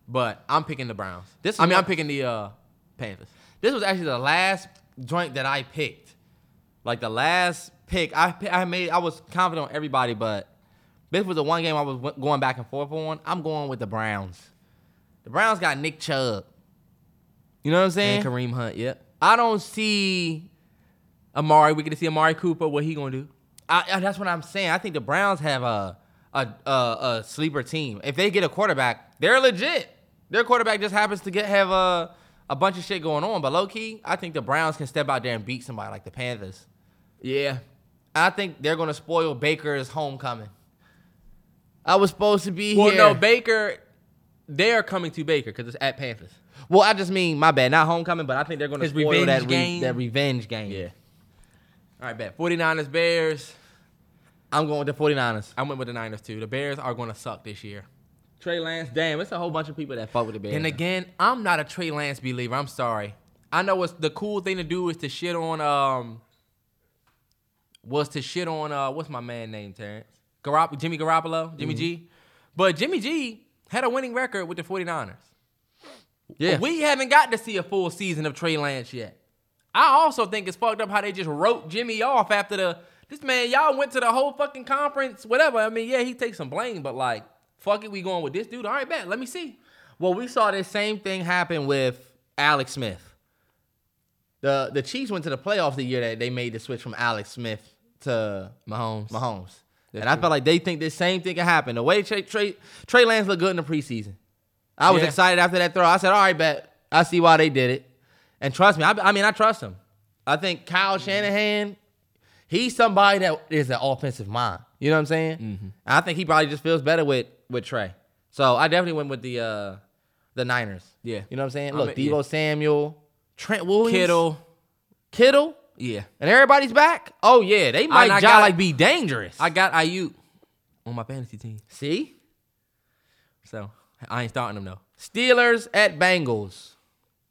but I'm picking the Browns. This I mean, what- I'm picking the uh, Panthers. This was actually the last joint that I picked. Like the last pick, I I made. I was confident on everybody, but this was the one game I was going back and forth on. I'm going with the Browns. The Browns got Nick Chubb. You know what I'm saying? And Kareem Hunt. Yep. I don't see. Amari. We get to see Amari Cooper. What he gonna do? I, I- that's what I'm saying. I think the Browns have a a, a a sleeper team. If they get a quarterback, they're legit. Their quarterback just happens to get have a a bunch of shit going on. But low key, I think the Browns can step out there and beat somebody like the Panthers. Yeah. I think they're gonna spoil Baker's homecoming. I was supposed to be Well, here. no, Baker. They are coming to Baker because it's at Panthers. well, I just mean my bad, not homecoming, but I think they're gonna spoil revenge that re- game? that revenge game. Yeah. All right, bet. 49ers, Bears. I'm going with the 49ers. I went with the Niners too. The Bears are gonna suck this year. Trey Lance, damn, it's a whole bunch of people that fuck with the Bears. And again, I'm not a Trey Lance believer. I'm sorry. I know what's the cool thing to do is to shit on um was to shit on uh what's my man name, Terrance? Garop- Jimmy Garoppolo, Jimmy G. But Jimmy G had a winning record with the 49ers. Yeah. We haven't got to see a full season of Trey Lance yet. I also think it's fucked up how they just wrote Jimmy off after the this man, y'all went to the whole fucking conference, whatever. I mean, yeah, he takes some blame, but like, fuck it, we going with this dude. All right, bet. Let me see. Well, we saw this same thing happen with Alex Smith. The the Chiefs went to the playoffs the year that they made the switch from Alex Smith to Mahomes. Mahomes. That's and I true. felt like they think this same thing can happen. The way Trey, Trey, Trey Lance looked good in the preseason. I was Yeah. excited after that throw. I said, all right, bet. I see why they did it. And trust me, I, I mean, I trust him. I think Kyle Shanahan, he's somebody that is an offensive mind. You know what I'm saying? Mm-hmm. I think he probably just feels better with with Trey. So I definitely went with the uh the Niners. Yeah. You know what I'm saying? Look, yeah. Deebo Samuel, Trent Williams, Kittle. Kittle, Yeah. and everybody's back. Oh yeah, they might I got- like be dangerous. I got Aiyuk on my fantasy team. See? So I ain't starting them though. Steelers at Bengals.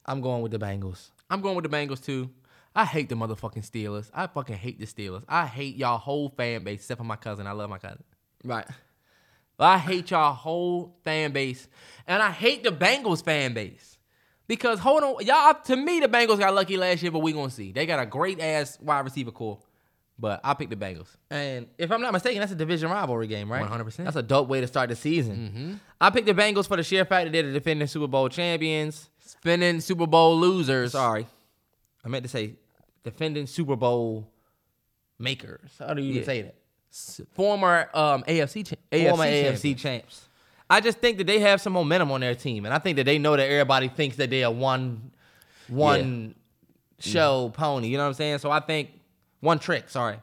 I'm going with the Bengals. I'm going with the Bengals too. I hate the motherfucking Steelers. I fucking hate the Steelers. I hate y'all whole fan base, except for my cousin. I love my cousin. Right. I hate y'all whole fan base, and I hate the Bengals fan base because hold on, y'all. To me, the Bengals got lucky last year, but we gonna see. They got a great ass wide receiver core, but I pick the Bengals. And if I'm not mistaken, that's a division rivalry game, right? 100%. That's a dope way to start the season. Mm-hmm. I picked the Bengals for the sheer fact that they're the defending Super Bowl champions. Spinning Super Bowl losers. Sorry. I meant to say defending Super Bowl makers. How do you even Yeah. say that? Former um, AFC cha- AFC Former AFC champs. I just think that they have some momentum on their team, and I think that they know that everybody thinks that they are one, one show pony. You know what I'm saying? So I think one trick. Sorry,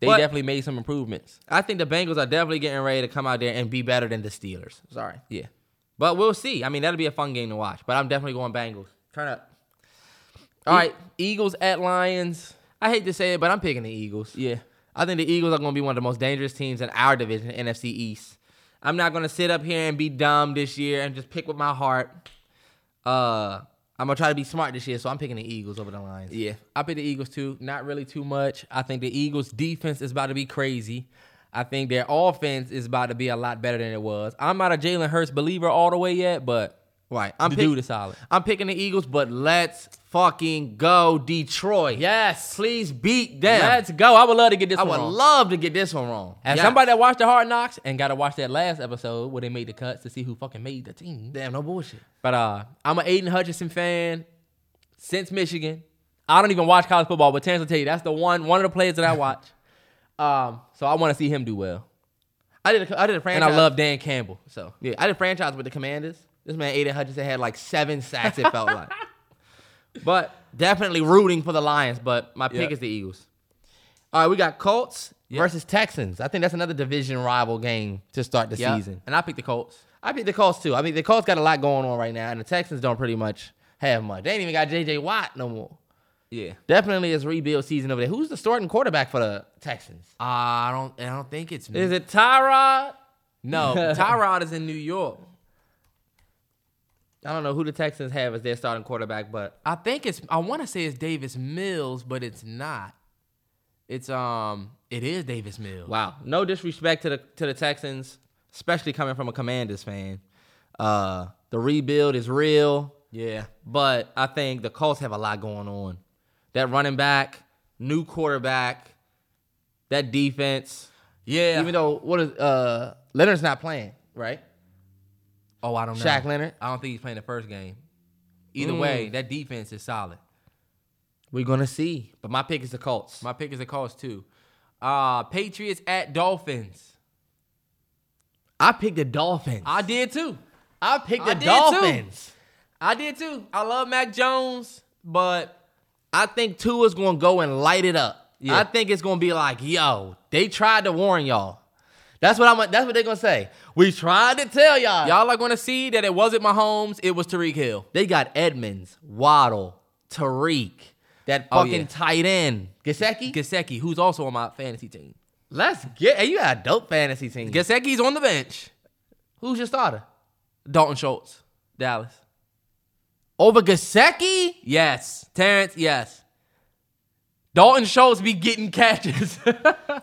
They But definitely made some improvements. I think the Bengals are definitely getting ready to come out there and be better than the Steelers. Sorry, Yeah. but we'll see. I mean, that'll be a fun game to watch. But I'm definitely going Bengals. Turn up. All right, Eagles at Lions. I hate to say it, but I'm picking the Eagles. Yeah. I think the Eagles are going to be one of the most dangerous teams in our division, NFC East. I'm not going to sit up here and be dumb this year and just pick with my heart. Uh, I'm going to try to be smart this year, so I'm picking the Eagles over the Lions. Yeah, I pick the Eagles too. Not really too much. I think the Eagles' defense is about to be crazy. I think their offense is about to be a lot better than it was. I'm not a Jalen Hurts believer all the way yet, but Right. I'm the pick- dude is solid. I'm picking the Eagles, but let's fucking go Detroit. Yes, Please beat them. let's go. I would love to get this I one would wrong. love to get this one wrong. As Yeah. somebody that watched the Hard Knocks and got to watch that last episode where they made the cuts to see who fucking made the team. Damn, no bullshit. But uh, I'm an Aidan Hutchinson fan since Michigan. I don't even watch college football, but Terrance will tell you that's the one one of the players that I watch. um, so I want to see him do well. I did a, I did a franchise. And I love Dan Campbell. So Yeah, I did franchise with the Commanders. This man Aidan Hutchinson had like seven sacks. It felt like, but definitely rooting for the Lions. But my pick Yeah. is the Eagles. All right, we got Colts Yeah. versus Texans. I think that's another division rival game to start the yeah. season. And I picked the Colts. I picked the Colts too. I mean, the Colts got a lot going on right now, and the Texans don't pretty much have much. They ain't even got J.J. Watt no more. Yeah. Definitely is rebuild season over there. Who's the starting quarterback for the Texans? I don't. I don't think it's Is it Tyrod? no. Tyrod is in New York. I don't know who the Texans have as their starting quarterback, but I think it's. I want to say it's Davis Mills, but it's not. It's um. It is Davis Mills. Wow. No disrespect to the to the Texans, especially coming from a Commanders fan. Uh, the rebuild is real, Yeah. but I think the Colts have a lot going on. That running back, new quarterback, that defense. Yeah. Even though what is uh Leonard's not playing, right? Oh, I don't know. Shaq Leonard. I don't think he's playing the first game. Either Mm. way, that defense is solid. We're gonna see. But my pick is the Colts. My pick is the Colts too. Uh Patriots at Dolphins. I picked the Dolphins. I did too. I picked I the too. Dolphins. I did too. I love Mac Jones, but I think Tua's gonna go and light it up. Yeah. I think it's gonna be like, yo, they tried to warn y'all. That's what I'm. That's what they're gonna say. We tried to tell y'all. y'all are gonna see that it wasn't Mahomes, it was Tyreek Hill. They got Edmonds, Waddle, Tyreek, that Oh, fucking yeah. tight end, Gesicki. Gesicki, who's also on my fantasy team. Let's get. Hey, you got a dope fantasy team. Gesicki's on the bench. Who's your starter? Dalton Schultz, Dallas. Over Gesicki? Yes. Terrance, yes. Dalton Schultz be getting catches.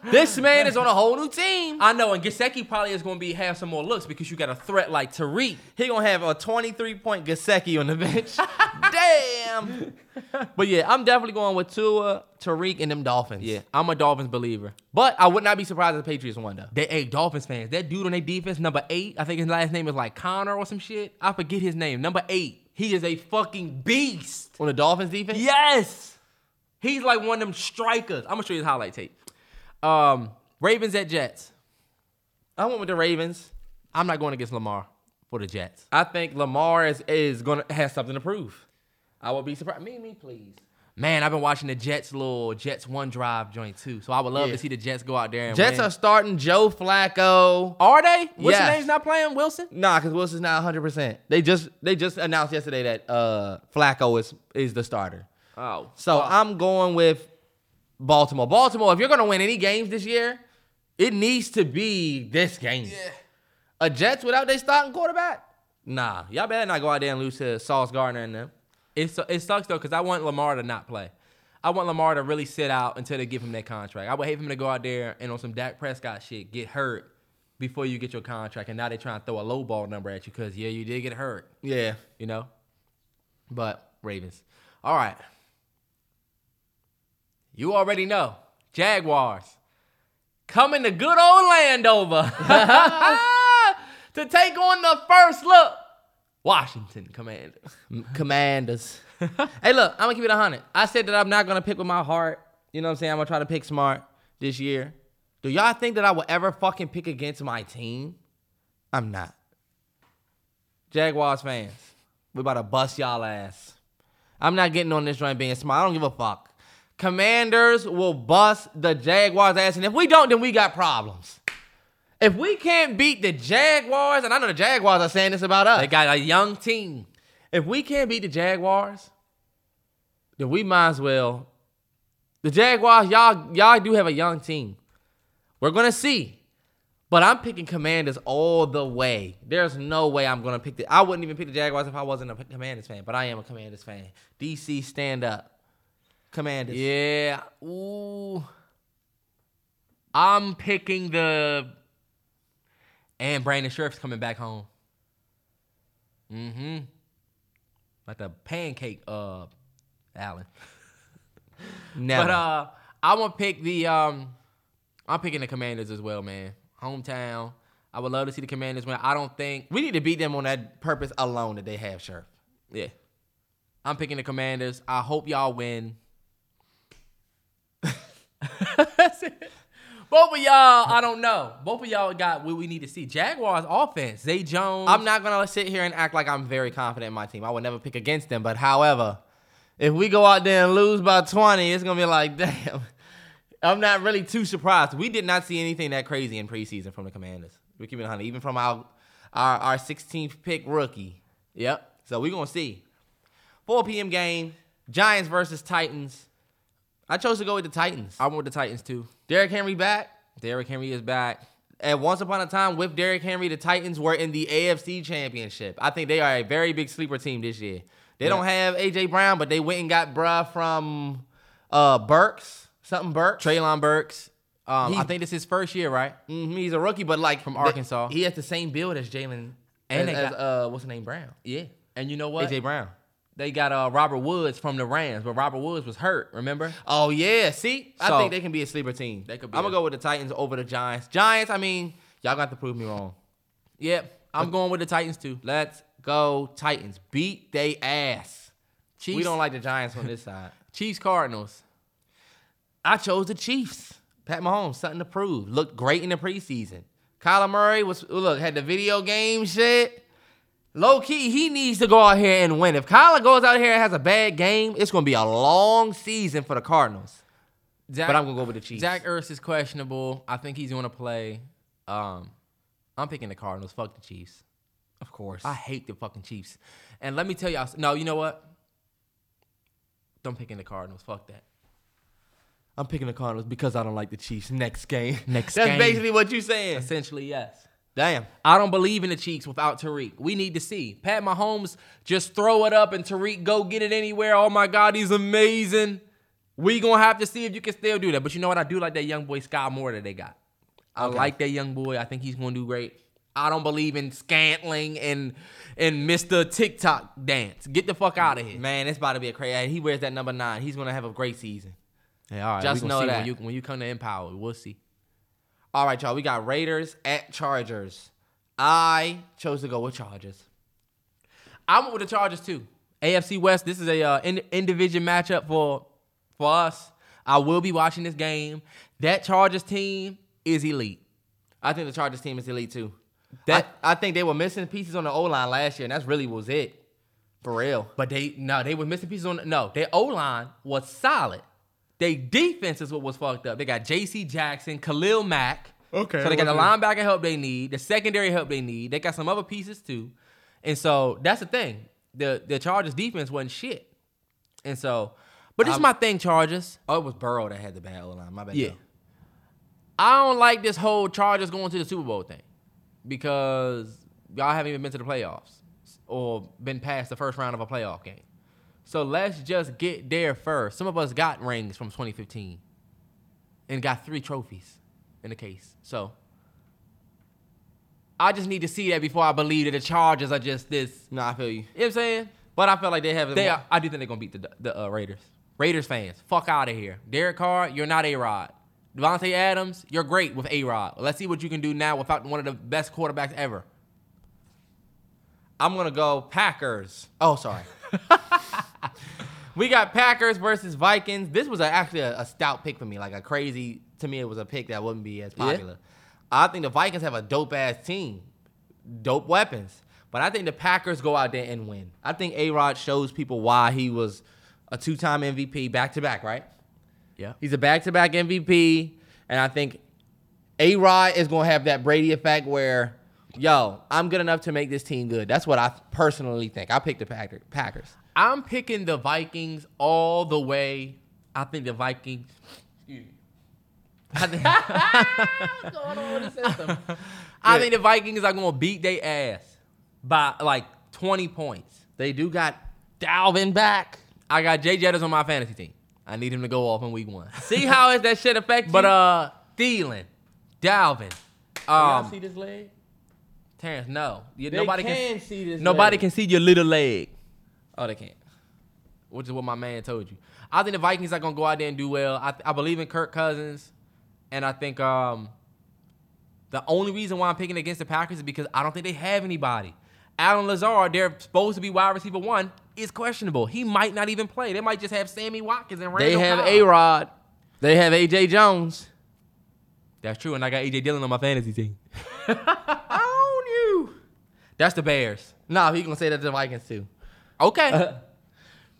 This man is on a whole new team. I know, and Gesicki probably is going to be have some more looks because you got a threat like Tyreek. He gonna have a 23 point Gesicki on the bench. Damn. But yeah, I'm definitely going with Tua, Tyreek, and them Dolphins. Yeah, I'm a Dolphins believer. But I would not be surprised if the Patriots won though. They, hey, Dolphins fans, that dude on their defense, number eight, I think his last name is like Connor or some shit. I forget his name. Number eight. He is a fucking beast. On the Dolphins defense? Yes. He's like one of them strikers. I'm gonna show you his highlight tape. Um, Ravens at Jets. I went with the Ravens. I'm not going against Lamar for the Jets. I think Lamar is, is gonna has something to prove. I would be surprised. Me, me, please. Man, I've been watching the Jets little Jets one drive joint too. So I would love Yeah. to see the Jets go out there and Jets win. are starting Joe Flacco. Are they? What's Yes. name's not playing? Wilson? Nah, because Wilson's not 100. percent They just they just announced yesterday that uh Flacco is is the starter. Oh. So I'm going with Baltimore. Baltimore, if you're gonna win any games this year, it needs to be this game. Yeah. A Jets without their starting quarterback? Nah, y'all better not go out there and lose to Sauce Gardner and them. It, it sucks though because I want Lamar to not play. I want Lamar to really sit out until they give him that contract. I would hate for him to go out there and on some Dak Prescott shit get hurt before you get your contract, and now they're trying to throw a low ball number at you because yeah, you did get hurt, Yeah. you know. But Ravens, all right. You already know Jaguars coming to good old Landover to take on the first look Washington Commanders. Commanders. hey, look, I'm gonna keep it 100. I said that I'm not gonna pick with my heart. You know what I'm saying? I'm gonna try to pick smart this year. Do y'all think that I will ever fucking pick against my team? I'm not. Jaguars fans, we about to bust y'all ass. I'm not getting on this joint being smart. I don't give a fuck. Commanders will bust the Jaguars ass, and if we don't, then we got problems. If we can't beat the Jaguars, and I know the Jaguars are saying this about us. They got a young team. If we can't beat the Jaguars, then we might as well. The Jaguars, y'all, y'all do have a young team. We're gonna see. But I'm picking Commanders all the way. There's no way I'm gonna pick the. I wouldn't even pick the Jaguars if I wasn't a Commanders fan. But I am a Commanders fan. DC, stand up. Commanders. Yeah. Ooh. I'm picking the. And Brandon Scherff's coming back home. Mm-hmm. Like the pancake, uh, Allen. Never. But uh, I'm gonna pick the um, I'm picking the Commanders as well, man. Hometown. I would love to see the Commanders win. I don't think. we need to beat them on that purpose alone that they have, sure. Yeah. I'm picking the Commanders. I hope y'all win. Both of y'all, I don't know. Both of y'all got what we need to see. Jaguars offense. Zay Jones. I'm not gonna sit here and act like I'm very confident in my team. I would never pick against them. But however, if we go out there and lose by 20, it's gonna be like, damn. I'm not really too surprised. We did not see anything that crazy in preseason from the Commanders. We keep it 100, even from our our, our 16th pick rookie. Yep. So we're gonna see. 4 p.m. game, Giants versus Titans. I chose to go with the Titans. I want the Titans too. Derrick Henry back. Derrick Henry is back. And once upon a time, with Derrick Henry, the Titans were in the AFC Championship. I think they are a very big sleeper team this year. They Yeah. don't have AJ Brown, but they went and got bruh from uh Burks, something Burks. Treylon Burks. Um, He- I think this is his first year, right? Mm-hmm, he's a rookie, but like From the- Arkansas. he has the same build as Jalen and And as, they as, got- uh what's the name Brown? Yeah. And you know what? AJ Brown. They got uh, Robert Woods from the Rams, but Robert Woods was hurt. Remember? Oh yeah, see, I think they can be a sleeper team. They could be I'm gonna go with the Titans over the Giants. Giants, I mean, y'all got to prove me wrong. Yep. I'm going with the Titans too. Let's go Titans. Beat they ass. Chiefs. We don't like the Giants on this side. Chiefs Cardinals. I chose the Chiefs. Pat Mahomes, something to prove. Looked great in the preseason. Kyler Murray was look had the video game shit. Low key, he needs to go out here and win. If Kyler goes out here and has a bad game, it's gonna be a long season for the Cardinals. Zach, But I'm gonna go with the Chiefs. Zach Ertz is questionable. I think he's going to play. Um, I'm picking the Cardinals. Fuck the Chiefs. of course. I hate the fucking Chiefs. And let me tell y'all. No, you know what? I'm picking the Cardinals. Fuck that. I'm picking the Cardinals because I don't like the Chiefs. Next game. Next That's game. basically what you're saying. Essentially, yes. Damn. I don't believe in the Chiefs without Tyreek. We need to see. Pat Mahomes just throw it up and Tyreek go get it anywhere. Oh my God, he's amazing. We gonna have to see if you can still do that. But you know what? I do like that young boy Skyy Moore that they got. I Okay. like that young boy. I think he's gonna do great. I don't believe in Scantling and and Mr. TikTok dance. Get the fuck out of here. Man, it's about to be a crazy. He wears that number nine. He's gonna have a great season. Yeah, all right. Just know that. when you when you come to Empower, we'll see. All right, y'all. We got Raiders at Chargers. I chose to go with Chargers. I went with the Chargers too. AFC West. This is a uh, in, in division matchup for for us. I will be watching this game. That Chargers team is elite. I think the Chargers team is elite too. That- I, I think they were missing pieces on the O line last year, and that's really was it. For real. But they no, they were missing pieces on. No, their O line was solid. They defense is what was fucked up. They got J.C. Jackson, Khalil Mack. Okay. So they got the linebacker help they need, the secondary help they need. They got some other pieces too, and so that's the thing. The the Chargers defense wasn't shit, and so. But this is I'm- my thing, Chargers. Oh, it was Burrow that had the bad O line. My bad. Yeah. though. I don't like this whole Chargers going to the Super Bowl thing because y'all haven't even been to the playoffs or been past the first round of a playoff game. So let's just get there first. Some of us got rings from 2015 and got three trophies in the case. So I just need to see that before I believe that the Chargers are just this. No, I feel you. You know what I'm saying? But I feel like they have. They are, I do think they're gonna beat the the uh, Raiders. Raiders fans, fuck out of here. Derek Carr, you're not a Rod. Davante Adams, you're great with a Rod. Let's see what you can do now without one of the best quarterbacks ever. I'm gonna go Packers. Oh, sorry. we got Packers versus Vikings. This was a, actually a, a stout pick for me, like a crazy. To me, it was a pick that wouldn't be as Yeah. popular. I think the Vikings have a dope ass team, dope weapons, but I think the Packers go out there and win. I think A Rod shows people why he was a two time MVP back to back, right? Yeah. He's a back to back MVP, and I think A Rod is gonna have that Brady effect where, yo, I'm good enough to make this team good. That's what I personally think. I picked the Packer- Packers. I'm picking the Vikings all the way. I think the Vikings. Excuse me. I think, What's going on with the? I think the Vikings are gonna beat their ass by like 20 points. They do got Dalvin back. I got Jay Jettis on my fantasy team. I need him to go off in week one. See how is that shit affect you? But uh, Thielen, Dalvin, y'all um, see this leg? Terrance, no, You- They nobody can can. see this Nobody leg. can see your little leg, Oh, they can't. which is what my man told you. I think the Vikings are gonna go out there and do well. I, I believe in Kirk Cousins, and I think um, the only reason why I'm picking against the Packers is because I don't think they have anybody. Allen Lazard, they're supposed to be wide receiver one, is questionable. He might not even play. They might just have Sammy Watkins and Randall. They have Cobb. A Rod. They have AJ Jones. That's true, and I got AJ Dillon on my fantasy team. That's the Bears. Nah, he gonna say that to the Vikings too. Okay.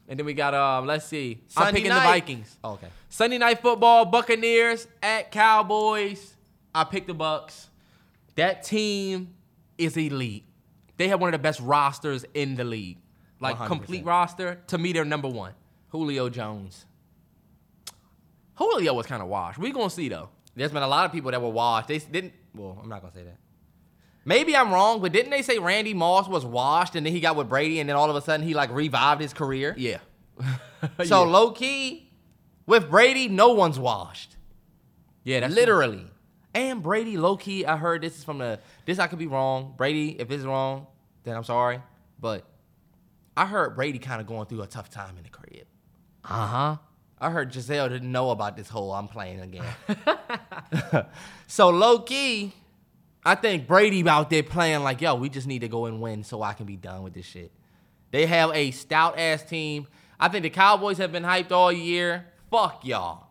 and then we got um, let's see. I'm picking night. the Vikings. Oh, okay. Sunday night football, Buccaneers at Cowboys. I picked the Bucks. That team is elite. They have one of the best rosters in the league. Like 100%. complete roster. To me, they're number one. Julio Jones. Julio was kind of washed. We gonna see though. There's been a lot of people that were washed. They didn't. Well, I'm not gonna say that. Maybe I'm wrong, but didn't they say Randy Moss was washed and then he got with Brady and then all of a sudden he like revived his career? Yeah. So yeah. low key, with Brady, no one's washed. yeah, that's Literally. And Brady, low key, I heard this is from the. This I could be wrong. Brady, if it's wrong, then I'm sorry. But I heard Brady kind of going through a tough time in the crib. Uh huh. I heard Gisele didn't know about this whole I'm playing again. so low key, I think Brady out there playing like, yo, we just need to go and win so I can be done with this shit. They have a stout ass team. I think the Cowboys have been hyped all year. Fuck y'all.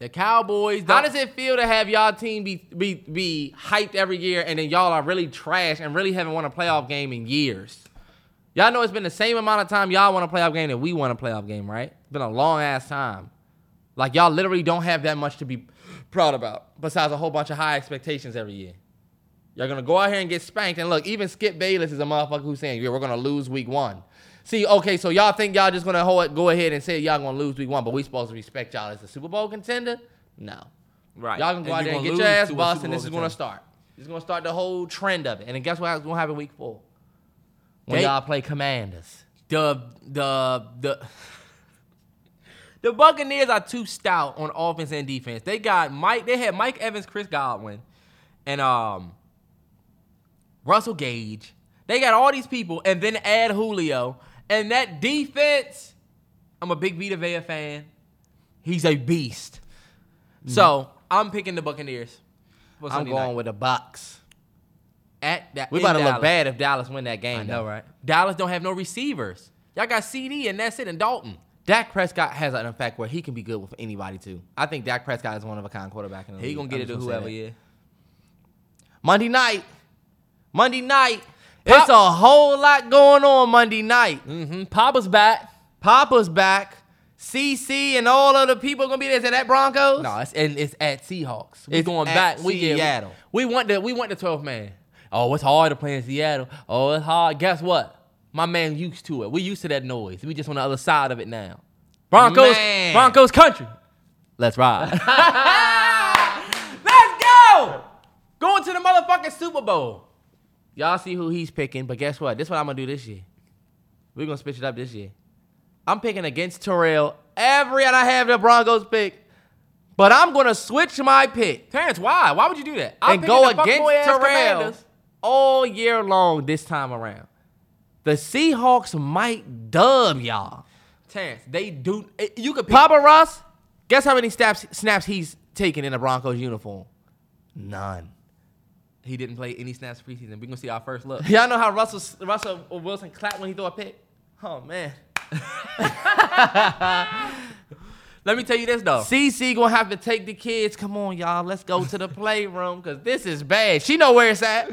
The Cowboys. How does it feel to have y'all team be, be be hyped every year and then y'all are really trash and really haven't won a playoff game in years? Y'all know it's been the same amount of time y'all won a playoff game that we won a playoff game, right? It's been a long ass time. Like y'all literally don't have that much to be proud about, besides a whole bunch of high expectations every year. Y'all gonna go out here and get spanked. And look, even Skip Bayless is a motherfucker who's saying, yeah, we're gonna lose week one. See, okay, so y'all think y'all just gonna hold, go ahead and say y'all gonna lose week one, but we supposed to respect y'all as a Super Bowl contender? No. Right. Y'all can go And out there and get your ass bust, and this is gonna start. This is gonna start the whole trend of it. And then guess what's gonna happen week four? When They- y'all play Commanders. the the the The Buccaneers are too stout on offense and defense. They got Mike. They had Mike Evans, Chris Godwin, and um Russell Gage. They got all these people, and then add Julio. And that defense, I'm a big Vita Vea fan. He's a beast. Mm-hmm. So I'm picking the Buccaneers. I'm going night. with the Bucks. at that. We about to look bad if Dallas win that game. I know, though. right? Dallas don't have no receivers. Y'all got CeeDee and that's it, and Dalton. Dak Prescott has an effect where he can be good with anybody too. I think Dak Prescott is one of a kind quarterback. In the He league. gonna get I'm it to just gonna say whoever. Yeah. Monday night. Monday night. Pop- It's a whole lot going on Monday night. Mm-hmm. Papa's back. Papa's back. CC and all of the people gonna be there. Is it at Broncos? No, it's and it's at Seahawks. We It's going back. We get Seattle. We want the we want the 12th man. Oh, it's hard to play in Seattle. Oh, it's hard. Guess what? My man used to it. We used to that noise. We just on the other side of it now. Broncos, Man. Broncos country. Let's ride. Let's go. Going to the motherfucking Super Bowl. Y'all see who he's picking, but guess what? This is what I'm gonna do this year. We're gonna switch it up this year. I'm picking against Terrell every and I have the Broncos pick, but I'm gonna switch my pick Terrance, why? Why would you do that? I'm and go against Terrell all year long this time around. The Seahawks might dub y'all. Terrance, they do. eh, You could pick. Papa Ross, guess how many snaps snaps he's taken in a Broncos uniform? None. He didn't play any snaps preseason. We're gonna see our first look. Y'all know how Russell Russell Wilson clapped when he threw a pick? Oh man. Let me tell you this though. CC gonna have to take the kids. Come on, y'all. Let's go to the playroom because this is bad. She know where it's at.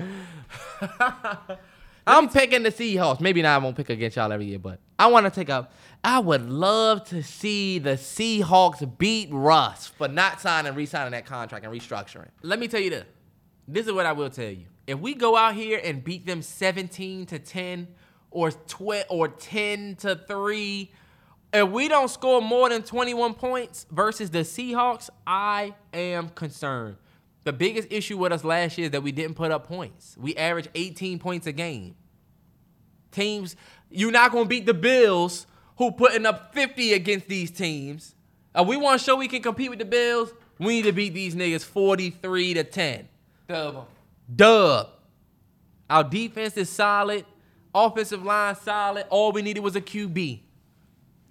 I'm picking the Seahawks. Maybe not. I won't pick against y'all every year, but I want to take up. I would love to see the Seahawks beat Russ for not signing, re-signing that contract and restructuring. Let me tell you this. This is what I will tell you. If we go out here and beat them 17 to 10 or 12 or 10 to 3, if we don't score more than 21 points versus the Seahawks, I am concerned. The biggest issue with us last year is that we didn't put up points. We averaged 18 points a game. Teams, you're not going to beat the Bills who putting up 50 against these teams. Uh, we want to show we can compete with the Bills. We need to beat these niggas 43 to 10. Dub. Dub. Our defense is solid. Offensive line solid. All we needed was a QB.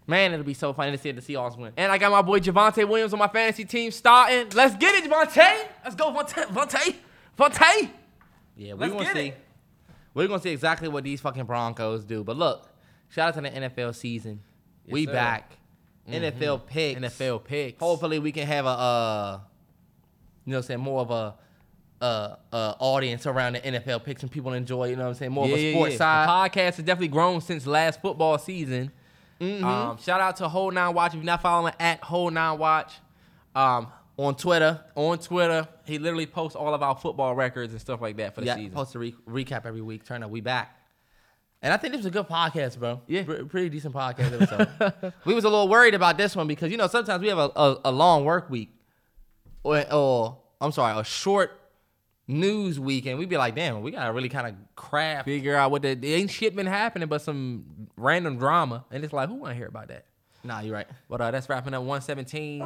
Man, it'll be so funny to see the Seahawks win. And I got my boy Javonte Williams on my fantasy team starting. Let's get it, Javonte. Let's go, Javonte. Javonte. Javonte. Yeah, we're gonna see. it. We're gonna see exactly what these fucking Broncos do. But look, shout out to the NFL season. we sir. back. NFL picks. NFL picks. Hopefully we can have a uh you know what I'm saying, more of a uh, uh, audience around the NFL picks and people enjoy, you know what I'm saying, more of a sports side. The podcast has definitely grown since last football season. Mm-hmm. Um, shout out to Whole Nine Watch. If you're not following at Whole Nine Watch, um, On Twitter, on Twitter, he literally posts all of our football records and stuff like that for the yeah, season. post a re- recap every week. Turn up, we back. And I think this was a good podcast, bro. Yeah. Pre- pretty decent podcast episode. we was a little worried about this one because you know sometimes we have a, a, a long work week, or, or I'm sorry, a short news week, and we'd be like, damn, we gotta really kind of craft. Figure out what the ain't shit been happening, but some random drama, and it's like, who want to hear about that? Nah, you're right. But uh, that's wrapping up 117.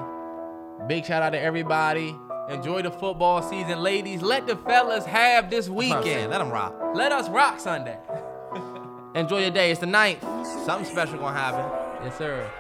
Big shout out to everybody. Enjoy the football season, ladies. Let the fellas have this That's what I'm saying. weekend. Let them rock. Let us rock Sunday. Enjoy your day. It's the ninth. Something special gonna happen. Yes, sir.